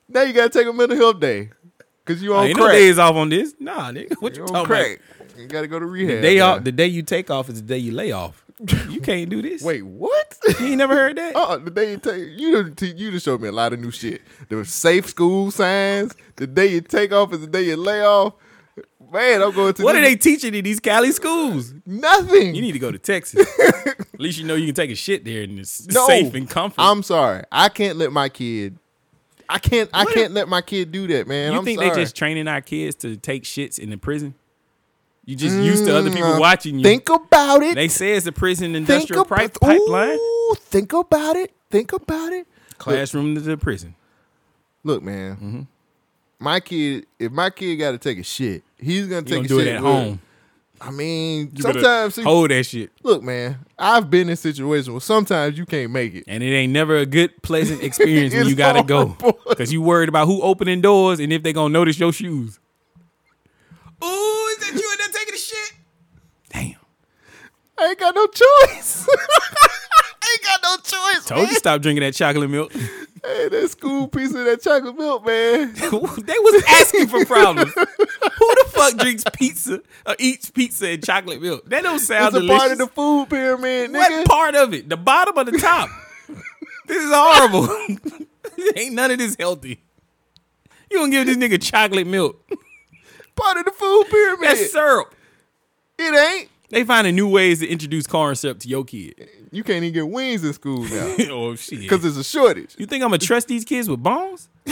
A: Now you gotta take a mental health day because you on
B: ain't
A: crack.
B: no days off on this. Nah, nigga. What you
A: You
B: talking
A: crack.
B: about?
A: You gotta go to
B: The
A: rehab.
B: day
A: now.
B: off, the day you take off is the day you lay off. You can't do this.
A: Wait, what?
B: You ain't never heard that?
A: Uh, the day you take you done, you just showed me a lot of new shit. The safe school signs. The day you take off is the day you lay off. Man, I'm going to.
B: What are they teaching in these Cali schools?
A: Nothing.
B: You need to go to Texas. At least you know you can take a shit there and it's
A: No,
B: safe and comfort.
A: I'm sorry. I can't let my kid. I can't. I
B: What?
A: can't let my kid do that, man.
B: you
A: I'm
B: think
A: sorry.
B: they just training our kids to take shits in the prison? You just used to other people
A: Mm,
B: watching you.
A: Think about it.
B: They say it's a prison
A: think
B: industrial
A: about,
B: pipe, pipeline.
A: Ooh, think about it. Think about it.
B: Classroom to the prison.
A: Look, man.
B: Mm-hmm.
A: My kid. If my kid got to take a shit, he's gonna take
B: gonna
A: a
B: do it at home.
A: I mean,
B: You
A: sometimes see-
B: hold that shit.
A: Look, man, I've been in situations where sometimes you can't make it.
B: And it ain't never a good, pleasant experience when you gotta go. Because you worried about who opening doors and if they gonna notice your shoes. Ooh, is that you in there taking a shit? Damn.
A: I ain't got no choice. I ain't got no choice.
B: Told you stop drinking that chocolate milk.
A: Hey, that school piece of that chocolate milk, man.
B: they was asking for problems. Who the fuck drinks pizza or eats pizza and chocolate milk? That don't sound
A: It's a part of the food pyramid, nigga.
B: What part of it? The bottom or the top? this is horrible. Ain't none of this healthy. You gonna give this nigga chocolate milk?
A: Part of the food pyramid.
B: That's syrup.
A: It ain't.
B: They finding new ways to introduce syrup to your kid.
A: You can't even get wings in school now
B: oh shit!
A: because there's a shortage.
B: You think I'm gonna trust these kids with bones?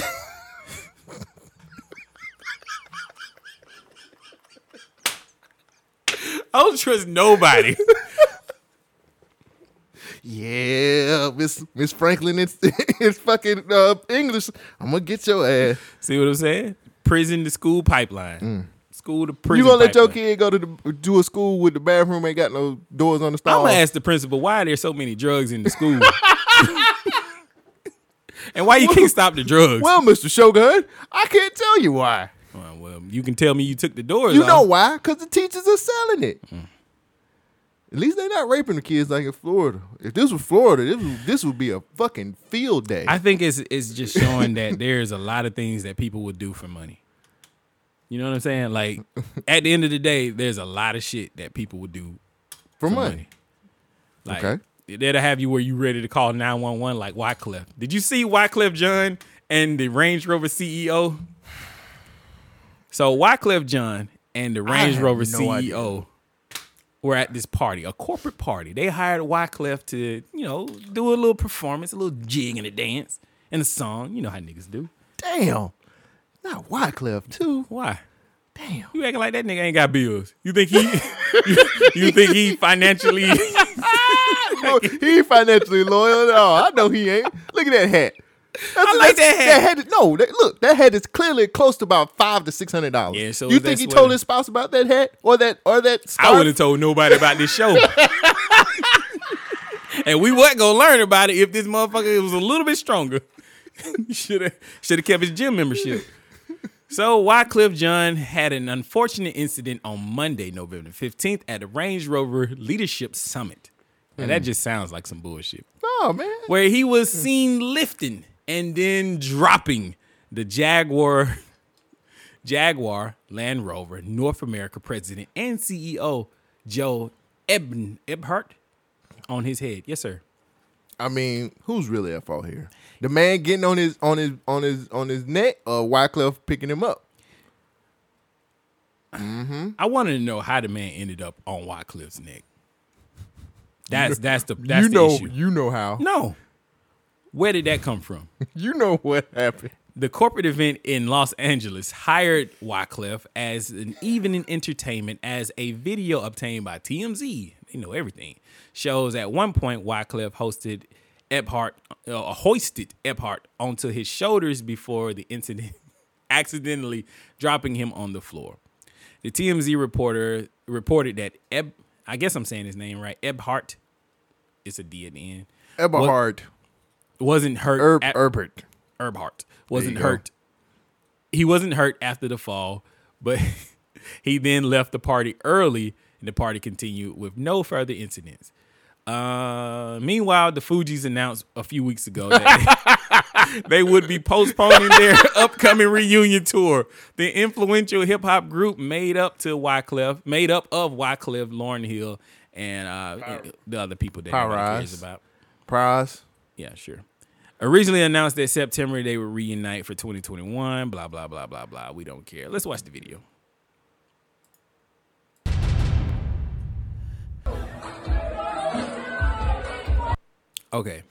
B: I don't trust nobody.
A: Yeah, Miss Miss Franklin, it's it's fucking uh, English. I'm gonna get your ass.
B: See what I'm saying? Prison to school pipeline. School to prison.
A: you gonna let your kid go to the, to a school with the bathroom ain't got no doors on the stall.
B: I'm gonna ask the principal why there's so many drugs in the school, and why you can't stop the drugs.
A: Well, Mister Shogun, I can't tell you why.
B: Well, well, you can tell me you took the doors.
A: You
B: off.
A: know why? Because the teachers are selling it. At least they're not raping the kids like in Florida. If this was Florida, this would, this would be a fucking field day.
B: I think it's it's just showing that there's a lot of things that people would do for money. You know what I'm saying? Like at the end of the day, there's a lot of shit that people would do
A: For money.
B: Like
A: Okay.
B: that'll have you where you ready to call 911 like Wyclef. Did you see Wyclef Jean and the Range Rover CEO? So Wyclef Jean and the Range Rover
A: no
B: CEO were at this party, a corporate party. They hired Wyclef to, you know, do a little performance, a little jig and a dance and a song. You know how niggas do.
A: Damn. Not Wyclef, too.
B: Why?
A: Damn.
B: You acting like that nigga ain't got bills. You think he you, you think he financially
A: No, he ain't financially loyal at all. I know he ain't. Look at that hat. That's-
B: I like
A: that's-
B: that hat.
A: is- no, that, look, that hat is clearly close to about five to six hundred dollars.
B: Yeah, so
A: you think he
B: sweater.
A: told his spouse about that hat or that or that?
B: I
A: Scarf?
B: would have told nobody about this show. and we wasn't gonna learn about it if this motherfucker was a little bit stronger. should have should have kept his gym membership. So Wyclef Jean had an unfortunate incident on Monday, November 15th at the Range Rover Leadership Summit. Now that
A: Mm.
B: just sounds like some bullshit.
A: No man.
B: Where he was seen lifting and then dropping the Jaguar Jaguar Land Rover North America president and CEO Joe Eben Ebhart on his head. Yes, sir.
A: I mean, who's really at fault here? The man getting on his on his on his on his neck, or Wyclef picking him up? Mm-hmm.
B: I wanted to know how the man ended up on Wyclef's neck. That's that's the that's
A: you
B: the
A: know
B: issue.
A: you know how.
B: No. Where did that come from?
A: You know what happened.
B: The corporate event in Los Angeles hired Wyclef as an evening entertainment as a video obtained by TMZ. They know everything. Shows at one point Wyclef hosted Ephardt, uh, hoisted Ephardt onto his shoulders before the incident, accidentally dropping him on the floor. The TMZ reporter reported that Eb, I guess I'm saying his name right, Ebhart, it's a D at the end.
A: Eberhard.
B: wasn't hurt.
A: Herb
B: at-
A: Herbert.
B: Erbhart wasn't
A: go.
B: hurt. He wasn't hurt after the fall, but he then left the party early, and the party continued with no further incidents. Uh, meanwhile, the Fugees announced a few weeks ago that they would be postponing their upcoming reunion tour. The influential hip hop group made up to Wyclef, made up of Wyclef, Lauryn Hill, and uh, the other people that nobody cares about.
A: Pras.
B: Yeah, sure. Originally announced that September they would reunite for 2021. Blah blah blah blah blah. We don't care. Let's watch the video. Okay.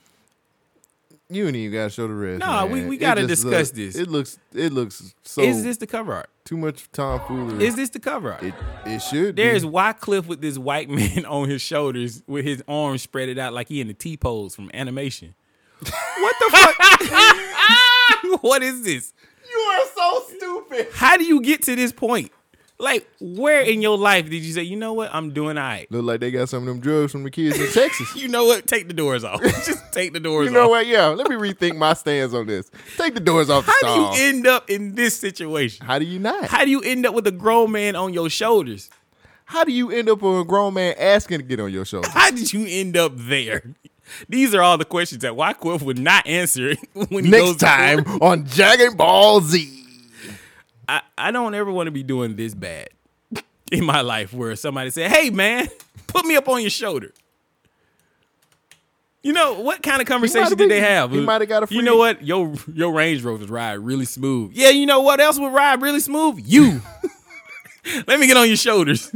A: You ain't even gotta show the rest.
B: Nah, we-
A: man.
B: we
A: It
B: gotta
A: just
B: discuss
A: look-
B: this.
A: It looks it looks so
B: is this the cover art?
A: too much tomfoolery.
B: Is this the cover art?
A: it it should
B: There's
A: be.
B: Wyclef with this white man on his shoulders with his arms spread it out like he in the T pose from animation. what the fuck? what is this?
A: You are so stupid.
B: How do you get to this point? Like, where in your life did you say, you know what, I'm doing all right?
A: Look like they got some of them drugs from the kids in Texas.
B: You know what? Take the doors off. Just take the doors off.
A: You know
B: off.
A: what? Yeah, let me rethink my stance on this. Take the doors off the
B: How
A: stall.
B: do you end up in this situation?
A: How do you not?
B: How do you end up with a grown man on your shoulders?
A: How do you end up with a grown man asking to get on your shoulder?
B: How did you end up there? These are all the questions that Wyclef would not answer when he
A: Next
B: goes
A: time on Dragon Ball Z.
B: I, I don't ever want to be doing this bad in my life where somebody say, "Hey man, put me up on your shoulder." You know what kind of conversation did
A: been-
B: they have?
A: he might have got a
B: You know what? Your your Range Rovers ride really smooth. Yeah, you know what else would ride really smooth? You. Let me get on your shoulders.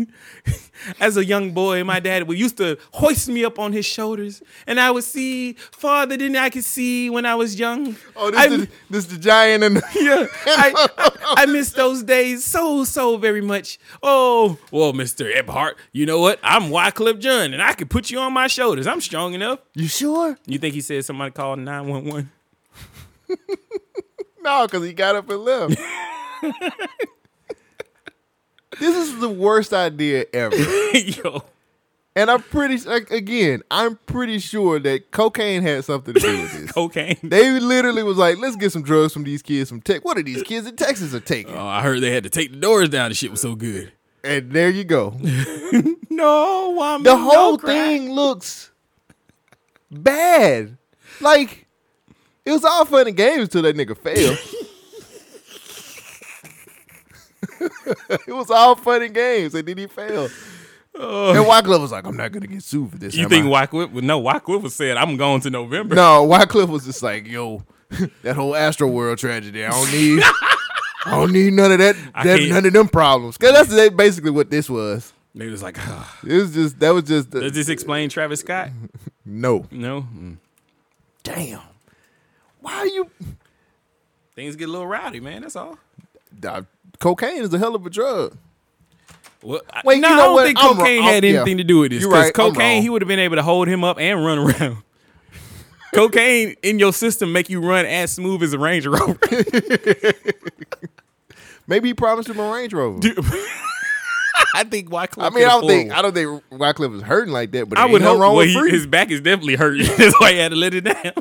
B: As a young boy, my dad would used to hoist me up on his shoulders, and I would see farther than I could see when I was young.
A: Oh, this
B: I-
A: the, this the giant and the,
B: yeah, I, I, I miss those days so so very much. Oh, well, Mister Ebhart, you know what? I'm Wyclef Jean, and I can put you on my shoulders. I'm strong enough.
A: You sure?
B: You think he said somebody called nine one one?
A: No, because he got up and left. This is the worst idea ever.
B: Yo.
A: And I'm pretty like again, I'm pretty sure that cocaine had something to do with this.
B: Cocaine.
A: They literally was like, let's get some drugs from these kids from Tech. What are these kids in Texas are taking?
B: Oh, I heard they had to take the doors down. The shit was so good.
A: And there you go.
B: no, I'm
A: the whole thing looks bad. Like it was all fun and games until that nigga failed. it was all fun and games, and then he failed. and Wyclef was like, "I'm not gonna get sued for this."
B: You think
A: I?"
B: Wyclef? No, Wyclef was said, "I'm going to November."
A: No, Wyclef was just like, "Yo, that whole Astroworld tragedy. I don't need, I don't need none of that. That none of them problems." Cause that's that basically what this was.
B: They was like.
A: It was just that was just the,
B: Does this explain Travis Scott?
A: no.
B: No. Mm.
A: Damn. Why are you?
B: Things get a little rowdy, man. That's all.
A: Uh, cocaine is a hell of a drug.
B: Well, I-
A: Wait,
B: no,
A: you
B: I
A: know
B: don't
A: what?
B: think
A: I'm
B: cocaine
A: wrong.
B: had
A: Yeah.
B: anything to do with this.
A: You're
B: Because
A: right. I'm
B: cocaine,
A: wrong.
B: he would have been able to hold him up and run around. cocaine in your system make you run as smooth as a Range Rover.
A: Maybe he promised him a Range Rover.
B: I think Wyclef.
A: I mean, I don't think I don't think Wyclef was hurting like that, but
B: I would hope
A: wrong
B: well,
A: with
B: he-
A: free.
B: his back is definitely hurting. That's why he had to let it down.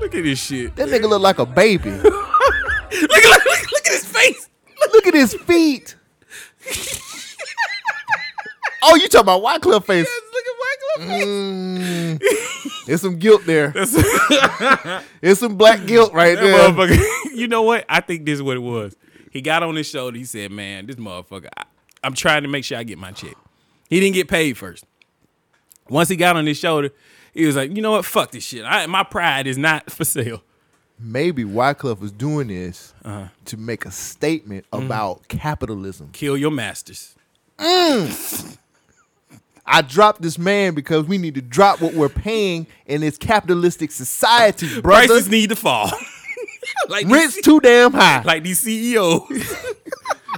B: Look at this shit.
A: That nigga look like a baby.
B: look, look, look, look at his face.
A: Look at his feet. oh, you talking about Wyclef face?
B: Yes, Look at Wyclef face.
A: Mm, there's some guilt there. There's some black guilt right
B: That
A: there.
B: motherfucker- you know what? I think this is what it was. He got on his shoulder. He said, "Man, this motherfucker. I, I'm trying to make sure I get my check." He didn't get paid first. Once he got on his shoulder, he was like, "You know what? Fuck this shit. I, my pride is not for sale."
A: Maybe Wyclef was doing this
B: Uh-huh.
A: to make a statement
B: Mm-hmm.
A: about capitalism.
B: Kill your masters.
A: Mm. I dropped this man because we need to drop what we're paying in this capitalistic society, brother.
B: Prices need to fall. like
A: Rent's too damn high.
B: like these CEOs.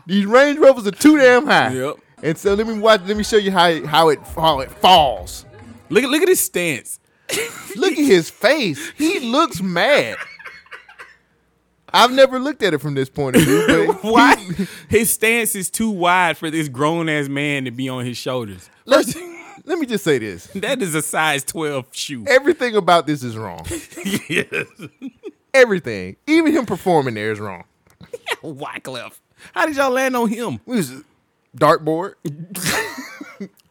A: These Range Rovers are too damn high.
B: Yep.
A: And so let me watch. Let me show you how it, how it how it falls.
B: Look at look at his stance.
A: Look at his face. He looks mad. I've never looked at it from this point of view. But
B: Why? His stance is too wide for this grown ass man to be on his shoulders.
A: Let me just say this.
B: That is a size 12 shoe.
A: Everything about this is wrong.
B: yes.
A: Everything, even him performing there, is wrong.
B: Wyclef. How did y'all land on him?
A: We was dartboard.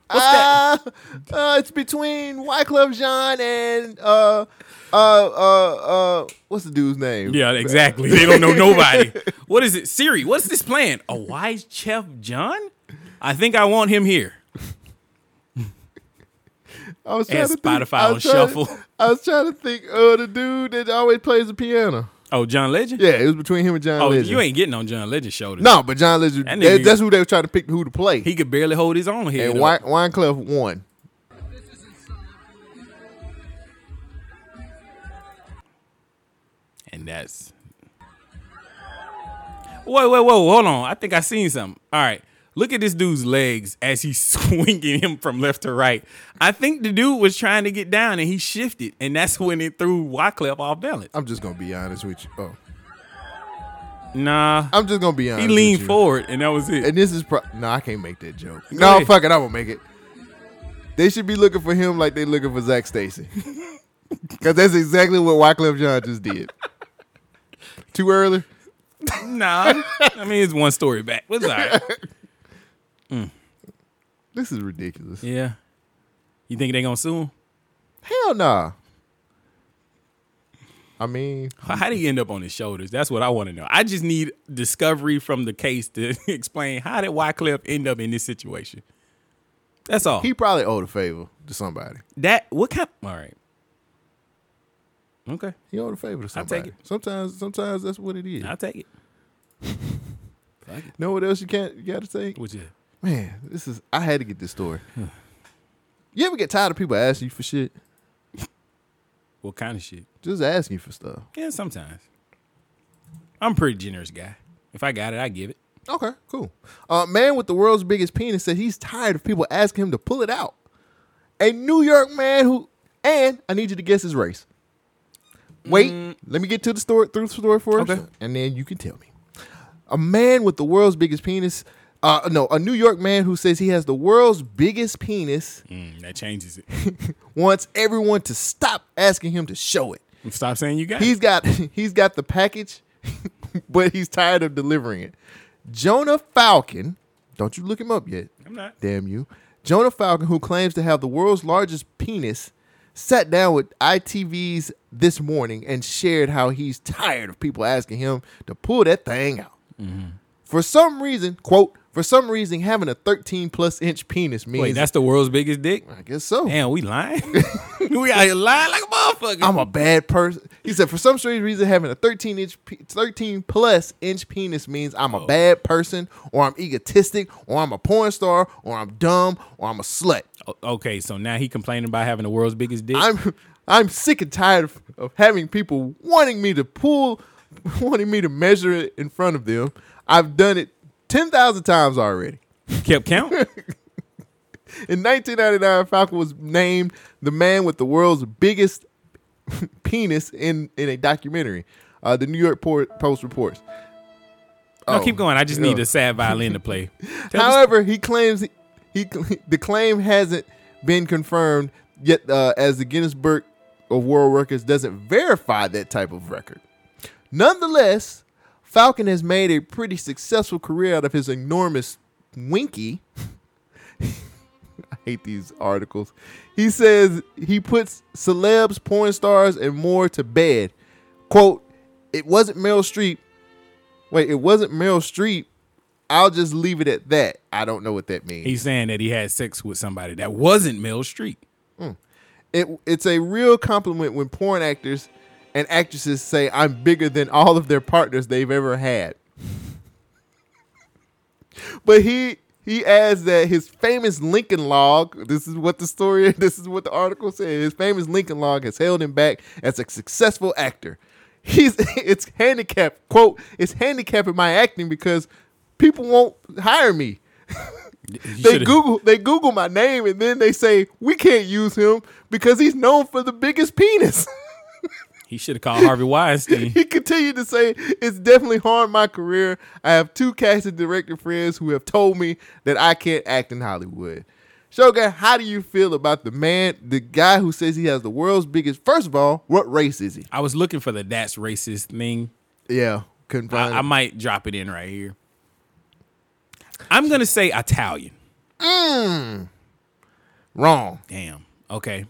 A: Uh, uh, it's between Wyclef Jean and uh, uh, uh, uh, what's the dude's name?
B: Yeah, exactly. They don't know nobody. What is it? Siri, what's this plan? A wise chef John? I think I want him here.
A: I was
B: And
A: trying to
B: Spotify
A: think, I was trying to- I was trying to think of the dude that always plays the piano.
B: Oh, John Legend?
A: Yeah, it was between him and John
B: Oh,
A: Legend.
B: you ain't getting on John Legend's shoulders.
A: no, but John Legend.
B: That
A: that- that's who they were trying to pick who to play.
B: He could barely hold his own head.
A: and. Wine, Wineclef won.
B: And that's. Wait, wait, whoa, hold on. I think I seen something. All right. Look at this dude's legs as he's swinging him from left to right. I think the dude was trying to get down and he shifted, and that's when it threw Wyclef off balance.
A: I'm just gonna be honest with you. Oh,
B: Nah.
A: I'm just gonna be honest.
B: He leaned
A: with you.
B: forward, and that was it.
A: And this is pro- no, I can't make that joke. No,
B: ahead.
A: fuck it, I'm gonna make it. They should be looking for him like they looking for Zach Stacy, because that's exactly what Wyclef Jean just did. Too early.
B: nah. I mean, it's one story back. It's all right. Mm.
A: This is ridiculous.
B: Yeah. You think they gonna sue him?
A: Hell nah. I mean,
B: How, how did he end up on his shoulders? That's what I want to know. I just need discovery from the case to explain how did Wyclef end up in this situation. That's all.
A: he probably owed a favor to somebody.
B: that what kind? All right. Okay,
A: He owed a favor to somebody.
B: I'll take it.
A: Sometimes, sometimes that's what it is.
B: I'll take it.
A: know what else you can't? You got to take.
B: What's that?
A: Man, this is. I had to get this story. you ever get tired of people asking you for shit?
B: What kind of shit?
A: Just asking you for stuff.
B: Yeah, sometimes. I'm a pretty generous guy. If I got it, I give it.
A: Okay, cool. Uh, man with the world's biggest penis said he's tired of people asking him to pull it out. A New York man who, and I need you to guess his race. Wait, let me get to the story through the story first,
B: Okay.
A: and then you can tell me. A man with the world's biggest penis. Uh, no, a New York man who says he has the world's biggest penis
B: Mm, that changes it.
A: wants everyone to stop asking him to show it.
B: Stop saying you got
A: He's
B: it.
A: got he's got the package, but he's tired of delivering it. Jonah Falcon, don't you look him up yet?
B: I'm not.
A: Damn you. Jonah Falcon, who claims to have the world's largest penis, sat down with ITV's this morning and shared how he's tired of people asking him to pull that thing out.
B: Mm-hmm.
A: For some reason, quote, for some reason, having a 13 plus inch penis means
B: Wait, that's the world's biggest dick?
A: I guess so.
B: Damn, we lying? we out here lying like a motherfucker.
A: I'm a bad person. He said, for some strange reason, having a 13 inch, pe- 13 plus inch penis means I'm
B: Oh.
A: a bad person, or I'm egotistic, or I'm a porn star, or I'm dumb, or I'm a slut.
B: O- okay, so now he complaining about having the world's biggest dick.
A: I'm I'm sick and tired of, of having people wanting me to pull, wanting me to measure it in front of them. I've done it ten thousand times already.
B: Kept count.
A: In 1999, Falcon was named the man with the world's biggest penis in in a documentary. Uh, the New York Post reports.
B: no,
A: Oh,
B: keep going. I just need a sad violin to play.
A: However, he claims he, he the claim hasn't been confirmed yet, uh, as the Guinness Book of World Records doesn't verify that type of record. Nonetheless, Falcon has made a pretty successful career out of his enormous winky. I hate these articles. He says he puts celebs, porn stars, and more to bed. Quote, it wasn't Meryl Streep. Wait, it wasn't Meryl Streep. I'll just leave it at that. I don't know what that means.
B: He's saying that he had sex with somebody that wasn't Mel Street. Hmm.
A: it, it's a real compliment when porn actors and actresses say I'm bigger than all of their partners they've ever had. but he he adds that his famous Lincoln log, this is what the story, this is what the article said. His famous Lincoln log has held him back as a successful actor. He's it's handicapped, quote, it's handicapping my acting because people won't hire me. they Google they Google my name and then they say we can't use him because he's known for the biggest penis.
B: He should have called Harvey Weinstein.
A: he continued to say it's definitely harmed my career. I have two casting director friends who have told me that I can't act in Hollywood. Shogun, how do you feel about the man, the guy who says he has the world's biggest? First of all, what race is he?
B: I was looking for the that's racist thing.
A: Yeah, couldn't find
B: I, I might drop it in right here. I'm gonna say Italian.
A: Mm. Wrong.
B: Damn. Okay.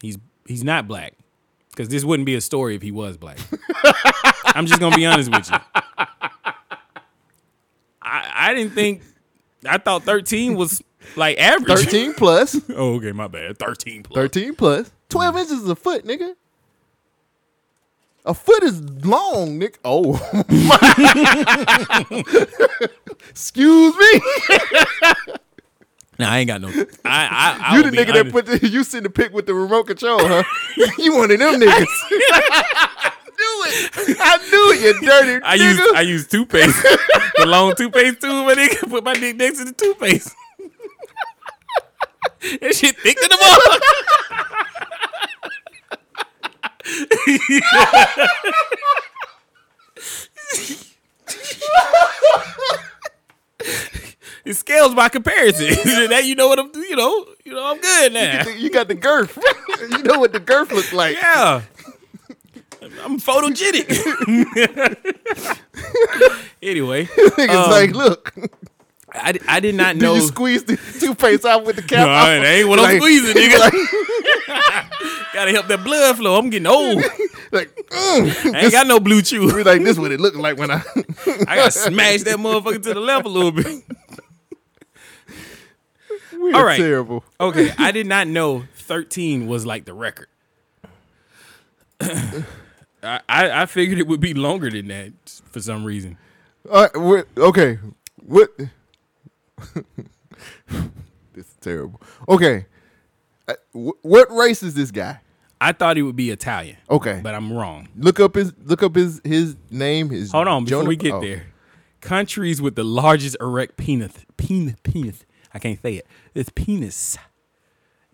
B: He's he's not black. Because this wouldn't be a story if he was black. I'm just gonna be honest with you. I I didn't think I thought 13 was like average.
A: 13 plus.
B: oh, okay, my bad. 13 plus.
A: 13 plus. 12 mm. inches is a foot, nigga. A foot is long, Nick. Oh. Excuse me.
B: Nah, I ain't got no. I I, I
A: you the nigga that put the, you sitting the pick with the remote control, huh? you one of them niggas. I knew it. I knew it, you dirty
B: I
A: nigga.
B: use I use toothpaste, the long toothpaste tube, my nigga. Put my dick next to the toothpaste. and shit thick to the motherfucker. It scales by comparison. that you know what I'm, doing, you know, you know I'm good now.
A: you got the girth. you know what the girth looks like.
B: Yeah. I'm photogenic. anyway,
A: Niggas
B: um,
A: like, look.
B: I, I did not
A: Do
B: know.
A: you squeeze the toothpaste out with the cap?
B: No, that ain't what I'm
A: Like-
B: squeezing, nigga.
A: like-
B: Gotta help that blood flow. I'm getting old.
A: like, mm.
B: I ain't got no BlueChew.
A: We like this what it looked like when I
B: I got smashed that motherfucker to the left a little bit.
A: We're
B: All right.
A: terrible.
B: Okay, I did not know 13 was like the record. I, I I figured it would be longer than that for some reason.
A: What, okay. What? this is terrible. Okay. Uh, wh- what race is this guy?
B: I thought he would be Italian.
A: Okay.
B: But I'm wrong.
A: Look up his look up his his name. His
B: Hold on, before
A: Jonah-
B: we get
A: oh.
B: there. Countries with the largest erect penis, penis, penis. I can't say it. It's penis.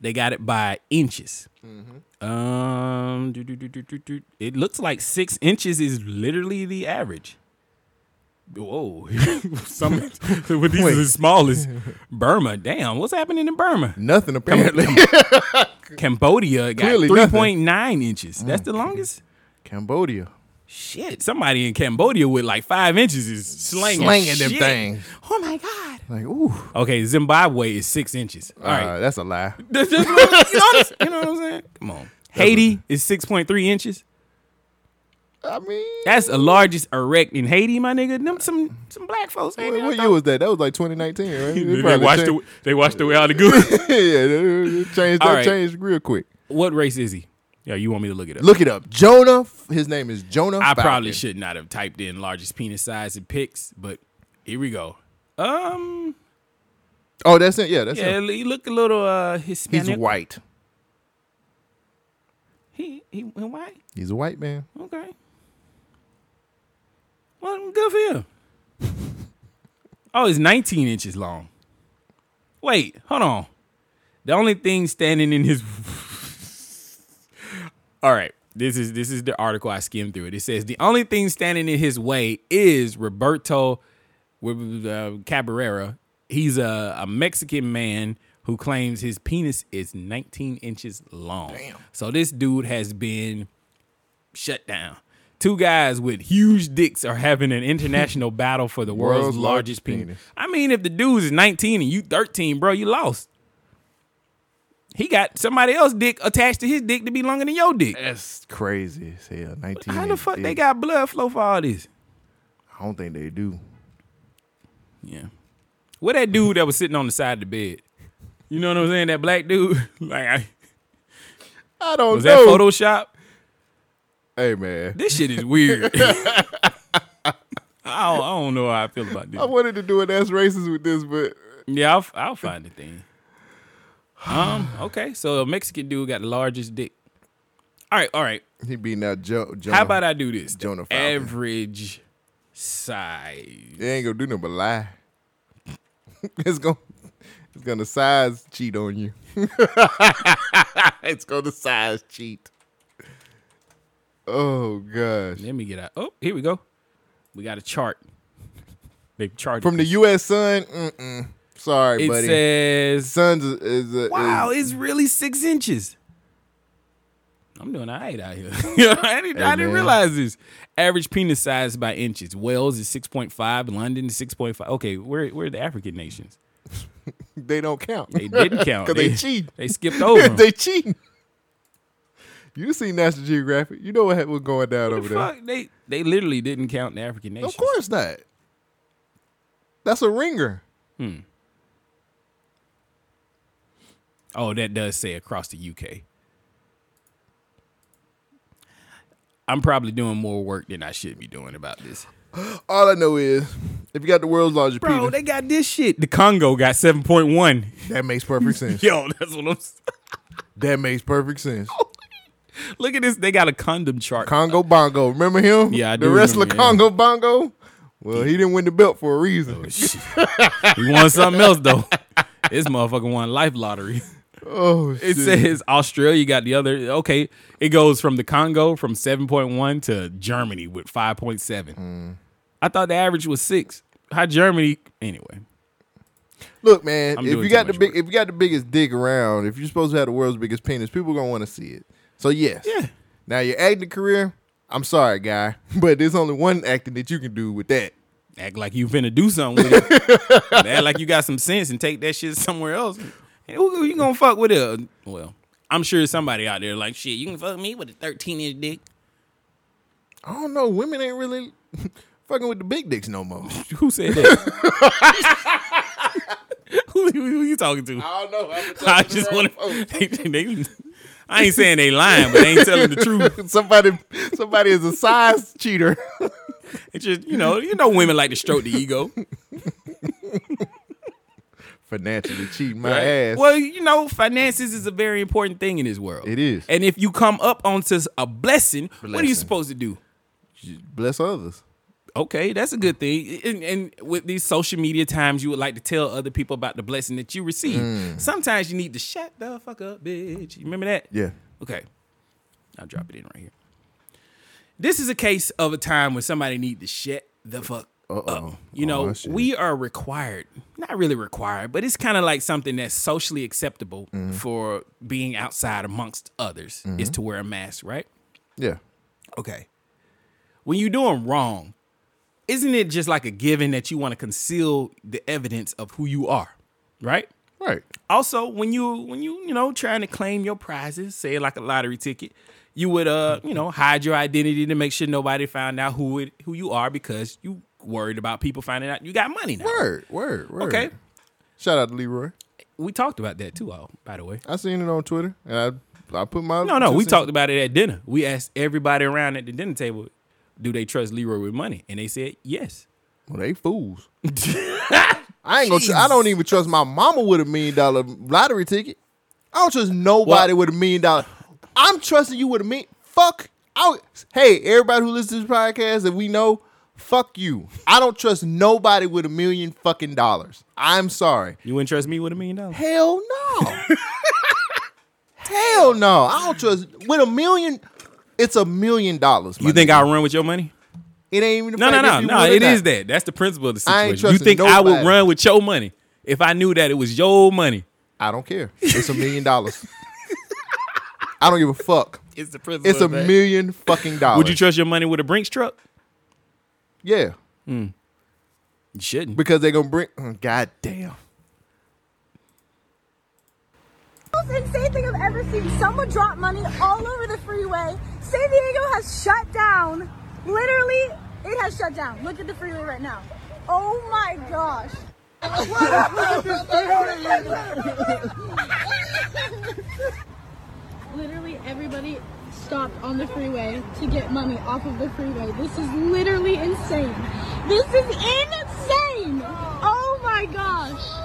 B: They got it by inches.
A: Mm-hmm.
B: Um, do, do, do, it looks like six inches is literally the average. Whoa, some with these
A: Wait.
B: are the smallest. Burma, damn, what's happening in Burma?
A: Nothing apparently.
B: Cambodia got three point nine inches. That's the longest.
A: Cambodia.
B: Shit, somebody in Cambodia with like five inches is slanging,
A: Slanging them things.
B: Oh my god.
A: Like, ooh.
B: Okay, Zimbabwe is six inches. All right,
A: Uh, that's a lie.
B: That's just you, know what I'm, you know what I'm saying? Come on. Haiti is six point three inches.
A: I mean,
B: That's the largest erect in Haiti, my nigga. Them some some black folks. Ain't
A: what,
B: it?
A: what year was that? That was like 2019, right?
B: They,
A: probably
B: washed
A: changed-
B: the, they washed away all the good.
A: yeah, they- they changed
B: All
A: that
B: right.
A: changed real quick.
B: what race is he? Yeah, you want me to look it up?
A: Look it up. Jonah. His name is Jonah.
B: I probably should not have typed in largest penis size and pics, but here we go. Um,
A: Oh, that's it. Yeah, that's
B: yeah,
A: him.
B: he look a little uh Hispanic.
A: He's white.
B: He he, he white.
A: He's a white man.
B: Okay. Well, good for him. oh, it's 19 inches long. Wait, hold on. The only thing standing in his All right. This is this is the article I skimmed through it. It says the only thing standing in his way is Roberto uh, Cabrera. He's a, a Mexican man who claims his penis is 19 inches long. Damn. So this dude has been shut down. Two guys with huge dicks are having an international battle for the world's,
A: World's
B: largest,
A: largest
B: penis.
A: penis.
B: I mean, if the dude is 19 and you 13, bro, you lost. He got somebody else dick attached to his dick to be longer than your dick.
A: That's crazy as hell. 19.
B: How the fuck they got blood flow for all this?
A: I don't think they do.
B: Yeah. What that dude that was sitting on the side of the bed? You know what I'm saying? That black dude. like I,
A: I don't
B: was
A: know.
B: Was that Photoshop?
A: Hey man,
B: This shit is weird. I, don't, I don't know how I feel about this.
A: I wanted to do an ass racist with this, but
B: Yeah, I'll, I'll find the thing. Um. Okay. So a Mexican dude got the largest dick. All right. All right.
A: he beating out Joe. Jonah.
B: How about I do this?
A: Jonah Falcon.
B: Average size.
A: It ain't gonna do nothing but lie. it's gonna it's gonna size cheat on you. it's gonna size cheat. Oh gosh.
B: Let me get out. Oh, here we go. We got a chart. They charted
A: From the. U.S. Sun. Mm-mm. Sorry,
B: It
A: buddy.
B: says
A: Sun's is, is, is
B: Wow, it's really six inches. I'm doing all right out here. I, didn't, I didn't realize this. Average penis size by inches. Wales is 6.5. London is 6.5. Okay, where where are the African nations?
A: they don't count.
B: They didn't count.
A: because they,
B: They-
A: cheat.
B: they skipped over
A: they cheating. You see National Geographic. You know what was going down
B: What
A: over
B: the
A: there.
B: They they literally didn't count the African nations.
A: Of course not. That's a ringer.
B: Hmm. Oh, that does say across the UK. I'm probably doing more work than I should be doing about this.
A: All I know is if you got the world's largest people.
B: Bro,
A: penis,
B: they got this shit. The Congo got 7.1.
A: that makes perfect sense.
B: Yo, that's what I'm saying.
A: That makes perfect sense.
B: Look at this. They got a condom chart.
A: Congo Bongo. Remember him?
B: Yeah, I do.
A: The wrestler
B: remember, yeah.
A: Congo Bongo. Well, he didn't win the belt for a reason.
B: Oh, he won something else, though. This motherfucker won life lottery.
A: Oh,
B: It
A: shit.
B: says Australia got the other. Okay, it goes from the Congo from 7.1 to Germany with 5.7.
A: Mm.
B: I thought the average was six. How Germany? Anyway,
A: Look, man,
B: I'm
A: if you got the big, if you got the biggest dick around, if you're supposed to have the world's biggest penis, people gonna want to see it. So yes,
B: Yeah.
A: Now your acting career, I'm sorry, guy, but there's only one acting that you can do with that.
B: act like you finna do something with it. act like you got some sense and take that shit somewhere else. And Who, who you gonna fuck with it? Well, I'm sure somebody out there like shit. You can fuck me with a 13 inch dick.
A: I don't know. Women ain't really fucking with the big dicks no more.
B: Who said that? who, who, who you talking to?
A: I don't know. I'm
B: I just want to. I ain't saying they lying, but they ain't telling the truth.
A: somebody, somebody is a size cheater.
B: It's just you know, you know, women like to stroke the ego.
A: Financially cheating my
B: right?
A: ass.
B: Well, you know, finances is a very important thing in this world.
A: It is.
B: And if you come up onto a blessing, what are you supposed to do?
A: Bless others.
B: Okay, that's a good thing. And, and with these social media times, you would like to tell other people about the blessing that you receive.
A: Mm.
B: Sometimes you need to shut the fuck up, bitch. You remember that?
A: Yeah.
B: Okay. I'll drop it in right here. This is a case of a time when somebody need to shut the fuck up. You know,
A: Oh, shit.
B: we are required, not really required, but it's kind of like something that's socially acceptable
A: Mm-hmm.
B: for being outside amongst others is
A: Mhm.
B: to wear a mask, right?
A: Yeah.
B: Okay. When you're doing wrong, isn't it just like a given that you want to conceal the evidence of who you are, right?
A: Right.
B: Also, when you when you you know trying to claim your prizes, say like a lottery ticket, you would uh you know hide your identity to make sure nobody found out who it who you are because you worried about people finding out you got money now.
A: Word, word, word.
B: Okay.
A: Shout out to Leroy.
B: We talked about that too, all by the way.
A: I seen it on Twitter, and I I put my
B: No, no, we
A: cents-
B: talked about it at dinner. We asked everybody around at the dinner table, do they trust Leroy with money? And they said yes.
A: Well, they fools. I ain't gonna. Tr- I don't even trust my mama with a million dollar lottery ticket. I don't trust nobody with a million dollar. I'm trusting you with a million. Fuck. I, hey, everybody who listens to this podcast that we know, fuck you. I don't trust nobody with a million fucking dollars. I'm sorry.
B: You wouldn't trust me with a million dollars?
A: Hell no. Hell no. I don't trust with a million. It's a million dollars.
B: You think I'll run with your money?
A: It ain't even. the
B: No, no, no, no.
A: would or
B: It
A: not.
B: is that. That's the principle of the
A: I ain't
B: situation. You
A: trusting
B: think I would run with your money if I knew that it was your money?
A: I don't care. It's a million dollars. I don't give a fuck.
B: It's the principle.
A: It's a
B: that.
A: million fucking dollars.
B: Would you trust your money with a Brinks truck?
A: Yeah, Mm.
B: You shouldn't.
A: because they're gonna bring. oh, God damn.
N: most insane thing I've ever seen. Someone drop money all over the freeway. San Diego has shut down. Literally, it has shut down. Look at the freeway right now. Oh my gosh. Literally, everybody stopped on the freeway to get money off of the freeway. This is literally insane. This is insane. Oh my gosh.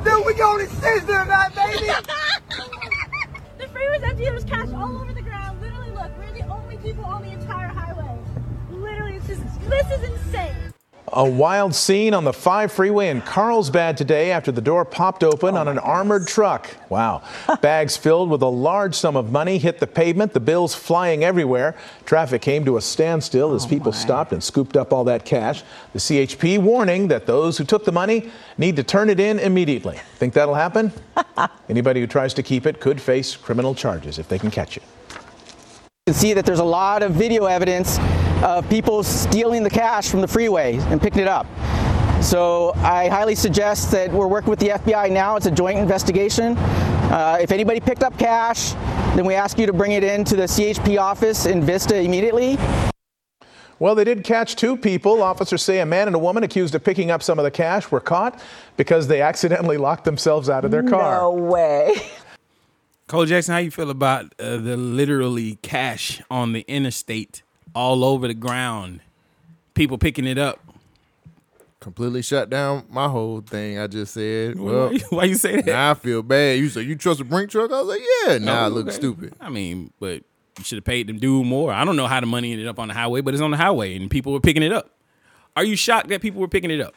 M: Then we gonna scissor that, baby.
N: the freeway was empty. There was cash all over the ground. Literally, look, we're the only people on the entire highway. Literally, it's just, this is insane.
O: A wild scene on the 5 freeway in Carlsbad today after the door popped open on an armored truck. Wow. Bags filled with a large sum of money hit the pavement, the bills flying everywhere. Traffic came to a standstill as oh, people stopped and scooped up all that cash. The CHP warning that those who took the money need to turn it in immediately. Think that'll happen? Anybody who tries to keep it could face criminal charges if they can catch it.
P: You can see that there's a lot of video evidence of people stealing the cash from the freeway and picking it up. So I highly suggest that we're working with the FBI now. It's a joint investigation. Uh, if anybody picked up cash, then we ask you to bring it into the CHP office in Vista immediately.
O: Well, they did catch two people. Officers say a man and a woman accused of picking up some of the cash were caught because they accidentally locked themselves out of their car.
P: No way.
B: Cole Jackson, how you feel about uh, the literally cash on the interstate all over the ground? People picking it up.
A: Completely shut down my whole thing. I just said. Well,
B: why you say that?
A: Now I feel bad. You said you trust a brink truck. I was like, yeah. Now I look stupid.
B: I mean, but you should have paid them dude more. I don't know how the money ended up on the highway, but it's on the highway and people were picking it up. Are you shocked that people were picking it up?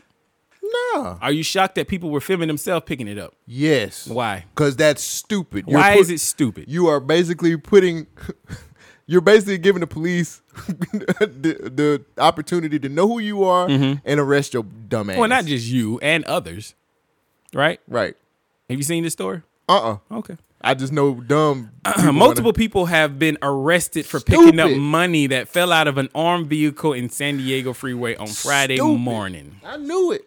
A: No.
B: Are you shocked that people were filming themselves picking it up?
A: Yes.
B: Why?
A: Because that's stupid.
B: Why
A: put-
B: is it stupid?
A: You are basically putting. You're basically giving the police the, the opportunity to know who you are
B: Mhm.
A: and arrest your dumb ass.
B: Well, not just you and others, right?
A: Right.
B: Have you seen this story?
A: Uh uh
B: Okay.
A: I just know dumb. people
B: Multiple
A: wanna-
B: people have been arrested for picking up money that fell out of an armed vehicle in San Diego freeway on Friday morning.
A: I knew it.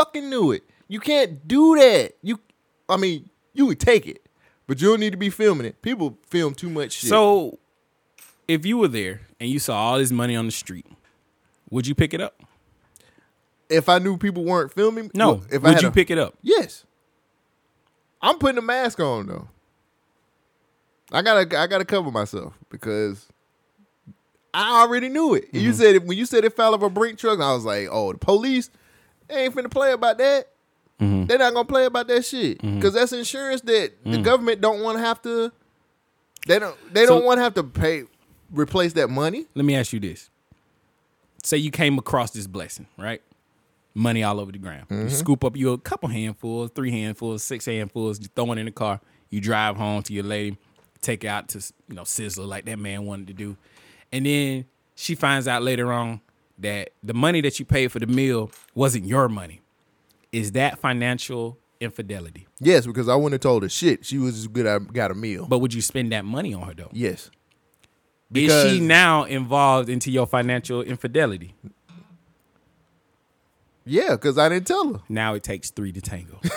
A: Fucking knew it. You can't do that. You, I mean, you would take it, But you don't need to be filming it. People film too much shit.
B: So, if you were there and you saw all this money on the street, would you pick it up?
A: if I knew people weren't filming,
B: No.
A: well, if I
B: would you
A: a-
B: pick it up?
A: Yes. I'm putting a mask on though. I gotta I gotta cover myself because I already knew it. You
B: Mhm.
A: said it when you said it fell off a brink truck. I was like, oh, the police they ain't finna play about that.
B: Mhm.
A: They're not gonna play about that shit because that's insurance that the
B: Mm.
A: government don't want to have to. They don't. They
B: So-
A: don't want to have to pay replace that money.
B: Let me ask you this. Say you came across this blessing, right? Money all over the ground. You
A: Mhm.
B: scoop up you a couple handfuls, three handfuls, six handfuls, you throw it in the car. You drive home to your lady, take out to you know Sizzler like that man wanted to do, and then she finds out later on that the money that you paid for the meal wasn't your money. Is that financial infidelity?
A: Yes, because I wouldn't have told her shit. She was as good. I got a meal.
B: But would you spend that money on her though?
A: Yes.
B: Is she now involved into your financial infidelity?
A: Yeah, because I didn't tell her.
B: Now it takes three to tango.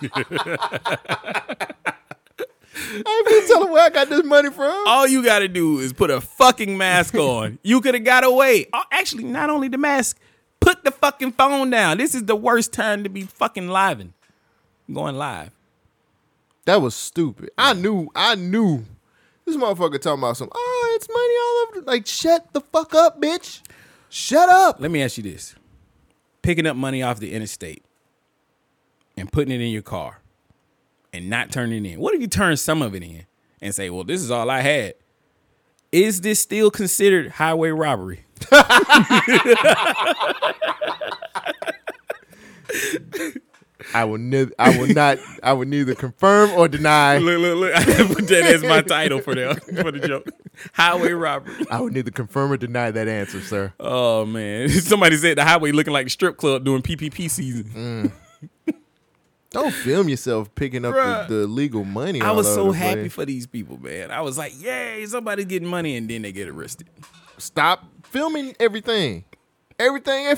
A: I ain't finna tell her where I got this money from.
B: All you got to do is put a fucking mask on. You could have got away. Oh, actually, not only the mask, put the fucking phone down. This is the worst time to be fucking living. Going live.
A: That was stupid. I knew. I knew. This motherfucker talking about some. Oh, it's money all over. Like, shut the fuck up, bitch. Shut up.
B: Let me ask you this: picking up money off the interstate and putting it in your car and not turning it in. What if you turn some of it in and say, "Well, this is all I had"? Is this still considered highway robbery?
A: I will neither. I will not. I will neither confirm or deny.
B: Look, look, look. I put that as my title for the for the joke. Highway robbery.
A: I would neither confirm or deny that answer, sir.
B: Oh man, somebody said the highway looking like a strip club during PPP season. Mm.
A: Don't film yourself picking up
B: Bruh.
A: the, the legal money.
B: I was so happy for these people, man. I was like, yay, somebody's getting money, and then they get arrested.
A: Stop filming everything. Everything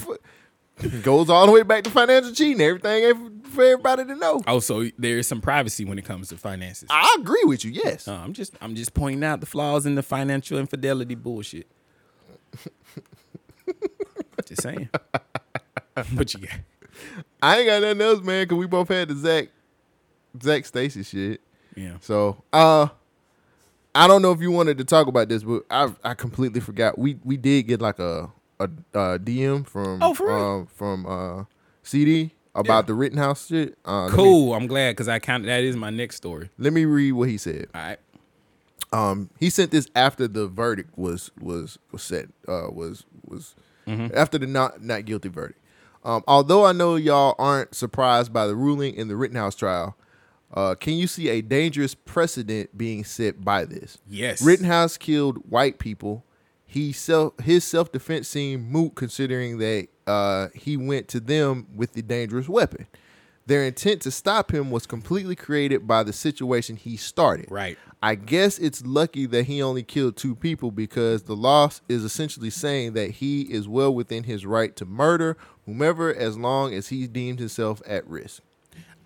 A: goes all the way back to financial cheating. Everything ain't for, everybody to know.
B: Also, there is some privacy when it comes to finances.
A: I agree with you. Yes.
B: Uh, I'm just I'm just pointing out the flaws in the financial infidelity bullshit. just saying. what you got?
A: I ain't got nothing else, man, because we both had the Zac Zac Stacy shit.
B: Yeah.
A: So uh I don't know if you wanted to talk about this, but I I completely forgot. We we did get like a a, uh DM from
B: Oh, for
A: um, from uh CD about the Rittenhouse shit. Uh, let me-
B: Cool. I'm glad because I counted that is my next story.
A: Let me read what he said.
B: All right.
A: Um, he sent this after the verdict was was was set. Uh, was was
B: Mhm.
A: after the not not guilty verdict. Um, although I know y'all aren't surprised by the ruling in the Rittenhouse trial, uh, can you see a dangerous precedent being set by this?
B: Yes.
A: Rittenhouse killed white people. He self his self defense seemed moot considering that uh, he went to them with the dangerous weapon. Their intent to stop him was completely created by the situation he started.
B: Right.
A: I guess it's lucky that he only killed two people because the law is essentially saying that he is well within his right to murder whomever as long as he deems himself at risk.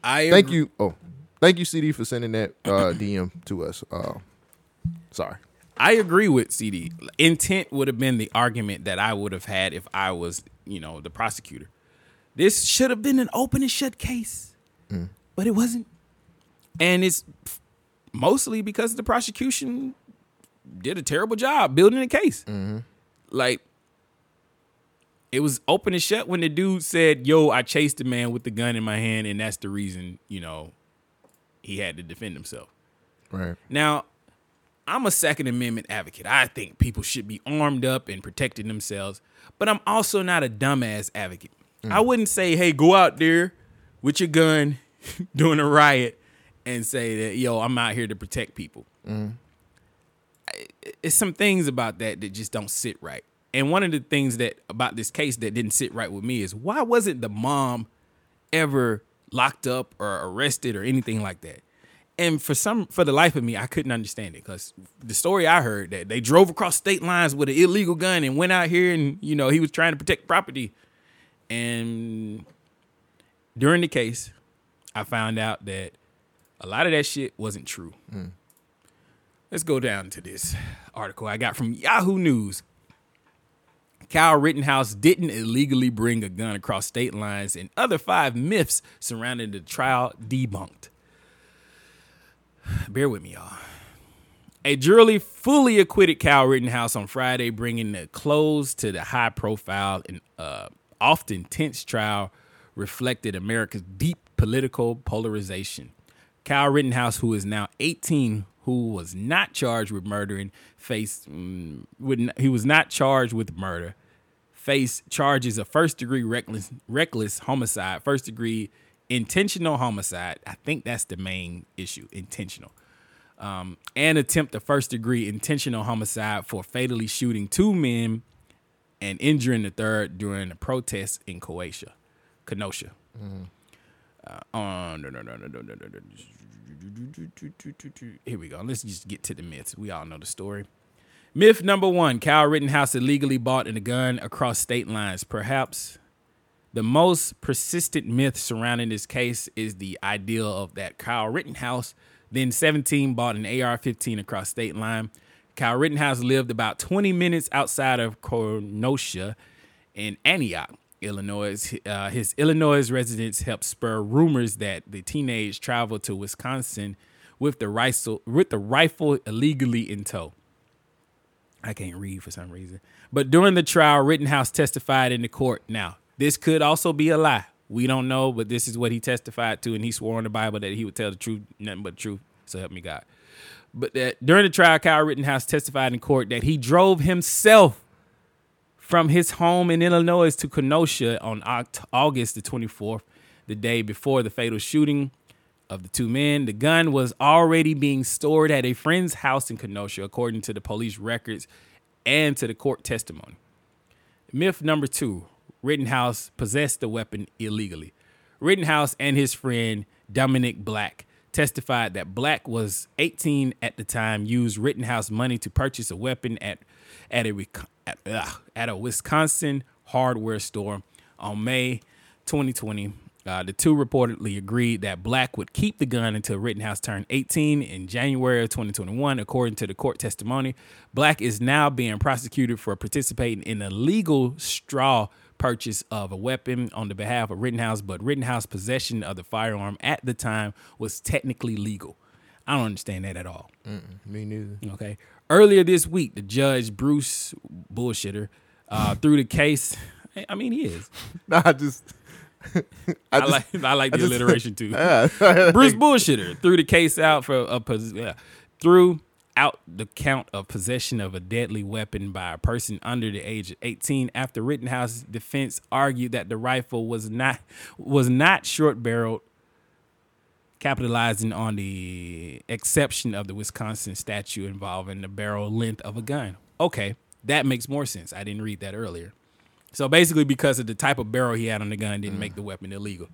B: I
A: thank
B: agree-
A: you. Oh, thank you, CD, for sending that uh, DM to us. Uh, sorry.
B: I agree with CD. Intent would have been the argument that I would have had if I was, you know, the prosecutor. This should have been an open and shut case,
A: Mm.
B: but it wasn't. And it's mostly because the prosecution did a terrible job building a case. Mm-hmm. Like, it was open and shut when the dude said, Yo, I chased the man with the gun in my hand, and that's the reason, you know, he had to defend himself.
A: Right.
B: Now, I'm a Second Amendment advocate. I think people should be armed up and protecting themselves, but I'm also not a dumbass advocate. I mm. wouldn't say, hey, go out there with your gun doing a riot and say that, yo, I'm out here to protect people. It's some things about that that just don't sit right. And one of the things that about this case that didn't sit right with me is why wasn't the mom ever locked up or arrested or anything like that? And for some, for the life of me, I couldn't understand it because the story I heard that they drove across state lines with an illegal gun and went out here and you know he was trying to protect property. And during the case, I found out that A lot of that shit wasn't true. Let's go down to this article I got from Yahoo News. Kyle Rittenhouse didn't illegally bring a gun across state lines, and other five myths surrounding the trial debunked. Bear with me, y'all. A jury fully acquitted Kyle Rittenhouse on Friday, bringing the close to the high profile and uh, often tense trial reflected America's deep political polarization. Kyle Rittenhouse, who is now 18, who was not charged with murdering, faced mm, would n- he was not charged with murder, faced charges of first degree reckless reckless homicide, first degree intentional homicide. I think that's the main issue, intentional. Um, and attempt of first degree intentional homicide for fatally shooting two men and injuring the third during a protest in Croatia, Kenosha. Uh, on Here we go. Let's just get to the myths. We all know the story. Myth number one: Kyle Rittenhouse illegally bought a gun across state lines. Perhaps the most persistent myth surrounding this case is the idea of that Kyle Rittenhouse, then 17, bought an AR-15 across state line. Kyle Rittenhouse lived about 20 minutes outside of Kenosha in Antioch, Illinois. Uh, his Illinois residence helped spur rumors that the teenage traveled to Wisconsin with the rifle, with the rifle illegally in tow. I can't read for some reason. But during the trial, Rittenhouse testified in the court. Now, this could also be a lie. We don't know, but this is what he testified to, and he swore on the Bible that he would tell the truth, nothing but the truth. So help me God. But that during the trial, Kyle Rittenhouse testified in court that he drove himself from his home in Illinois to Kenosha on August the 24th, the day before the fatal shooting of the two men. The gun was already being stored at a friend's house in Kenosha, according to the police records and to the court testimony. Myth number two Rittenhouse possessed the weapon illegally. Rittenhouse and his friend Dominic Black testified that Black was 18 at the time, used Rittenhouse money to purchase a weapon at at a at, ugh, at a Wisconsin hardware store on May 2020. Uh, the two reportedly agreed that Black would keep the gun until Rittenhouse turned 18 in January of 2021, according to the court testimony. Black is now being prosecuted for participating in a legal straw purchase of a weapon on the behalf of Rittenhouse, but Rittenhouse possession of the firearm at the time was technically legal. I don't understand that at all.
A: Me neither.
B: Okay. Earlier this week, the judge Bruce Bullshitter uh, threw the case. I mean, he is.
A: Nah, I just.
B: I,
A: just-
B: like I like
A: I
B: the
A: just-
B: alliteration too.
A: Yeah.
B: Bruce Bullshitter threw the case out for a pos- yeah, threw out the count of possession of a deadly weapon by a person under the age of 18 after Rittenhouse defense argued that the rifle was not was not short barreled capitalizing on the exception of the Wisconsin statute involving the barrel length of a gun. Okay, that makes more sense. I didn't read that earlier. So basically, because of the type of barrel he had on the gun, didn't make the mm. weapon illegal.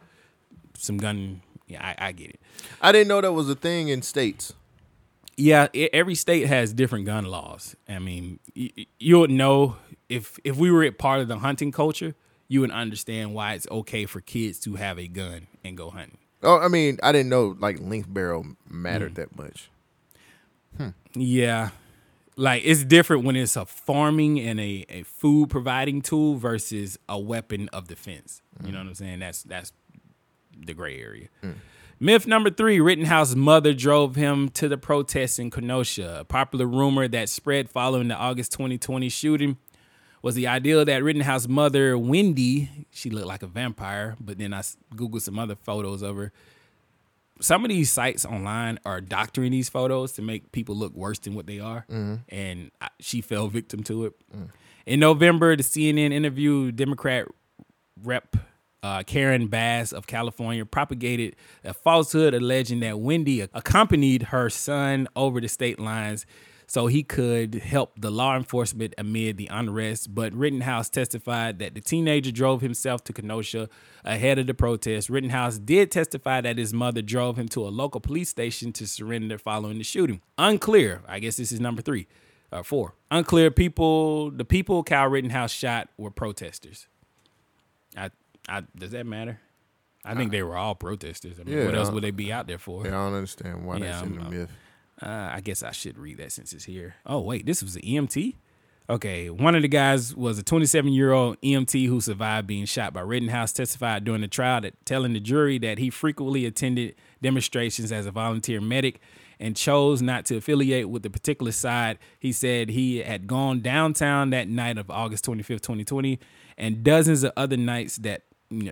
B: Some gun, yeah, I, I get it.
A: I didn't know that was a thing in states.
B: Yeah, e- every state has different gun laws. I mean, y- y- you would know if if we were a part of the hunting culture, you would understand why it's okay for kids to have a gun and go hunting.
A: Oh, I mean, I didn't know like length barrel mattered
B: Mm.
A: that much. Hmm.
B: Yeah. Like it's different when it's a farming and a, a food providing tool versus a weapon of defense. You know mm. what I'm saying? That's that's the gray area. Mm. Myth number three Rittenhouse's mother drove him to the protests in Kenosha. A popular rumor that spread following the August 2020 shooting was the idea that Rittenhouse's mother, Wendy, she looked like a vampire, but then I Googled some other photos of her some of these sites online are doctoring these photos to make people look worse than what they are,
A: Mhm.
B: and I- she fell victim to it. In November, the CNN interviewed Democrat Rep. Uh, Karen Bass of California propagated a falsehood alleging that Wendy accompanied her son over the state lines so he could help the law enforcement amid the unrest. But Rittenhouse testified that the teenager drove himself to Kenosha ahead of the protest. Rittenhouse did testify that his mother drove him to a local police station to surrender following the shooting. Unclear. I guess this is number three or four. Unclear. People. The people Kyle Rittenhouse shot were protesters. I, I, does that matter? I think they were all protesters. I mean,
A: Yeah,
B: what else would they be out there for?
A: Yeah, I don't understand why that's in the myth.
B: Uh, I guess I should read that since it's here. Oh wait, this was the EMT. Okay, one of the guys was a 27 year old EMT who survived being shot by Rittenhouse. Testified during the trial that telling the jury that he frequently attended demonstrations as a volunteer medic and chose not to affiliate with the particular side. He said he had gone downtown that night of August 25th, 2020, and dozens of other nights that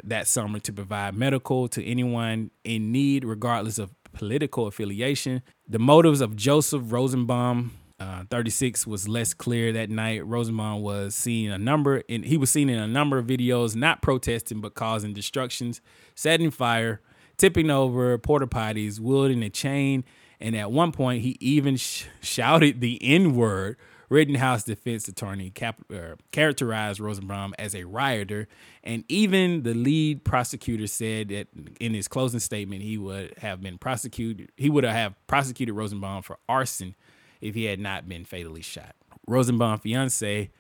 B: that summer to provide medical to anyone in need, regardless of political affiliation. The motives of Joseph Rosenbaum, uh, 36, was less clear that night. Rosenbaum was seen a number, and he was seen in a number of videos, not protesting but causing destructions, setting fire, tipping over porta potties, wielding a chain, and at one point he even sh- shouted the N word. Rittenhouse defense attorney cap- uh, characterized Rosenbaum as a rioter, and even the lead prosecutor said that in his closing statement he would have been prosecuted. He would have prosecuted Rosenbaum for arson if he had not been fatally shot. Rosenbaum's fiance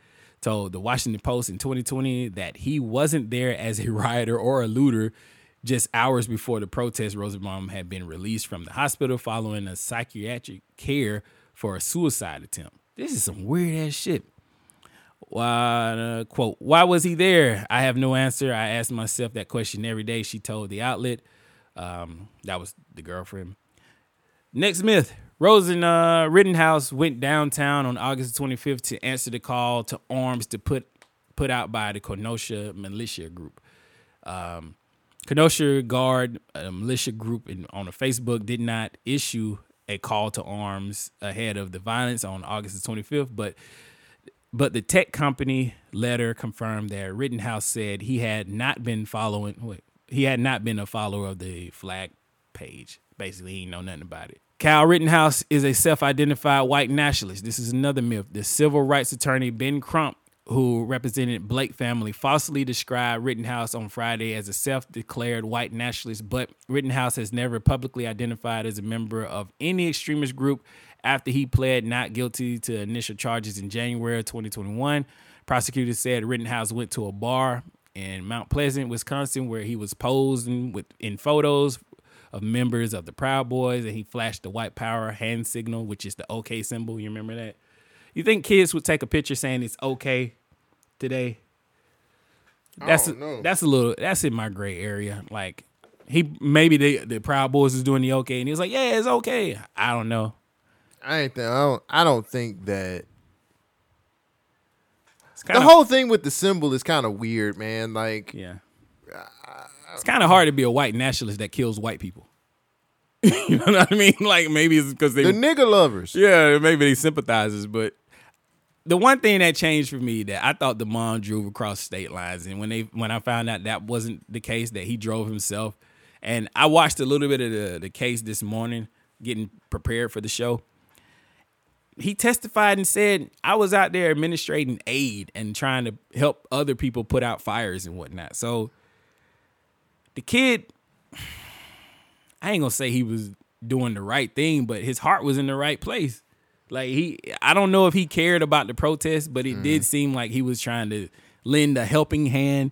B: told the Washington Post in 2020 that he wasn't there as a rioter or a looter. Just hours before the protest, Rosenbaum had been released from the hospital following a psychiatric care for a suicide attempt. This is some weird ass shit. Why, uh, quote, why was he there? I have no answer. I ask myself that question every day, she told the outlet. Um, that was the girlfriend. Next myth. Rosen uh, Rittenhouse went downtown on August 25th to answer the call to arms to put put out by the Kenosha militia group. Um, Kenosha Guard, a militia group in, on a Facebook, did not issue a call to arms ahead of the violence on August the 25th, but but the tech company letter confirmed that Rittenhouse said he had not been following. Wait, he had not been a follower of the flag page. Basically, he know nothing about it. Kyle Rittenhouse is a self-identified white nationalist. This is another myth. The civil rights attorney Ben Crump, who represented Blake family, falsely described Rittenhouse on Friday as a self-declared white nationalist, but Rittenhouse has never publicly identified as a member of any extremist group after he pled not guilty to initial charges in January of 2021. Prosecutors said Rittenhouse went to a bar in Mount Pleasant, Wisconsin, where he was posing with in photos of members of the Proud Boys, and he flashed the white power hand signal, which is the OK symbol. You remember that? You think kids would take a picture saying it's okay today? That's
A: don't know.
B: that's a little that's in my gray area. Like he maybe the the Proud Boys is doing the okay, and he was like, yeah, it's okay. I don't know.
A: I ain't think I don't I don't think that the
B: kinda-
A: whole thing with the symbol is kind of weird, man. Like
B: yeah. It's kind of hard to be a white nationalist that kills white people. you know what I mean? Like maybe it's because they
A: The nigger lovers.
B: Yeah, maybe they sympathizers, but the one thing that changed for me that I thought the mom drove across state lines, and when they when I found out that wasn't the case, that he drove himself, and I watched a little bit of the the case this morning, getting prepared for the show. He testified and said, I was out there administrating aid and trying to help other people put out fires and whatnot. So the kid, I ain't gonna say he was doing the right thing, but his heart was in the right place. Like he, I don't know if he cared about the protest, but it did seem like he was trying to lend a helping hand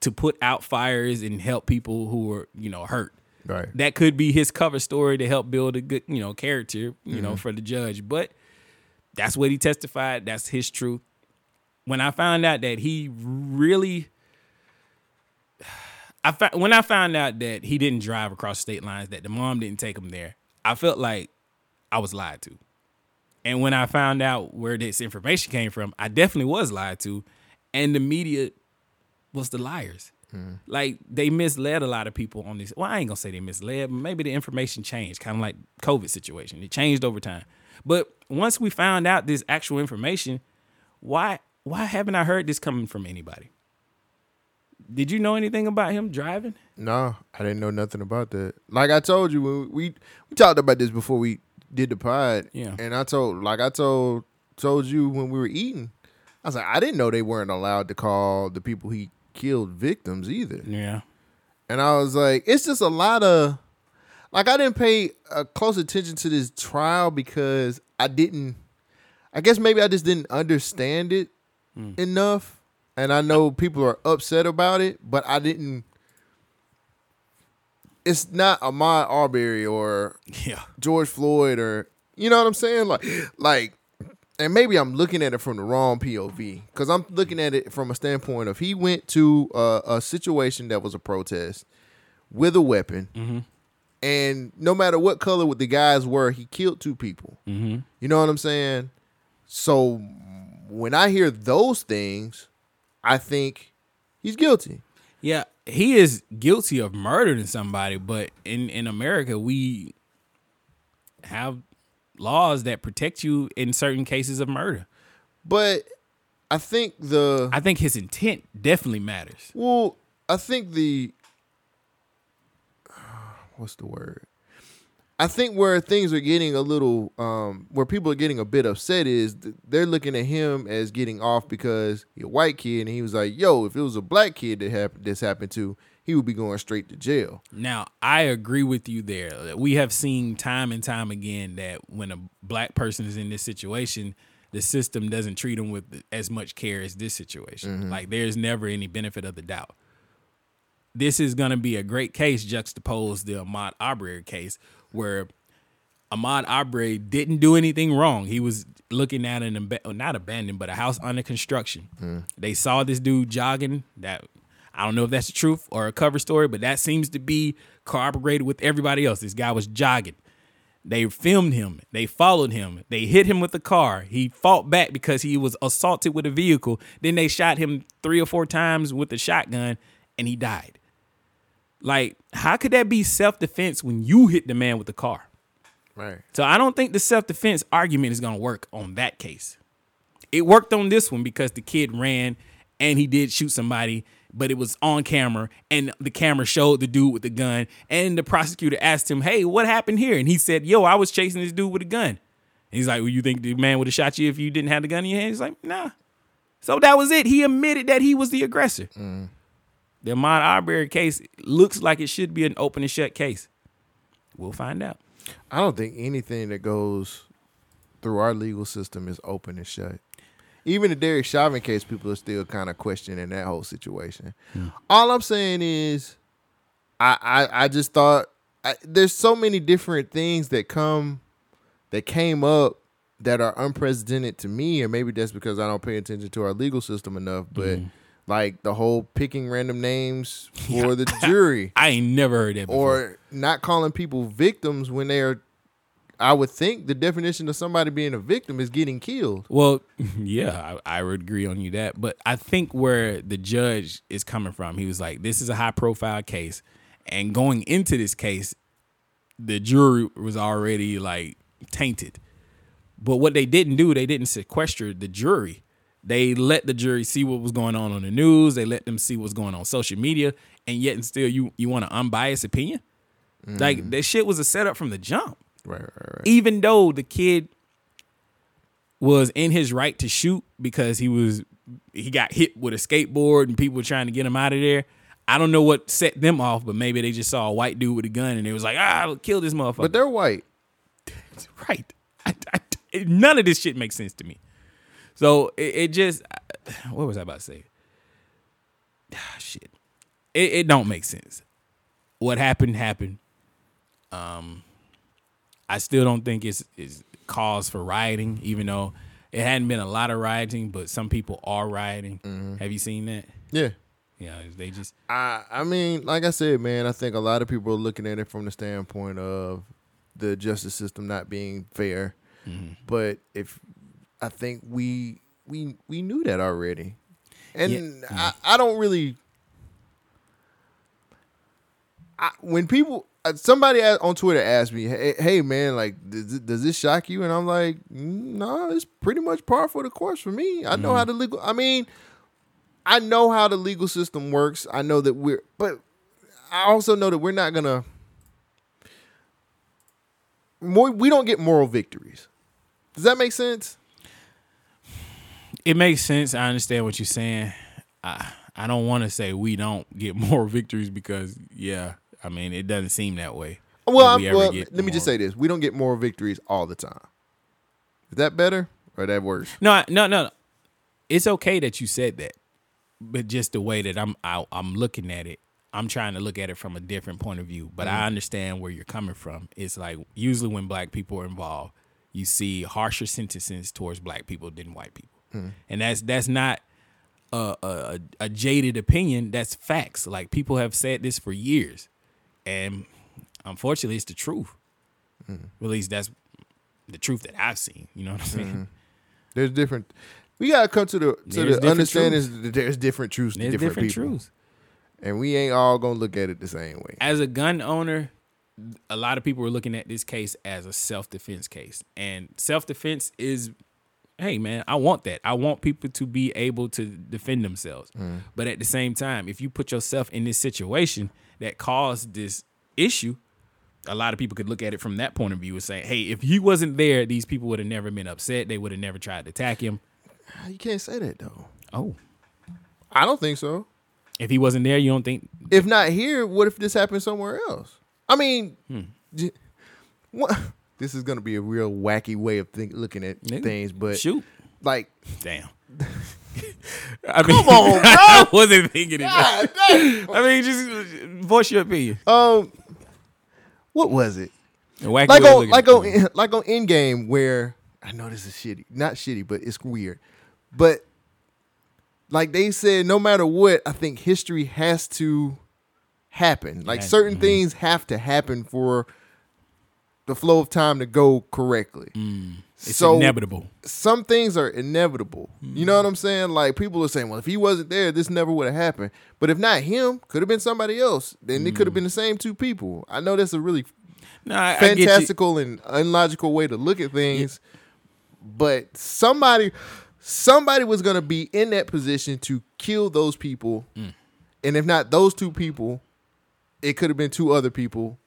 B: to put out fires and help people who were, you know, hurt.
A: Right.
B: That could be his cover story to help build a good, you know, character, you know,
A: Mhm.
B: for the judge. But that's what he testified. That's his truth. When I found out that he really, I fa- when I found out that he didn't drive across state lines, that the mom didn't take him there, I felt like I was lied to. And when I found out where this information came from, I definitely was lied to, and the media was the liars. Hmm. Like they misled a lot of people on this. Well, I ain't gonna say they misled, but maybe the information changed, kind of like COVID situation. It changed over time. But once we found out this actual information, why why haven't I heard this coming from anybody? Did you know anything about him driving?
A: No, I didn't know nothing about that. Like I told you, when we we talked about this before we did the pod.
B: Yeah.
A: And I told, like I told told you when we were eating, I was like, I didn't know they weren't allowed to call the people he killed victims either.
B: Yeah.
A: And I was like, it's just a lot of like I didn't pay uh, close attention to this trial because I didn't. I guess maybe I just didn't understand it
B: Hmm.
A: enough, and I know people are upset about it, but I didn't. It's not Ahmaud Arbery or
B: Yeah.
A: George Floyd or you know what I'm saying? Like like and maybe I'm looking at it from the wrong POV because I'm looking at it from a standpoint of he went to a, a situation that was a protest with a weapon,
B: Mhm.
A: and no matter what color the guys were, he killed two people.
B: Mhm.
A: You know what I'm saying? So when I hear those things, I think he's guilty.
B: Yeah, he is guilty of murdering somebody, but in in America we have laws that protect you in certain cases of murder.
A: But I think the
B: I think his intent definitely matters.
A: Well, I think the what's the word? I think where things are getting a little, um, where people are getting a bit upset is th- they're looking at him as getting off because he's a white kid, and he was like, "Yo, if it was a black kid that happened, this happened to, he would be going straight to jail."
B: Now, I agree with you there. We have seen time and time again that when a black person is in this situation, the system doesn't treat them with as much care as this situation. Like there's never any benefit of the doubt. This is going to be a great case juxtaposed the Ahmaud Arbery case where Ahmaud Arbery didn't do anything wrong. He was looking at an ab- not abandoned, but a house under construction. Mm. They saw this dude jogging. That I don't know if that's the truth or a cover story, but that seems to be corroborated with everybody else. This guy was jogging. They filmed him. They followed him. They hit him with a car. He fought back because he was assaulted with a vehicle. Then they shot him three or four times with a shotgun, and he died. Like, how could that be self defense when you hit the man with the car?
A: Right.
B: So I don't think the self defense argument is going to work on that case. It worked on this one because the kid ran and he did shoot somebody, but it was on camera and the camera showed the dude with the gun. And the prosecutor asked him, Hey, what happened here? And he said, Yo, I was chasing this dude with a gun. And he's like, Well, you think the man would have shot you if you didn't have the gun in your hand? He's like, Nah. So that was it. He admitted that he was the aggressor. Mm. The Ahmaud Arbery case looks like it should be an open and shut case. We'll find out.
A: I don't think anything that goes through our legal system is open and shut. Even the Derek Chauvin case, people are still kind of questioning that whole situation. Hmm. All I'm saying is, I I, I just thought I, there's so many different things that come that came up that are unprecedented to me, and maybe that's because I don't pay attention to our legal system enough. But hmm. Like the whole picking random names for the jury,
B: I ain't never heard that before.
A: or not calling people victims when they are. I would think the definition of somebody being a victim is getting killed.
B: Well, yeah, I, I would agree on you that. But I think where the judge is coming from, he was like, this is a high profile case. And going into this case, the jury was already like tainted. But what they didn't do, they didn't sequester the jury. They let the jury see what was going on on the news. They let them see what's going on social media, and yet and still you you want an unbiased opinion. Like that shit was a setup from the jump.
A: Right, right, right.
B: Even though the kid was in his right to shoot because he was he got hit with a skateboard and people were trying to get him out of there. I don't know what set them off, but maybe they just saw a white dude with a gun and they was like, ah, I'll kill this motherfucker.
A: But they're white.
B: right. I, I- none of this shit makes sense to me. So it, it just, what was I about to say? Ah, shit. It, it don't make sense. What happened happened. Um, I still don't think it's is cause for rioting, even though it hadn't been a lot of rioting, but some people are rioting. Have you seen that?
A: Yeah.
B: Yeah, they just
A: I I mean, like I said, man, I think a lot of people are looking at it from the standpoint of the justice system not being fair. But if I think we we we knew that already, and I, I don't really. I, when people uh, somebody on Twitter asked me, "Hey, hey man, like, does, does this shock you?" And I'm like, "Mm, "No, it's pretty much par for the course for me. I know how the legal. I mean, I know how the legal system works. I know that we're, but I also know that we're not gonna. More, we don't get moral victories. Does that make sense?
B: It makes sense. I understand what you're saying. I I don't want to say we don't get more victories because yeah, I mean it doesn't seem that way.
A: Well,
B: we
A: well let me just say this: we don't get more victories all the time. Is that better or that worse?
B: No, no, no. It's okay that you said that, but just the way that I'm I, I'm looking at it, I'm trying to look at it from a different point of view, but
A: Mhm.
B: I understand where you're coming from. It's like usually when black people are involved, you see harsher sentences towards black people than white people,
A: Mhm.
B: and that's that's not a, a a- jaded opinion. That's facts. Like people have said this for years, and unfortunately, it's the truth.
A: Mhm.
B: At least that's the truth that I've seen. You know what I'm saying?
A: Mhm. There's different. We gotta come to the to the understanding that there's different truths to
B: There's
A: different,
B: different
A: people,
B: truths.
A: and we ain't all gonna look at it the same way.
B: as a gun owner, a lot of people are looking at this case as a self defense case. And self defense is, hey, man, I want that. I want people to be able to defend themselves.
A: Mm.
B: But at the same time, if you put yourself in this situation that caused this issue, a lot of people could look at it from that point of view and say, hey, if he wasn't there, these people would have never been upset. They would have never tried to attack him.
A: You can't say that though.
B: Oh,
A: I don't think so.
B: If he wasn't there, you don't think?
A: If not here, what if this happened somewhere else? I mean,
B: Hmm.
A: what? This is gonna be a real wacky way of think, looking at things, but
B: shoot,
A: like,
B: damn. I mean,
A: Come on, bro.
B: I wasn't thinking it.
A: God.
B: I mean, just voice your opinion.
A: Um, what was it?
B: A wacky
A: like on like
B: at
A: on like on Endgame where I know this is shitty, not shitty, but it's weird. But like they said, no matter what, I think history has to happen. Like
B: Yeah,
A: certain
B: mhm.
A: things have to happen for the flow of time to go correctly.
B: Mm. It's inevitable.
A: Some things are inevitable. You know what I'm saying? Like people are saying, well, if he wasn't there, this never would have happened. But if not him, could have been somebody else. Then it could have been the same two people. I know that's a really
B: No, I- I
A: fantastical and unlogical way to look at things. But somebody somebody was gonna be in that position to kill those people.
B: Mm.
A: And if not those two people, it could have been two other people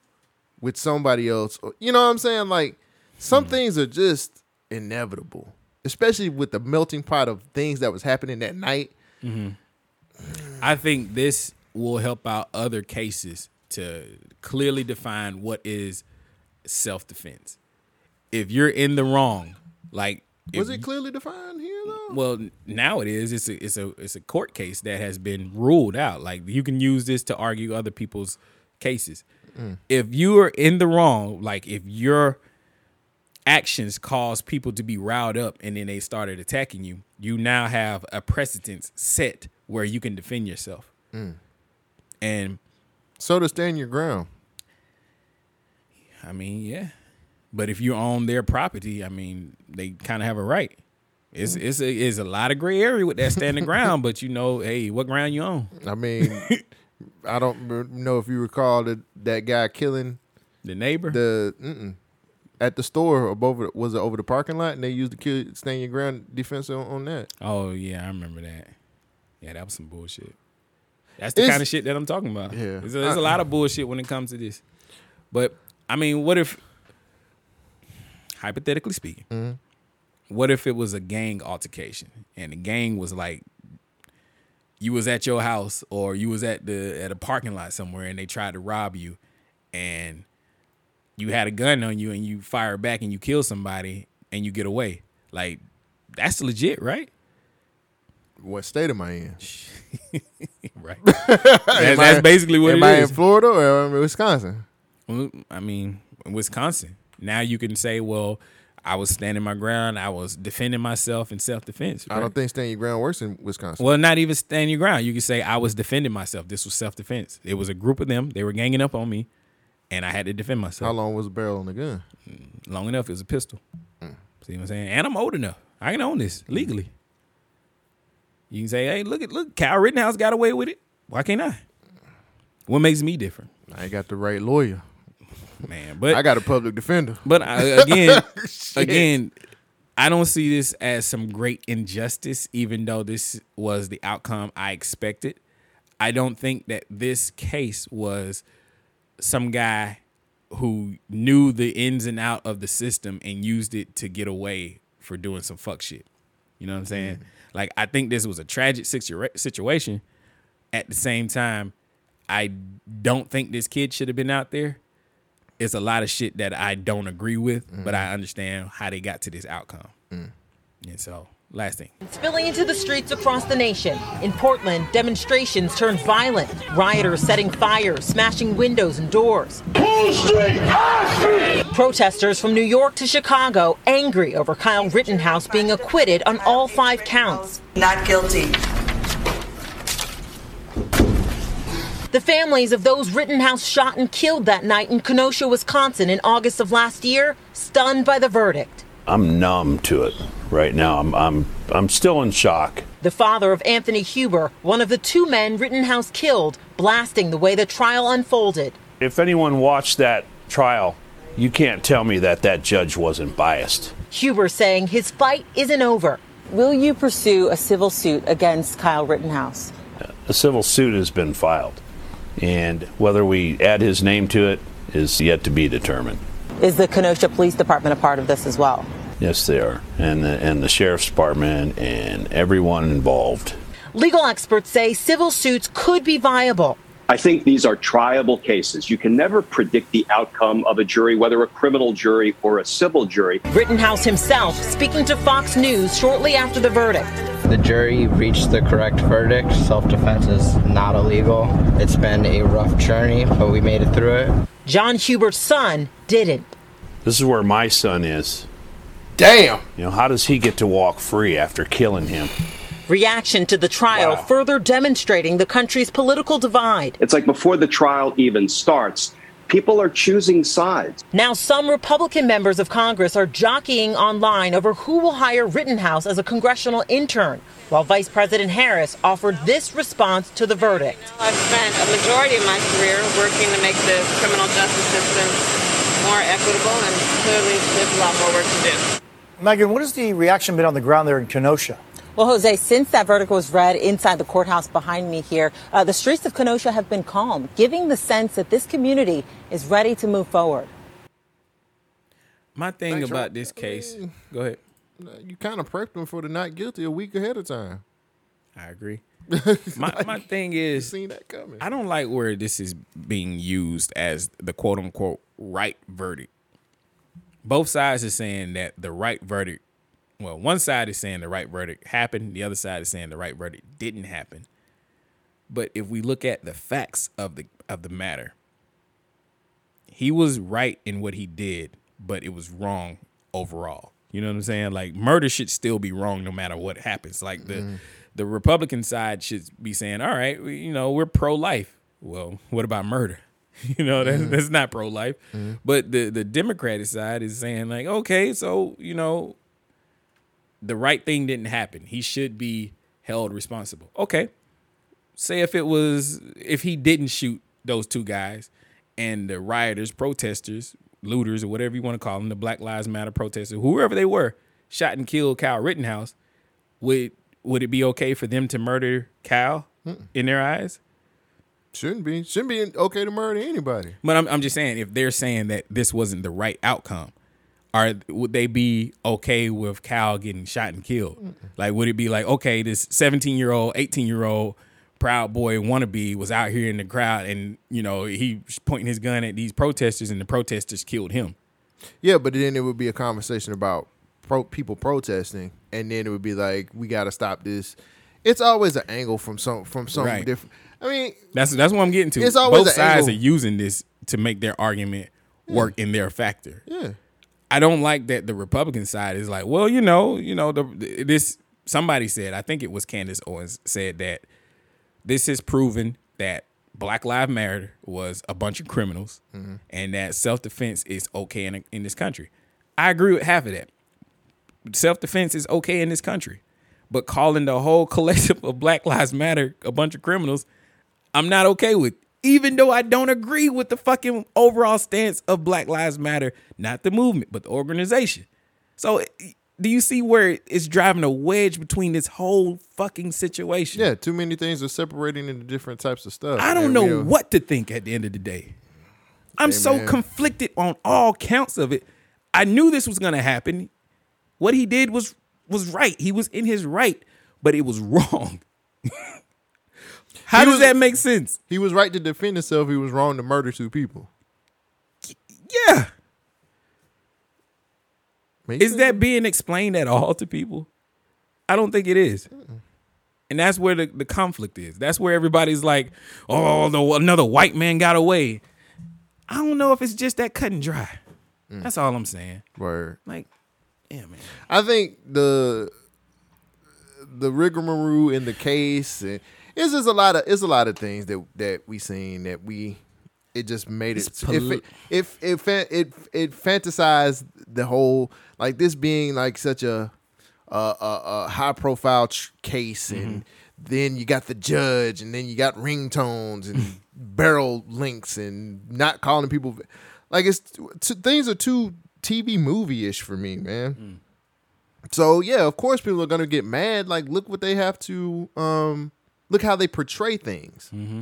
A: with somebody else. You know what I'm saying? Like some things are just inevitable. Especially with the melting pot of things that was happening that night.
B: Mhm. I think this will help out other cases to clearly define what is self defense. If you're in the wrong, like
A: Was it clearly defined here though?
B: Well, now it is. It's a it's a it's a court case that has been ruled out. Like you can use this to argue other people's cases.
A: Mm.
B: If you are in the wrong, like if your actions cause people to be riled up and then they started attacking you, you now have a precedence set where you can defend yourself.
A: Mm.
B: And
A: so to stand your ground.
B: I mean, yeah. But if you own their property, I mean, they kind of have a right. It's it's a, it's a lot of gray area with that standing ground, but you know, hey, what ground you own?
A: I mean, I don't know if you recall that that guy killing
B: the neighbor.
A: The at the store above it was it over the parking lot, and they used the kill stand your ground defense on, on that.
B: Oh yeah, I remember that. Yeah, that was some bullshit. That's the
A: It's-
B: kind of shit that I'm talking about.
A: Yeah.
B: there's a, lot of bullshit when it comes to this. But I mean, what if, hypothetically speaking,
A: Mhm.
B: what if it was a gang altercation and the gang was like, you was at your house or you was at the at a parking lot somewhere and they tried to rob you, and you had a gun on you and you fire back and you kill somebody and you get away. Like that's legit, right?
A: What state am I in?
B: right. That's,
A: I-
B: that's basically what
A: am
B: it
A: I
B: is.
A: in Florida or am I in Wisconsin?
B: Well, I mean, Wisconsin. Now you can say, well, I was standing my ground. I was defending myself in self defense.
A: I don't think standing your ground works in Wisconsin.
B: Well, not even standing your ground. You can say I was defending myself. This was self defense. It was a group of them. They were ganging up on me, and I had to defend myself.
A: How long was the barrel on the gun?
B: Long enough. It was a pistol.
A: Mm.
B: See what I'm saying? And I'm old enough. I can own this legally. You can say, hey, look at look, Kyle Rittenhouse got away with it. Why can't I? What makes me different?
A: I ain't got the right lawyer.
B: Man, but
A: I got a public defender.
B: But I, again, again, I don't see this as some great injustice, even though this was the outcome I expected. I don't think that this case was some guy who knew the ins and out of the system and used it to get away for doing some fuck shit. You know what I'm saying? Mm-hmm. Like I think this was a tragic situa- situation. At the same time, I don't think this kid should have been out there. It's a lot of shit that I don't agree with, but I understand how they got to this outcome.
A: Mm.
B: And so Last thing.
Q: Spilling into the streets across the nation. In Portland, demonstrations turned violent. Rioters setting fires, smashing windows and doors. Street, street. Protesters from New York to Chicago angry over Kyle Rittenhouse being acquitted on all five counts.
R: Not guilty.
Q: The families of those Rittenhouse shot and killed that night in Kenosha, Wisconsin in August of last year, stunned by the verdict.
S: I'm numb to it right now. I'm I'm I'm still in shock.
Q: The father of Anthony Huber, one of the two men Rittenhouse killed, blasting the way the trial unfolded.
S: If anyone watched that trial, you can't tell me that that judge wasn't biased.
Q: Huber saying his fight isn't over.
T: Will you pursue a civil suit against Kyle Rittenhouse?
S: A civil suit has been filed, and whether we add his name to it is yet to be determined.
T: Is the Kenosha Police Department a part of this as well?
S: Yes, they are, and the, and the sheriff's department and everyone involved.
Q: Legal experts say civil suits could be viable.
U: I think these are triable cases. You can never predict the outcome of a jury, whether a criminal jury or a civil jury.
Q: Rittenhouse himself speaking to Fox News shortly after the verdict.
V: The jury reached the correct verdict. Self defense is not illegal. It's been a rough journey, but we made it through it.
Q: John Huber's son didn't.
S: This is where my son is.
A: Damn.
S: You know, how does he get to walk free after killing him?
Q: Reaction to the trial further demonstrating the country's political divide.
U: It's like before the trial even starts, people are choosing sides.
Q: Now, some Republican members of Congress are jockeying online over who will hire Rittenhouse as a congressional intern, while Vice President Harris offered this response to the verdict.
I: I've spent a majority of my career working to make the criminal justice system more equitable, and clearly there's a lot more work to do.
W: Megan, what has the reaction been on the ground there in Kenosha?
T: Well, Jose, since that verdict was read inside the courthouse behind me here, uh, the streets of Kenosha have been calm, giving the sense that this community is ready to move forward.
B: My thing
A: Thanks,
B: about this case, go ahead.
A: You kind of prepped them for the not guilty a week ahead of time.
B: I agree. my my thing is,
A: seen that coming.
B: I don't like where this is being used as the quote unquote right verdict. Both sides are saying that the right verdict, well, one side is saying the right verdict happened, the other side is saying the right verdict didn't happen. But if we look at the facts of the of the matter, he was right in what he did, but it was wrong overall. You know what I'm saying? Like murder should still be wrong no matter what happens. Like the the Republican side should be saying, "All right, we, you know, we're pro life." Well, what about murder? You know, that's,
A: Mhm.
B: that's not pro life.
A: Mhm.
B: But the the Democratic side is saying like, "Okay, so, you know, the right thing didn't happen. He should be held responsible." Okay. Say if it was if he didn't shoot those two guys and the rioters, protesters, looters, or whatever you want to call them, the Black Lives Matter protesters, whoever they were, shot and killed Kyle Rittenhouse, would would it be okay for them to murder Kyle
A: Mm-mm.
B: in their eyes?
A: Shouldn't be. Shouldn't be okay to murder anybody.
B: But I'm I'm just saying if they're saying that this wasn't the right outcome, are would they be okay with Cal getting shot and killed? Like would it be like okay, this 17 year old, 18 year old proud boy wannabe was out here in the crowd and you know he was pointing his gun at these protesters and the protesters killed him.
A: Yeah, but then it would be a conversation about pro- people protesting, and then it would be like, we got to stop this. It's always an angle from some from some
B: Right.
A: different. I mean,
B: That's that's what I'm getting to.
A: It's always
B: Both sides
A: angle.
B: are using this to make their argument work in their factor.
A: Yeah.
B: I don't like that the Republican side is like, well, you know, you know, the this somebody said, I think it was Candace Owens said that this has proven that Black Lives Matter was a bunch of criminals
A: Mhm.
B: and that self defense is okay in, in this country. I agree with half of that. Self defense is okay in this country. But calling the whole collective of Black Lives Matter a bunch of criminals, I'm not okay with. Even though I don't agree with the fucking overall stance of Black Lives Matter, not the movement, but the organization. So eh, do you see where it's driving a wedge between this whole fucking situation?
A: yeah, too many things are separating into different types of stuff.
B: I don't know what to think at the end of the day. I'm
A: Hey,
B: so
A: man.
B: conflicted on all counts of it. I knew this was going to happen. What he did was was right. He was in his right, but it was wrong. How
A: He
B: does
A: was-
B: that make sense?
A: He was right to defend himself. He was wrong to murder two people.
B: Yeah.
A: Makes
B: Is that being explained at all to people? I don't think it is. And that's where the, the conflict is. That's where everybody's like, oh, the, another white man got away. I don't know if it's just that cut and dry. Mm. That's all I'm saying.
A: Word.
B: Like, yeah, man.
A: I think the the rigmarole in the case and it's just a lot of it's a lot of things that that we seen that we it just made it it
B: poli-
A: it it it fantasized the whole like this being like such a a, a, a high profile tr- case and then you got the judge and then you got ringtones and barrel links and not calling people like it's t- things are too TV movie ish for me, man. So yeah, of course people are gonna get mad. Like, look what they have to um look how they portray things.
B: Mm-hmm.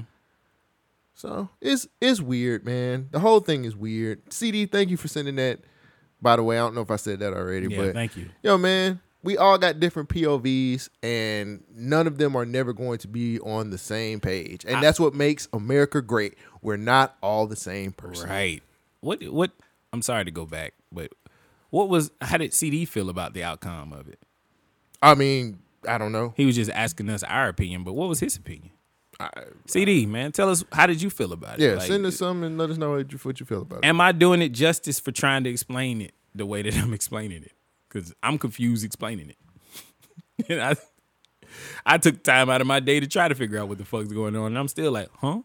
A: So it's it's weird, man. The whole thing is weird. CD, thank you for sending that. By the way, I don't know if I said that already,
B: Yeah,
A: but
B: thank you.
A: Yo, man, we all got different POVs, and none of them are never going to be on the same page. And
B: I-
A: that's what makes America great. We're not all the same person.
B: Right. What what I'm sorry to go back, but what was how did CD feel about the outcome of it?
A: I mean, I don't know.
B: He was just asking us our opinion, but what was his opinion? CD, man, tell us how did you feel about it?
A: Yeah,
B: Like,
A: send us some and let us know what you, what you feel about it.
B: Am I doing it justice for trying to explain it the way that I'm explaining it? Because I'm confused explaining it. and I, I took time out of my day to try to figure out what the fuck's going on, and I'm still like, huh?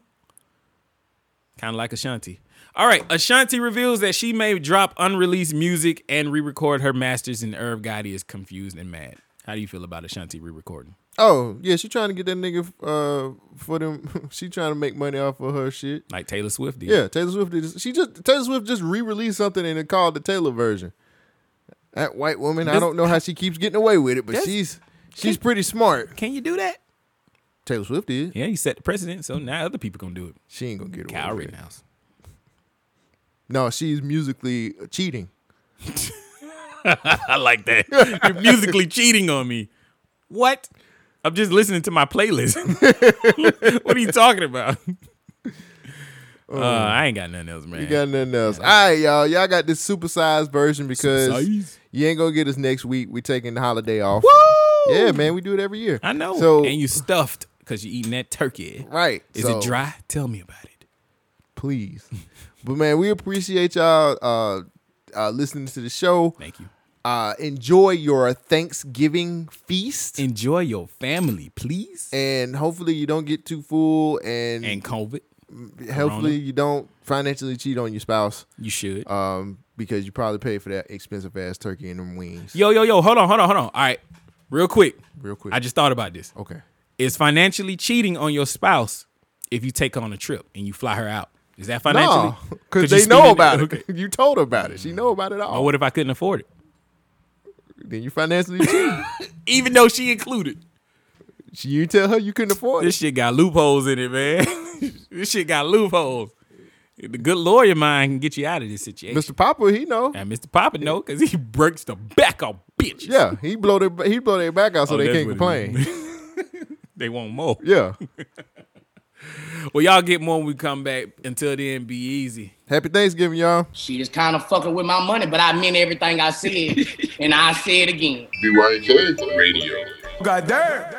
B: Kind of like Ashanti. All right, Ashanti reveals that she may drop unreleased music and re-record her masters, and Irv Gotti is confused and mad. How do you feel about Ashanti re-recording?
A: Oh yeah, she trying to get that nigga uh for them. she trying to make money off of her shit.
B: Like Taylor Swift did.
A: Yeah, Taylor Swift did. She just Taylor Swift just re-released something and it called the Taylor version. That white woman, I don't know how she keeps getting away with it, but she's she's pretty smart.
B: Can you do that?
A: Taylor Swift did.
B: Yeah, he set the precedent, so now other people gonna do it.
A: She ain't gonna get away
B: Kyle
A: with it.
B: Rittenhouse.
A: No, she's musically cheating.
B: I like that. You're musically cheating on me. What? I'm just listening to my playlist. what are you talking about? Uh, I ain't got nothing else, man.
A: You got nothing else. All right, y'all. Y'all got this supersized version because you ain't gonna get us next week. We taking the holiday off. Yeah, man. We do it every year.
B: I know.
A: So
B: and you stuffed because you're eating that turkey.
A: Right.
B: Is
A: so-
B: it dry? Tell me about it.
A: please. but man, we appreciate y'all uh, uh, listening to the show.
B: Thank you.
A: Uh, enjoy your Thanksgiving feast.
B: Enjoy your family, please.
A: And hopefully you don't get too full and
B: And COVID.
A: hopefully
B: Corona.
A: you don't financially cheat on your spouse.
B: You should.
A: Um, because you probably paid for that expensive ass turkey and them wings.
B: Yo, yo, yo, hold on, hold on, hold on. All right. Real quick.
A: Real quick.
B: I just thought about this.
A: Okay.
B: Is financially cheating on your spouse if you take her on a trip and you fly her out? Is that financially?
A: No, because they know about
B: Okay.
A: it. You told her about it. She know about it all.
B: Or what if I couldn't afford it?
A: Then you financially cheat.
B: Even though she included.
A: She, you tell her you couldn't afford it.
B: This shit got loopholes in it, man. this shit got loopholes. The good lawyer mind can get you out of this situation.
A: Mr. Papa, he know.
B: And Mr. Papa know because he breaks the back of bitches.
A: Yeah, he blow their he blow their back out so
B: Oh,
A: they can't complain.
B: They want more.
A: yeah.
B: Well, y'all get more when we come back. Until then, be easy.
A: Happy Thanksgiving, y'all.
X: She is kind of fucking with my money, but I meant everything I said, and I say it again.
Y: BYK Radio.
X: God damn.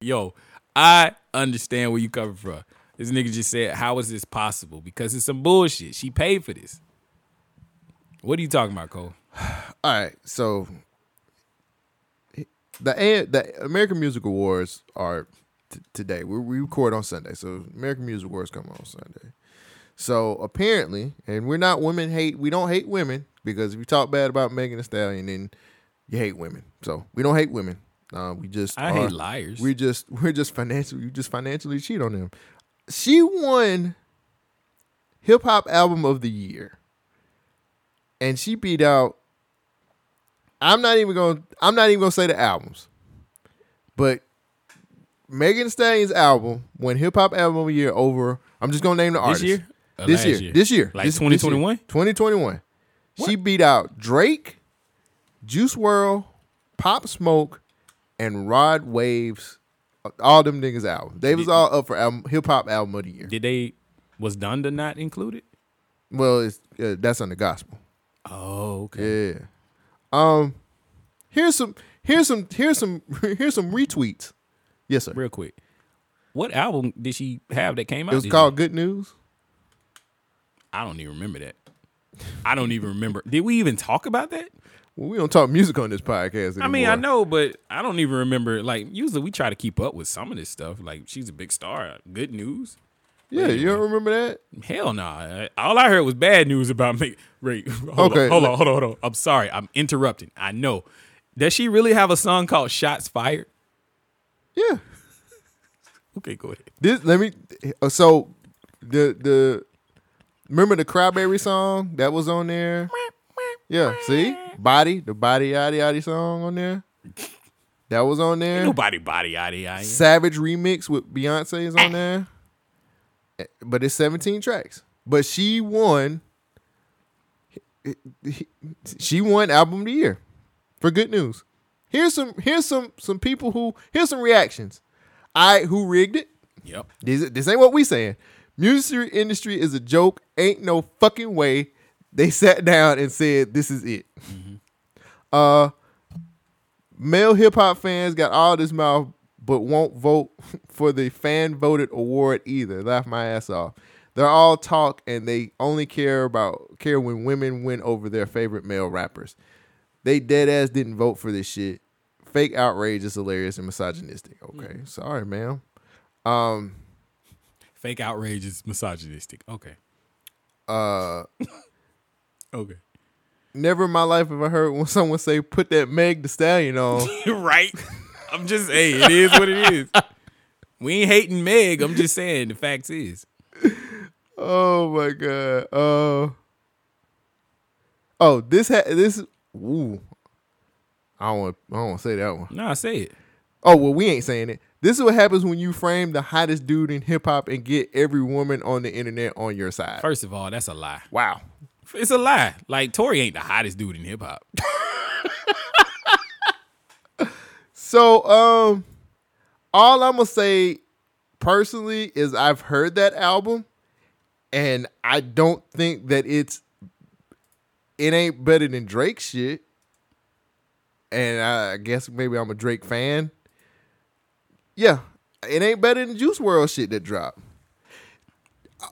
B: Yo, I understand where you coming from. This nigga just said, "How is this possible?" Because it's some bullshit. She paid for this. What are you talking about, Cole?
A: All right, so the A- the American Music Awards are t- today. We, we record on Sunday, so American Music Awards come on Sunday. So apparently, and we're not women hate. We don't hate women because if you talk bad about Megan Thee Stallion, then you hate women. So we don't hate women. Uh, we just
B: I
A: are-
B: hate liars.
A: We just we're just financially you just financially cheat on them. She won hip hop album of the year, and she beat out I'm not even to I'm not even to say the albums, but Megan Thee Stallion's album won hip hop album of the year over. I'm just to name the
B: This
A: artist.
B: year? Or
A: This year.
B: year?
A: This year.
B: Like
A: This- this year.
B: 2021?
A: 2021. She beat out Drake, Juice WRLD, Pop Smoke, and Rod Waves. All them niggas albums. They was all up for album, hip hop album of the year.
B: Did they? Was Donda not included?
A: Well, it's uh, that's on the gospel.
B: Oh, okay.
A: Yeah. Um, here's some Here's some here's some here's some retweets. Yes, sir.
B: Real quick. What album did she have that came out?
A: It was called Good News.
B: I don't even remember that. I don't even remember. Did we even talk about that?
A: Well, we don't talk music on this podcast anymore.
B: I mean, I know, but I don't even remember. Like, usually we try to keep up with some of this stuff. Like, she's a big star. Good news.
A: Yeah, you don't remember that?
B: Hell no. All I heard was bad news about me. Wait, hold
A: Okay,
B: on, hold on, hold on, hold on. I'm sorry. I'm interrupting. I know. Does she really have a song called Shots Fired?
A: Yeah.
B: Okay, go ahead.
A: This let me. uh, So the the remember the Cryberry song that was on there. Yeah, see, body the body yaddy yaddy song on there. That was on there.
B: Ain't nobody body yaddy yaddy.
A: Savage remix with Beyonce is on there. Eh, But it's 17 tracks. But she won. She won album of the year for good news. Here's some here's some some people who here's some reactions. I who rigged it.
B: Yep.
A: This, this ain't what we saying. Music industry is a joke. Ain't no fucking way. They sat down and said this is it. Uh male hip hop fans got all this mouth, but won't vote for the fan voted award either. Laugh my ass off. They're all talk and they only care about care when women win over their favorite male rappers. They dead ass didn't vote for this shit. Fake outrage is hilarious and misogynistic. Okay, sorry, ma'am. Um,
B: Fake outrage is misogynistic. Okay.
A: uh,
B: Okay.
A: never in my life have I heard when someone say put that Meg Thee Stallion on.
B: right. I'm just saying it is what it is. We ain't hating Meg. I'm just saying the facts is.
A: Oh my god. Uh Oh, this ha- this ooh. I don't want I don't want to say that one.
B: No, Nah, say it.
A: Oh, well, we ain't saying it. This is what happens when you frame the hottest dude in hip hop and get every woman on the internet on your side.
B: First of all, that's a lie.
A: Wow.
B: It's a lie. Like Tory ain't the hottest dude in hip hop.
A: So, um, all I'm gonna say personally is I've heard that album, and I don't think that it's it ain't better than Drake shit. And I guess maybe I'm a Drake fan. Yeah, it ain't better than Juice WRLD shit that dropped. Uh,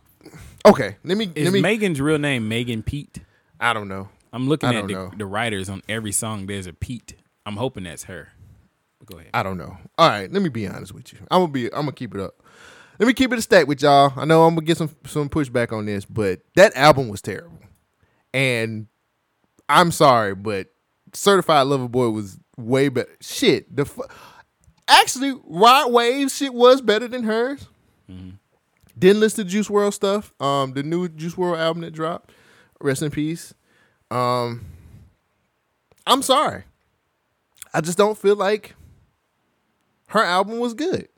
A: okay, let me
B: Is
A: let me.
B: Megan's real name Megan Pete?
A: I don't know.
B: I'm looking at the, the writers on every song. There's a Pete. I'm hoping that's her. Go ahead.
A: I don't know. All right, let me be honest with you. I'm gonna be. I'm gonna keep it up. Let me keep it a stack with y'all. I know I'm gonna get some some pushback on this, but that album was terrible, and I'm sorry, but Certified Lover Boy was way better. Shit, the fu- actually Rod Wave shit was better than hers. Didn't listen to Juice WRLD stuff. Um, the new Juice WRLD album that dropped. Rest in peace. Um, I'm sorry. I just don't feel like her album was good.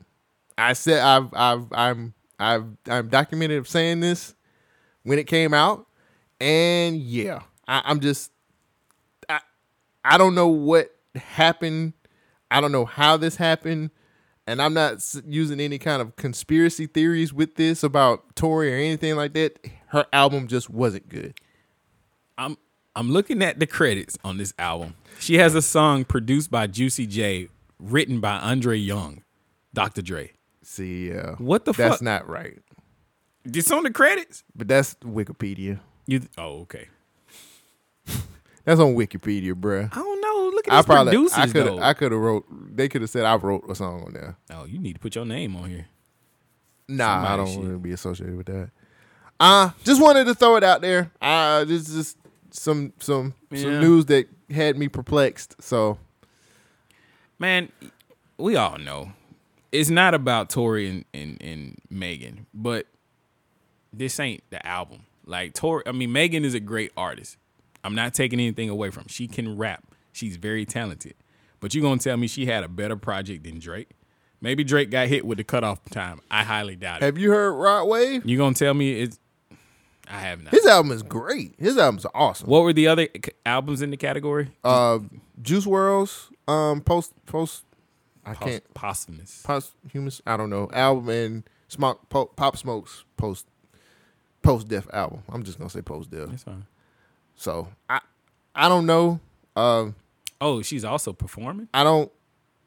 A: I said I've I've I'm I've I'm documented of saying this when it came out, and yeah, I, I'm just I don't know what happened. I don't know how this happened, and I'm not using any kind of conspiracy theories with this about Tory or anything like that. Her album just wasn't good.
B: I'm I'm looking at the credits on this album. She has a song produced by Juicy J, written by Andre Young, Dr. Dre.
A: See, yeah,
B: What the
A: that's
B: fuck?
A: not right.
B: It's on the credits.
A: But that's Wikipedia.
B: You oh okay.
A: That's on Wikipedia, bruh.
B: I don't know. Look at
A: I
B: these
A: probably
B: producers
A: I could
B: though.
A: I could have wrote. They could have said I wrote a song on there.
B: oh, you need to put your name on here.
A: Nah, I don't want to be associated with that. Uh just wanted to throw it out there. Uh this is just some some some news that had me perplexed. So
B: Man, we all know it's not about Tory and, and, and Megan, but this ain't the album. Like Tory, I mean, Megan is a great artist. I'm not taking anything away from. her. She can rap. She's very talented. But you're gonna tell me she had a better project than Drake? Maybe Drake got hit with the cutoff time. I highly doubt it.
A: have you heard Rod Wave?
B: You gonna tell me it's? I have not.
A: His album is great. His albums are awesome.
B: What were the other c- albums in the category?
A: Uh Juice WRLD's um post post I
B: Pos-
A: can't
B: posthumous.
A: posthumous I don't know album and Smoke po, Pop Smoke's post post death album. I'm just gonna say post death.
B: That's fine.
A: So I I don't know. Um
B: Oh, she's also performing.
A: I don't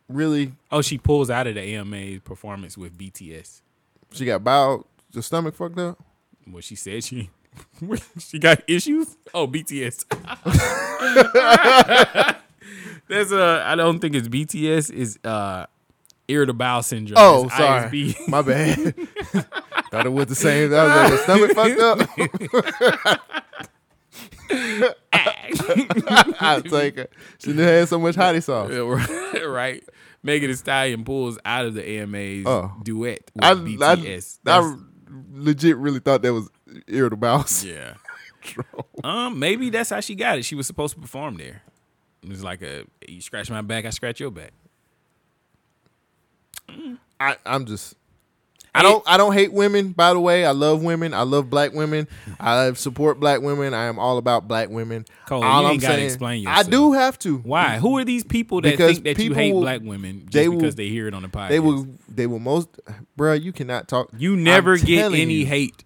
A: really.
B: Oh, she pulls out of the AMA performance with BTS.
A: She got bowed. The stomach fucked up.
B: Well, she said she she got issues. Oh, BTS. There's a. I don't think it's BTS. Is uh, irritable bowel syndrome.
A: Oh,
B: It's
A: sorry.
B: ISB.
A: My bad. Thought it was the same. That was like the stomach fucked up. I'll take it. She done had so much hottie sauce.
B: Yeah, right. Megan Thee Stallion pulls out of the AMA's
A: Oh.
B: duet with
A: I,
B: BTS.
A: I, I legit really thought that was irritable bowel.
B: yeah. um, maybe that's how she got it. She was supposed to perform there. It was like a you scratch my back, I scratch your back.
A: I, I'm just. I don't. I don't hate women. By the way, I love women. I love black women. I support black women. I am all about black women.
B: Cole,
A: all
B: you
A: I'm
B: gotta
A: saying-
B: explain
A: I do have to.
B: Why? Who are these people that
A: Because
B: think that you hate black women just
A: they will-
B: because they hear it on the podcast?
A: They will. They will most. Bruh, you cannot talk.
B: You never
A: I'm
B: get any
A: you.
B: hate.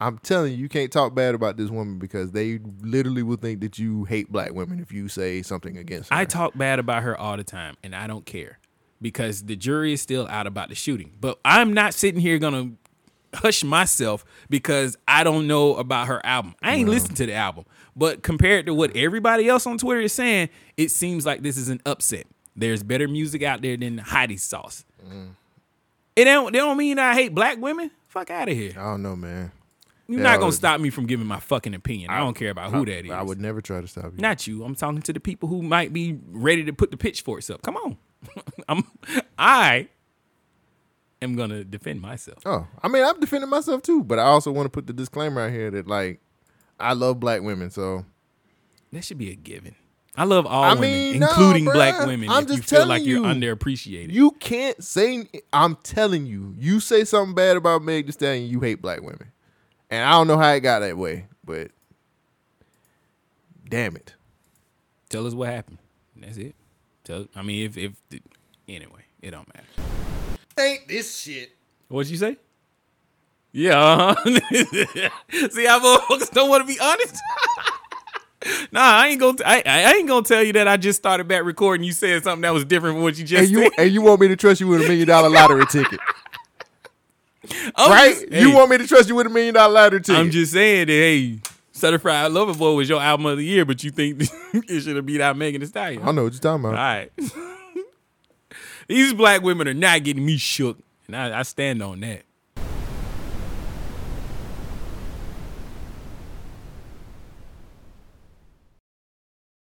A: I'm telling you, you can't talk bad about this woman because they literally will think that you hate black women if you say something against. Her.
B: I talk bad about her all the time, and I don't care because the jury is still out about the shooting. But I'm not sitting here gonna hush myself because I don't know about her album. I ain't listened to the album, but compared to what everybody else on Twitter is saying, it seems like this is an upset. There's better music out there than Heidi Sauce.
A: Mm.
B: It don't. They don't mean I hate black women. Fuck out of here.
A: I don't know, man.
B: You're not gonna stop me from giving my fucking opinion. I, don't care about who
A: I-
B: that is.
A: I would never try to stop you.
B: Not you. I'm talking to the people who might be ready to put the pitchforks up. Come on. I'm I am gonna defend myself.
A: Oh, I mean, I'm defending myself too, but I also want to put the disclaimer out here that like I love black women, so
B: That should be a given. I love all
A: I
B: women,
A: mean, no,
B: including
A: bruh.
B: black women.
A: I'm
B: if you
A: just
B: feel
A: telling
B: like you're
A: you.
B: underappreciated.
A: you can't say. I'm telling you, you say something bad about Meg Thee Stallion, you hate black women, and I don't know how it got that way, but damn it.
B: Tell us what happened. That's it. Tell. I mean, if if anyway, it don't matter.
A: Ain't this shit?
B: What'd you say? Yeah. Uh-huh. See, I motherfuckers don't want to be honest. nah, I ain't gonna. I, I ain't gonna tell you that I just started back recording. You said something that was different from what you just
A: And you
B: said.
A: and you want me to trust you with a million dollar lottery ticket,
B: I'm
A: right?
B: just-
A: you
B: hey,
A: want me to trust you with a million dollar lottery ticket?
B: I'm just saying that hey, Certified Lover Boy was your album of the year, but you think it should have beat out Megan Thee Stallion.
A: I know what you're talking about.
B: All right. These black women are not getting me shook, and I, I stand on that.